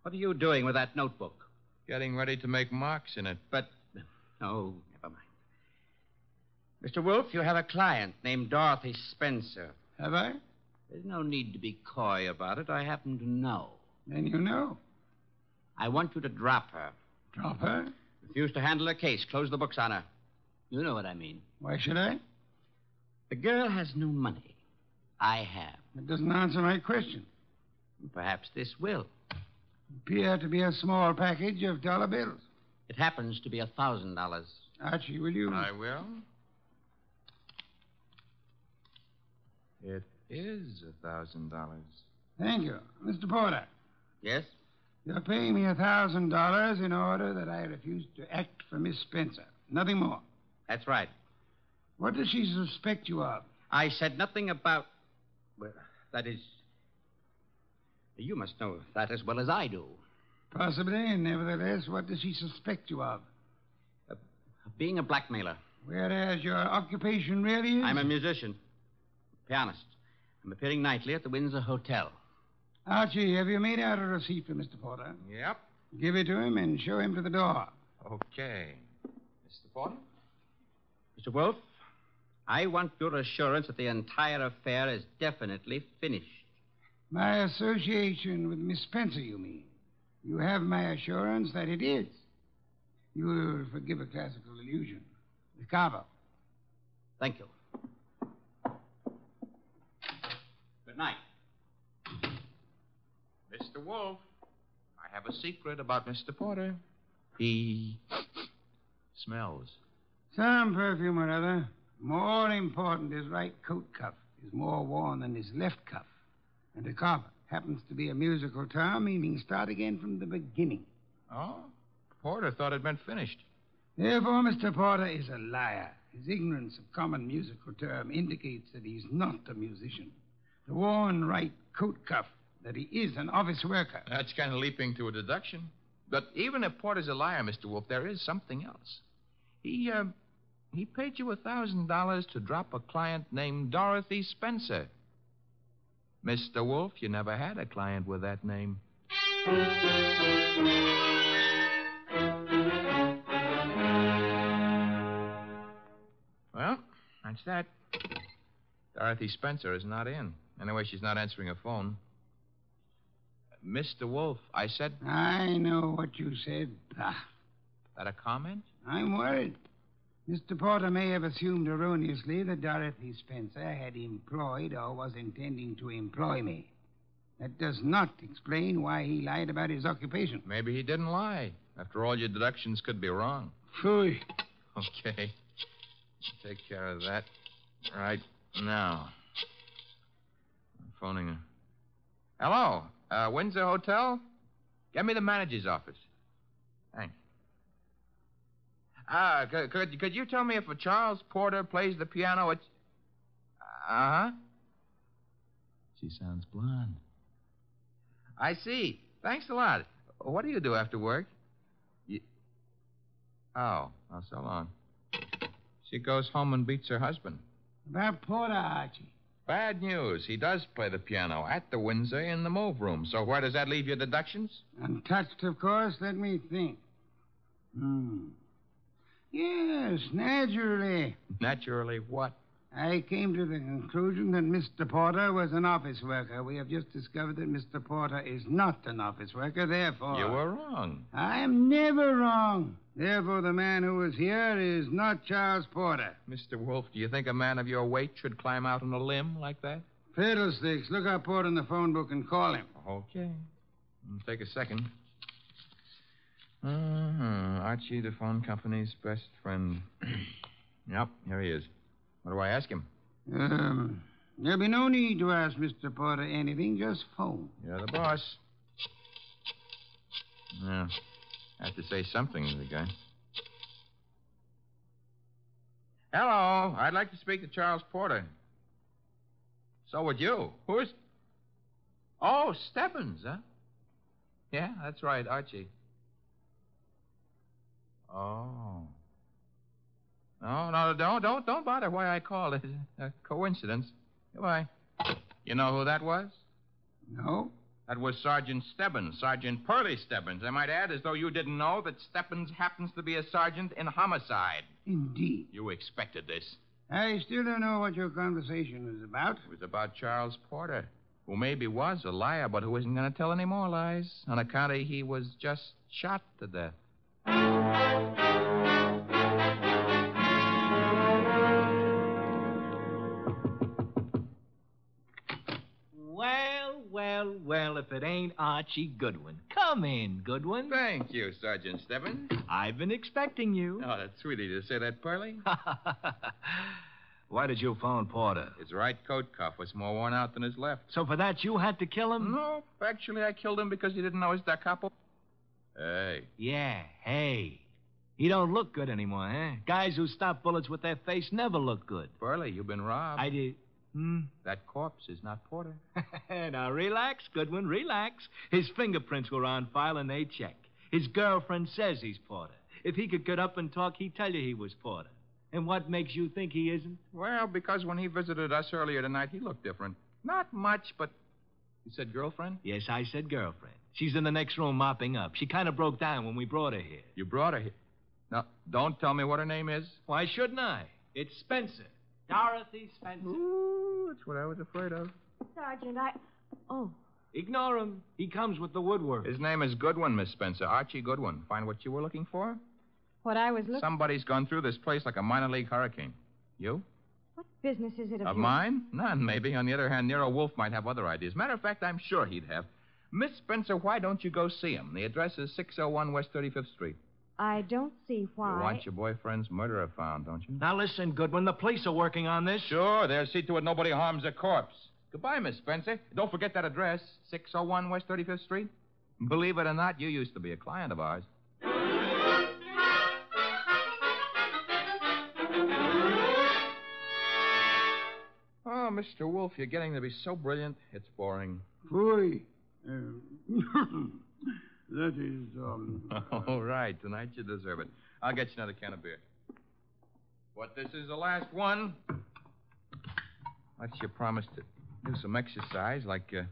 what are you doing with that notebook? Getting ready to make marks in it. But. Oh, never mind. Mr. Wolfe, you have a client named Dorothy Spencer. Have I? There's no need to be coy about it. I happen to know. Then you know. I want you to drop her. Drop her? Refuse to handle her case. Close the books on her. You know what I mean. Why should I? The girl has no money. I have. That doesn't answer my question. Perhaps this will. Appear to be a small package of dollar bills. It happens to be a thousand dollars. Archie, will you? I will. It is a thousand dollars. Thank you. Mr. Porter, Yes? you're paying me a thousand dollars in order that I refuse to act for Miss Spencer. Nothing more. That's right. What does she suspect you of? I said nothing about. Well, that is. You must know that as well as I do. Possibly, and nevertheless, what does she suspect you of? Of being a blackmailer. Whereas your occupation really is? I'm a musician, pianist. I'm appearing nightly at the Windsor Hotel. Archie, have you made out a receipt for Mr. Porter? Yep. Give it to him and show him to the door. Okay. Mr. Porter? Mr. Wolfe, I want your assurance that the entire affair is definitely finished. My association with Miss Spencer, you mean? You have my assurance that it is. You will forgive a classical illusion. Da capo. Thank you. Good night. Mr. Wolfe, I have a secret about Mr. Porter. He smells. Some perfume or other. More important, his right coat cuff is more worn than his left cuff. And da capo happens to be a musical term meaning start again from the beginning. Oh? Porter thought it meant finished. Therefore, Mr. Porter is a liar. His ignorance of common musical term indicates that he's not a musician. The worn right coat cuff, that he is an office worker. That's kind of leaping to a deduction. But even if Porter's a liar, Mr. Wolfe, there is something else. He, uh, he paid you a thousand dollars to drop a client named Dorothy Spencer. Mr. Wolfe, you never had a client with that name. Well, that's that. Dorothy Spencer is not in. Anyway, she's not answering her phone. Mr. Wolfe, I said. I know what you said. Bah. That a comment? I'm worried. Mr. Porter may have assumed erroneously that Dorothy Spencer had employed or was intending to employ me. That does not explain why he lied about his occupation. Maybe he didn't lie. After all, your deductions could be wrong. Phooey. Okay. Take care of that right now. I'm phoning her. Hello, uh, Windsor Hotel? Get me the manager's office. Thanks. Ah, could, could, could you tell me if a Charles Porter plays the piano at. Uh huh. She sounds blonde. I see. Thanks a lot. What do you do after work? You... Oh, oh, so long. She goes home and beats her husband. About Porter, Archie. Bad news. He does play the piano at the Windsor in the move room. So where does that leave your deductions? Untouched, of course. Let me think. Hmm. Yes, naturally. Naturally, what? I came to the conclusion that Mr. Porter was an office worker. We have just discovered that Mr. Porter is not an office worker, therefore. You were wrong. I am never wrong. Therefore, the man who was here is not Charles Porter. Mr. Wolfe, do you think a man of your weight should climb out on a limb like that? Fiddlesticks. Look up Porter in the phone book and call him. Okay. Mm, Take a second. Uh-huh. Archie, the phone company's best friend. [CLEARS THROAT] yep, here he is. What do I ask him? Um, there'll be no need to ask Mr. Porter anything. Just phone. You're the boss. Yeah. I have to say something to the guy. Hello. I'd like to speak to Charles Porter. So would you. Who's. Oh, Stebbins, huh? Yeah, that's right, Archie. Oh. No, no, don't, don't, don't bother why I called. It's a coincidence. Goodbye. You know who that was? No. That was Sergeant Stebbins, Sergeant Purley Stebbins. I might add, as though you didn't know, that Stebbins happens to be a sergeant in homicide. Indeed. You expected this. I still don't know what your conversation was about. It was about Charles Porter, who maybe was a liar, but who isn't going to tell any more lies on account of he was just shot to death. Well, if it ain't Archie Goodwin. Come in, Goodwin. Thank you, Sergeant Stebbins. I've been expecting you. Oh, that's sweet of you to say that, Purley. [LAUGHS] Why did you phone Porter? His right coat cuff was more worn out than his left. So for that, you had to kill him? No, actually, I killed him because he didn't know his da capo. Hey. Yeah, hey. He don't look good anymore, eh? Guys who stop bullets with their face never look good. Purley, you've been robbed. I did. Hmm? That corpse is not Porter. [LAUGHS] now, relax, Goodwin, relax. His fingerprints were on file and they check. His girlfriend says he's Porter. If he could get up and talk, he'd tell you he was Porter. And what makes you think he isn't? Well, because when he visited us earlier tonight, he looked different. Not much, but. You said girlfriend? Yes, I said girlfriend. She's in the next room mopping up. She kind of broke down when we brought her here. You brought her here. Now, don't tell me what her name is. Why shouldn't I? It's Spencer. Dorothy Spencer. Ooh, that's what I was afraid of. Sergeant, I. Oh. Ignore him. He comes with the woodwork. His name is Goodwin, Miss Spencer. Archie Goodwin. Find what you were looking for? What I was looking. Somebody's gone through this place like a minor league hurricane. You? What business is it of, Of yours? mine? None, maybe. On the other hand, Nero Wolfe might have other ideas. Matter of fact, I'm sure he'd have. Miss Spencer, why don't you go see him? The address is 601 West 35th Street. I don't see why. You want your boyfriend's murderer found, don't you? Now listen, Goodwin. The police are working on this. Sure, they'll see to it nobody harms a corpse. Goodbye, Miss Spencer. Don't forget that address, 601 West 35th Street. Believe it or not, you used to be a client of ours. Oh, Mr. Wolfe, you're getting to be so brilliant, it's boring. Boy. Uh, [LAUGHS] that is, um. [LAUGHS] All right, tonight you deserve it. I'll get you another can of beer. But this is the last one. Unless you promise to do some exercise, like, uh,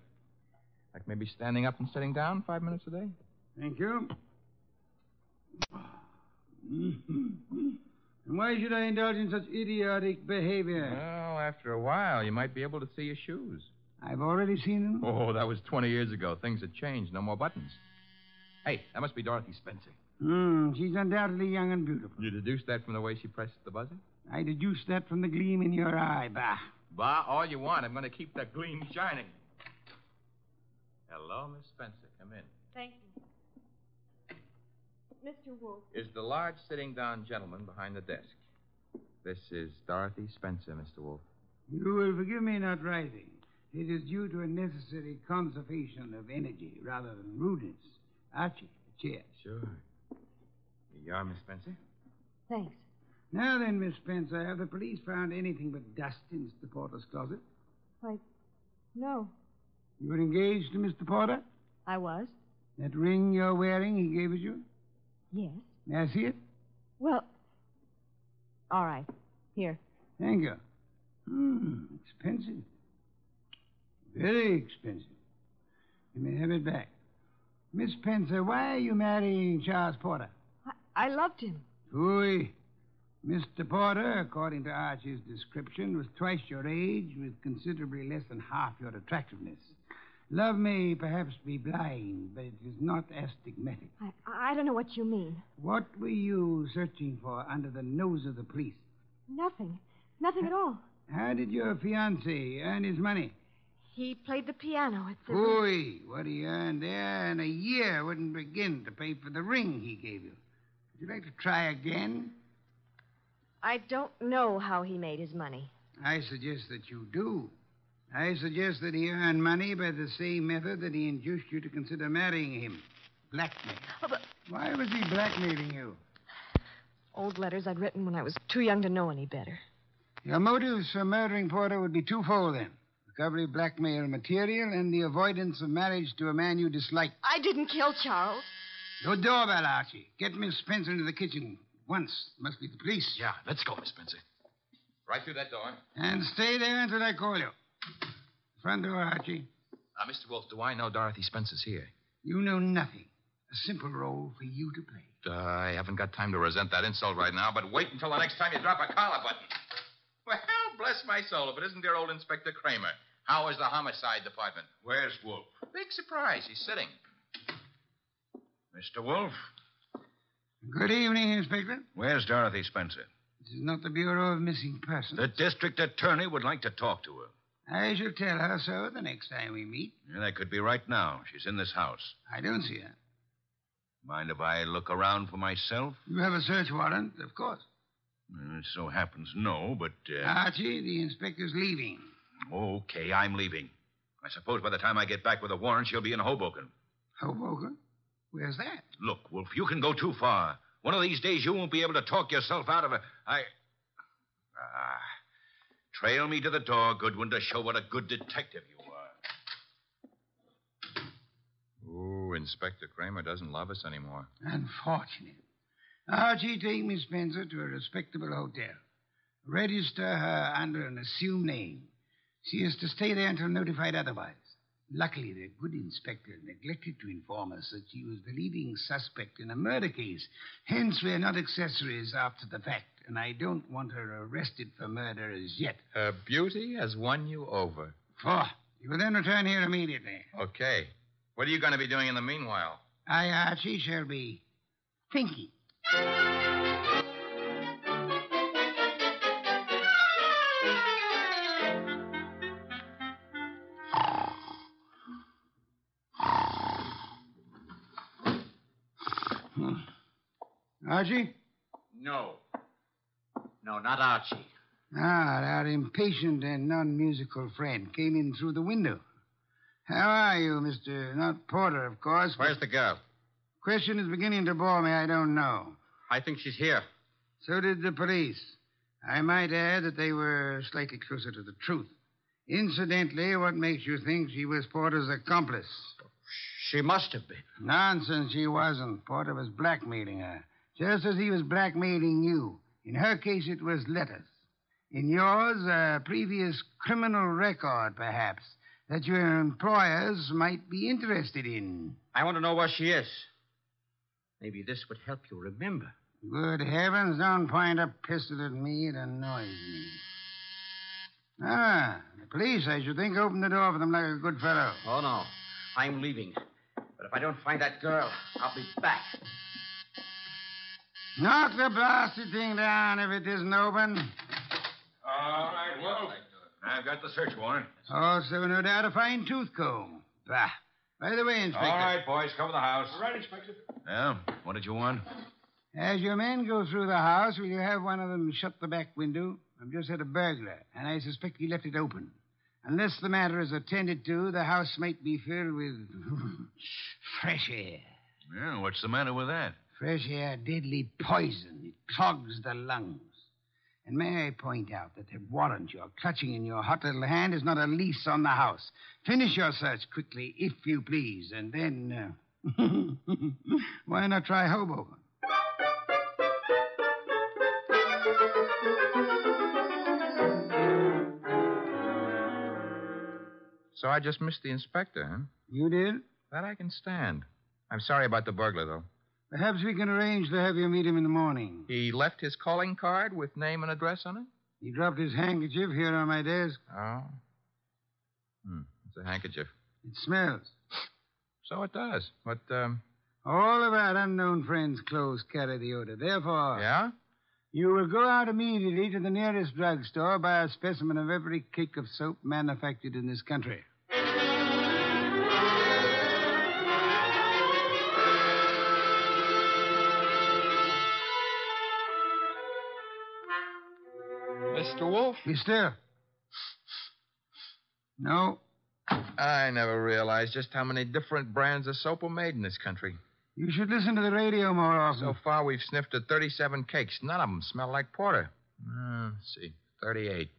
like maybe standing up and sitting down five minutes a day. Thank you. [SIGHS] And why should I indulge in such idiotic behavior? Well, after a while, you might be able to see your shoes. I've already seen them. Oh, that was 20 years ago. Things have changed. No more buttons. Hey, that must be Dorothy Spencer. Hmm, she's undoubtedly young and beautiful. You deduced that from the way she pressed the buzzer? I deduced that from the gleam in your eye, bah. Bah, all you want. I'm going to keep that gleam shining. Hello, Miss Spencer. Come in. Thank you. Mr. Wolfe. Is the large sitting down gentleman behind the desk. This is Dorothy Spencer, Mr. Wolfe. You will forgive me not rising. It is due to a necessary conservation of energy rather than rudeness. Archie, a chair. Sure. Here you are, Miss Spencer. Thanks. Now then, Miss Spencer, have the police found anything but dust in Mr. Porter's closet? Why, no. You were engaged to Mr. Porter? I was. That ring you're wearing, he gave it you? Yes. May I see it? Well, all right. Here. Thank you. Hmm, expensive. Very expensive. You may have it back. Miss Spencer, why are you marrying Charles Porter? I loved him. Fooey. Mr. Porter, according to Archie's description, was twice your age with considerably less than half your attractiveness. Love may perhaps be blind, but it is not astigmatic. I, I don't know what you mean. What were you searching for under the nose of the police? Nothing. Nothing at all. How did your fiancé earn his money? He played the piano at the. Fooey. What he earned there in a year wouldn't begin to pay for the ring he gave you. Would you like to try again? I don't know how he made his money. I suggest that you do. I suggest that he earned money by the same method that he induced you to consider marrying him blackmail. Oh, but... Why was he blackmailing you? Old letters I'd written when I was too young to know any better. Your motives for murdering Porter would be twofold, then recovery of blackmail material and the avoidance of marriage to a man you dislike. I didn't kill Charles. No doorbell, Archie. Get Miss Spencer into the kitchen once. Must be the police. Yeah, let's go, Miss Spencer. Right through that door. And stay there until I call you. Front door, Archie. Now, Mr. Wolfe, do I know Dorothy Spencer's here? You know nothing. A simple role for you to play. Uh, I haven't got time to resent that insult right now, but wait until the next time you drop a collar button. Well, bless my soul, if it isn't dear old Inspector Cramer. How is the homicide department? Where's Wolfe? Big surprise. He's sitting. Mr. Wolfe? Good evening, Inspector. Where's Dorothy Spencer? This is not the Bureau of Missing Persons. The district attorney would like to talk to her. I shall tell her so the next time we meet. Yeah, that could be right now. She's in this house. I don't see her. Mind if I look around for myself? You have a search warrant, of course. It so happens no, but. Uh... Archie, the inspector's leaving. Okay, I'm leaving. I suppose by the time I get back with a warrant, she'll be in Hoboken. Hoboken? Where's that? Look, Wolfe, you can go too far. One of these days you won't be able to talk yourself out of it. I. Ah. Trail me to the door, Goodwin, to show what a good detective you are. Ooh, Inspector Cramer doesn't love us anymore. Unfortunate. Archie, take Miss Spencer to a respectable hotel. Register her under an assumed name. She is to stay there until notified otherwise. Luckily, the good inspector neglected to inform us that she was the leading suspect in a murder case. Hence, we're not accessories after the fact, and I don't want her arrested for murder as yet. Her beauty has won you over. Four. You will then return here immediately. Okay. What are you going to be doing in the meanwhile? I, Archie, shall be thinking. Archie? No. No, not Archie. Ah, our impatient and non musical friend came in through the window. How are you, Mr. Not Porter, of course. Where's the girl? Question is beginning to bore me. I don't know. I think she's here. So did the police. I might add that they were slightly closer to the truth. Incidentally, what makes you think she was Porter's accomplice? She must have been. Nonsense, she wasn't. Porter was blackmailing her, just as he was blackmailing you. In her case, it was letters. In yours, a previous criminal record, perhaps, that your employers might be interested in. I want to know where she is. Maybe this would help you remember. Good heavens, don't point a pistol at me. It annoys me. Ah, the police, I should think, opened the door for them like a good fellow. Oh, no. I'm leaving. But if I don't find that girl, I'll be back. Knock the blasted thing down if it isn't open. All right, well, I've got the search warrant. Also, no doubt, a fine tooth comb. Bah. By the way, Inspector. All right, boys, cover the house. All right, Inspector. Yeah, what did you want? As your men go through the house, will you have one of them shut the back window? I've just had a burglar, and I suspect he left it open. Unless the matter is attended to, the house might be filled with [LAUGHS] fresh air. Yeah, what's the matter with that? Fresh air, deadly poison. It clogs the lungs. And may I point out that the warrant you're clutching in your hot little hand is not a lease on the house. Finish your search quickly, if you please, and then. Uh... [LAUGHS] why not try Hoboken? So I just missed the inspector, huh? You did? That I can stand. I'm sorry about the burglar, though. Perhaps we can arrange to have you meet him in the morning. He left his calling card with name and address on it? He dropped his handkerchief here on my desk. Oh. Hmm. It's a handkerchief. It smells. So it does. But, um. All of our unknown friends' clothes carry the odor. Therefore. Yeah? You will go out immediately to the nearest drugstore, buy a specimen of every cake of soap manufactured in this country. Mr. Wolfe? He's there. No. I never realized just how many different brands of soap are made in this country. You should listen to the radio more often. So far, we've sniffed at 37 cakes. None of them smell like porter. Uh, let's see. 38.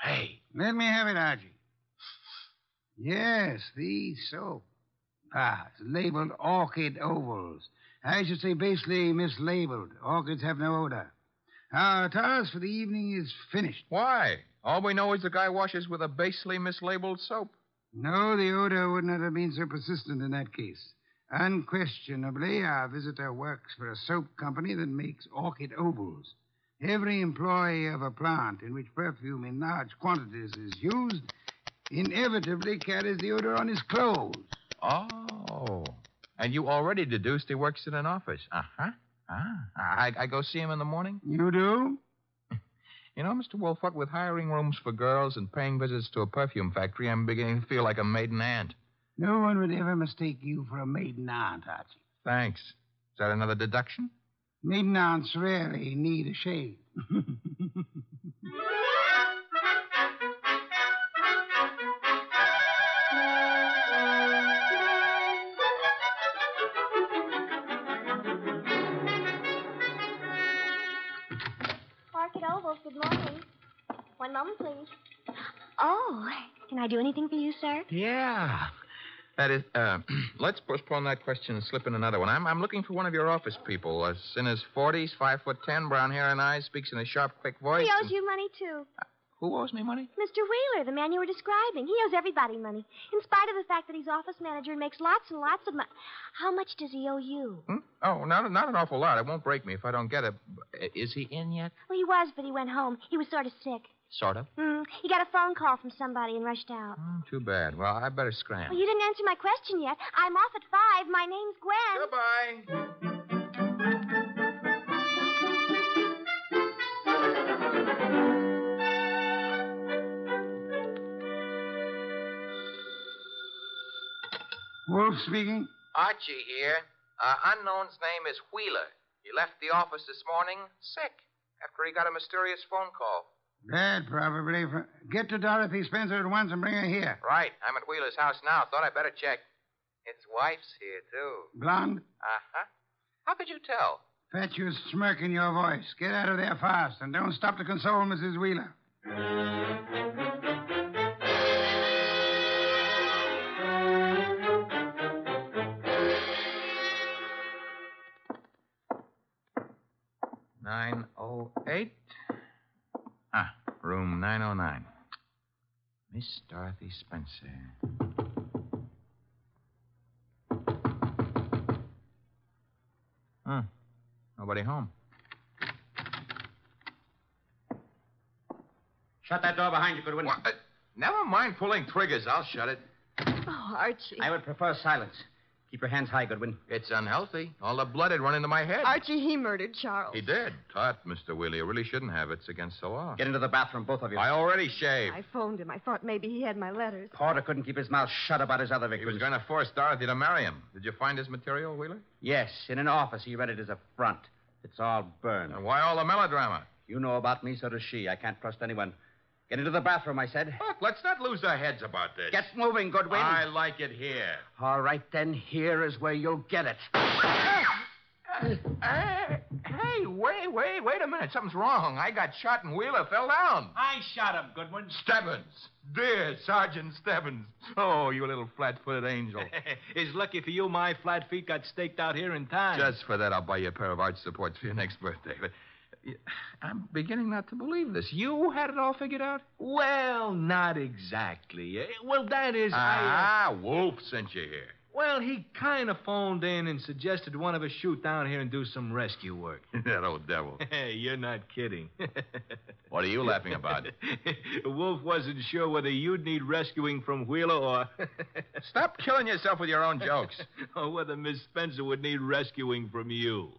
Hey. Let me have it, Archie. Yes, the soap. Ah, it's labeled orchid ovals. I should say basically mislabeled. Orchids have no odor. Our task for the evening is finished. Why? All we know is the guy washes with a basely mislabeled soap. No, the odor would not have been so persistent in that case. Unquestionably, our visitor works for a soap company that makes orchid ovals. Every employee of a plant in which perfume in large quantities is used inevitably carries the odor on his clothes. Oh. And you already deduced he works in an office. Uh huh. Ah. I, I go see him in the morning? You do? [LAUGHS] You know, Mr. Wolfe, what with hiring rooms for girls and paying visits to a perfume factory, I'm beginning to feel like a maiden aunt. No one would ever mistake you for a maiden aunt, Archie. Thanks. Is that another deduction? Maiden aunts rarely need a shave. [LAUGHS] One moment, please. Oh, can I do anything for you, sir? Yeah. That is, uh, [CLEARS THROAT] let's postpone that question and slip in another one. I'm, I'm looking for one of your office people. Uh, in his 40s, five foot ten, brown hair and eyes, speaks in a sharp, quick voice. He owes you money, too. Who owes me money? Mr. Wheeler, the man you were describing. He owes everybody money, in spite of the fact that he's office manager and makes lots and lots of money. How much does he owe you? Hmm? Oh, not, not an awful lot. It won't break me if I don't get it. Is he in yet? Well, he was, but he went home. He was sort of sick. Sort of. Mm, he got a phone call from somebody and rushed out. Hmm, too bad. Well, I better scram. Well, you didn't answer my question yet. I'm off at five. My name's Gwen. Goodbye. Wolfe speaking. Archie here. Uh, unknown's name is Wheeler. He left the office this morning sick after he got a mysterious phone call. That probably. Get to Dorothy Spencer at once and bring her here. Right. I'm at Wheeler's house now. Thought I'd better check. His wife's here, too. Blonde, Uh huh. How could you tell? fatuous smirk in your voice. Get out of there fast and don't stop to console Mrs. Wheeler. Nine oh eight. Room nine oh nine. Miss Dorothy Spencer. Hmm. Nobody home. Shut that door behind you, Goodwin. What? Uh, never mind pulling triggers. I'll shut it. Oh, Archie. I would prefer silence. Keep your hands high, Goodwin. It's unhealthy. All the blood had run into my head. Archie, he murdered Charles. He did. Tut, Mr. Wheeler. You really shouldn't have. It's against the law. Get into the bathroom, both of you. I already shaved. I phoned him. I thought maybe he had my letters. Porter couldn't keep his mouth shut about his other victim. He was going to force Dorothy to marry him. Did you find his material, Wheeler? Yes, in an office. He read it as a front. It's all burned. And why all the melodrama? You know about me, so does she. I can't trust anyone. Get into the bathroom, I said. Look, let's not lose our heads about this. Get moving, Goodwin. I like it here. All right, then. Here is where you'll get it. Hey, hey, wait, wait, wait a minute. Something's wrong. I got shot and Wheeler fell down. I shot him, Goodwin. Stebbins. Dear Sergeant Stebbins. Oh, you little flat-footed angel. [LAUGHS] it's lucky for you my flat feet got staked out here in time. Just for that, I'll buy you a pair of arch supports for your next birthday. But I'm beginning not to believe this. You had it all figured out? Well, not exactly. Eh, Well, that is, I. uh, Ah, Wolfe sent you here. Well, he kind of phoned in and suggested one of us shoot down here and do some rescue work. [LAUGHS] that old devil. [LAUGHS] Hey, you're not kidding. [LAUGHS] What are you laughing about? Wolfe wasn't sure whether you'd need rescuing from Wheeler or. Stop killing yourself with your own jokes. or whether Miss Spencer would need rescuing from you.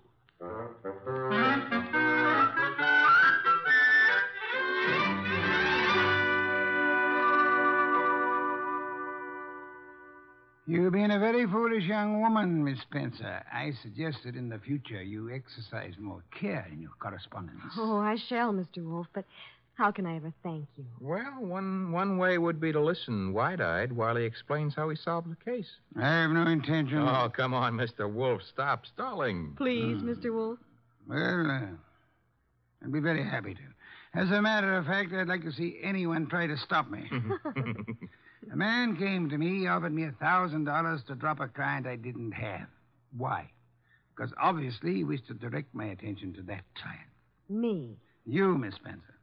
You've been a very foolish young woman, Miss Spencer. I suggest that in the future you exercise more care in your correspondence. Oh, I shall, Mr. Wolfe, but how can I ever thank you? Well, one one way would be to listen wide-eyed while he explains how he solved the case. I have no intention. Oh, come on, Mr. Wolfe. Stop stalling. Please, Mr. Wolfe. Well, uh, I'd be very happy to. As a matter of fact, I'd like to see anyone try to stop me. [LAUGHS] [LAUGHS] a man came to me, offered me a thousand dollars to drop a client I didn't have. Why? Because obviously he wished to direct my attention to that client. Me. You, Miss Spencer.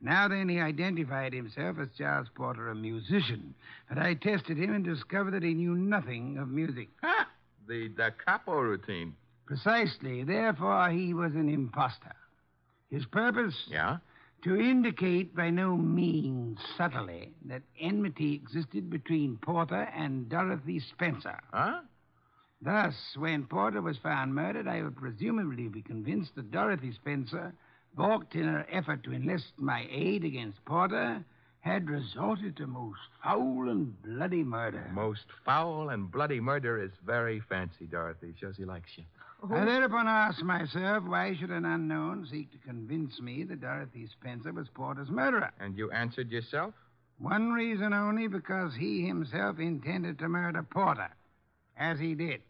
Now then, he identified himself as Charles Porter, a musician. But I tested him and discovered that he knew nothing of music. Ha! The da capo routine. Precisely. Therefore, he was an impostor. His purpose? Yeah? To indicate by no means subtly that enmity existed between Porter and Dorothy Spencer. Huh? Thus, when Porter was found murdered, I would presumably be convinced that Dorothy Spencer, balked in her effort to enlist my aid against Porter, had resorted to most foul and bloody murder. Most foul and bloody murder is very fancy, Dorothy. Shows he likes you. Oh. I thereupon asked myself, why should an unknown seek to convince me that Dorothy Spencer was Porter's murderer? And you answered yourself? One reason only because he himself intended to murder Porter, as he did.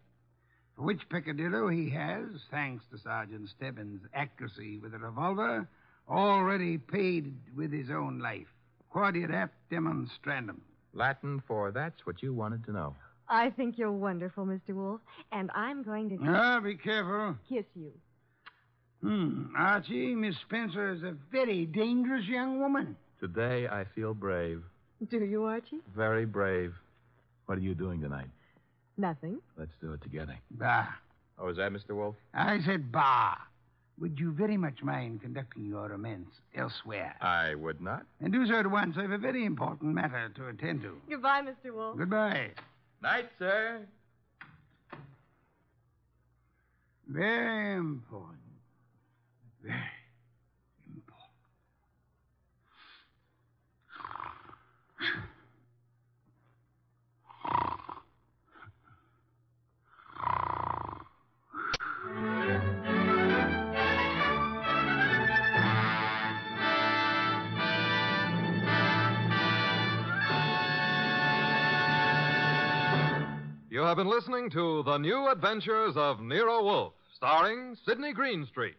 For which peccadillo he has, thanks to Sergeant Stebbins' accuracy with a revolver, already paid with his own life. Quod erat demonstrandum. Latin for that's what you wanted to know. I think you're wonderful, Mr. Wolfe, and I'm going to Ah, be careful. kiss you. Hmm. Archie, Miss Spencer is a very dangerous young woman. Today I feel brave. Do you, Archie? Very brave. What are you doing tonight? Nothing. Let's do it together. Bah. Oh, is that Mr. Wolfe? I said bah. Would you very much mind conducting your romance elsewhere? I would not. And do so at once. I have a very important matter to attend to. Goodbye, Mr. Wolfe. Goodbye. Night, sir. Very important. Very. You have been listening to The New Adventures of Nero Wolfe, starring Sidney Greenstreet.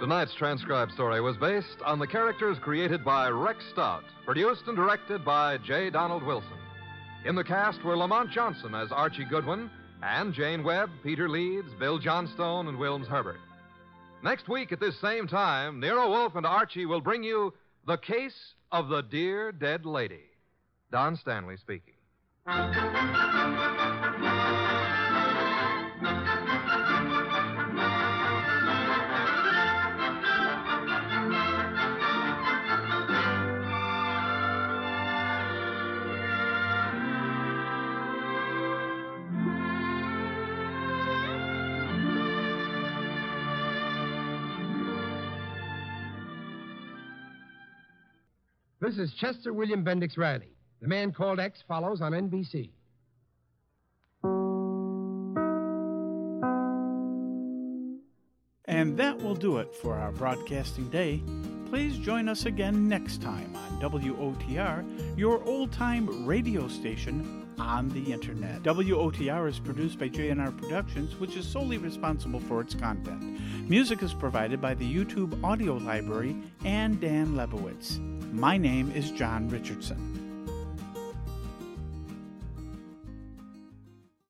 Tonight's transcribed story was based on the characters created by Rex Stout, produced and directed by J. Donald Wilson. In the cast were Lamont Johnson as Archie Goodwin, and Jane Webb, Peter Leeds, Bill Johnstone, and Wilms Herbert. Next week at this same time, Nero Wolfe and Archie will bring you The Case of the Dear Dead Lady. Don Stanley speaking. This is Chester William Bendix Riley. The Man Called X follows on NBC. And that will do it for our broadcasting day. Please join us again next time on WOTR, your old time radio station on the internet. WOTR is produced by JNR Productions, which is solely responsible for its content. Music is provided by the YouTube Audio Library and Dan Lebowitz. My name is John Richardson.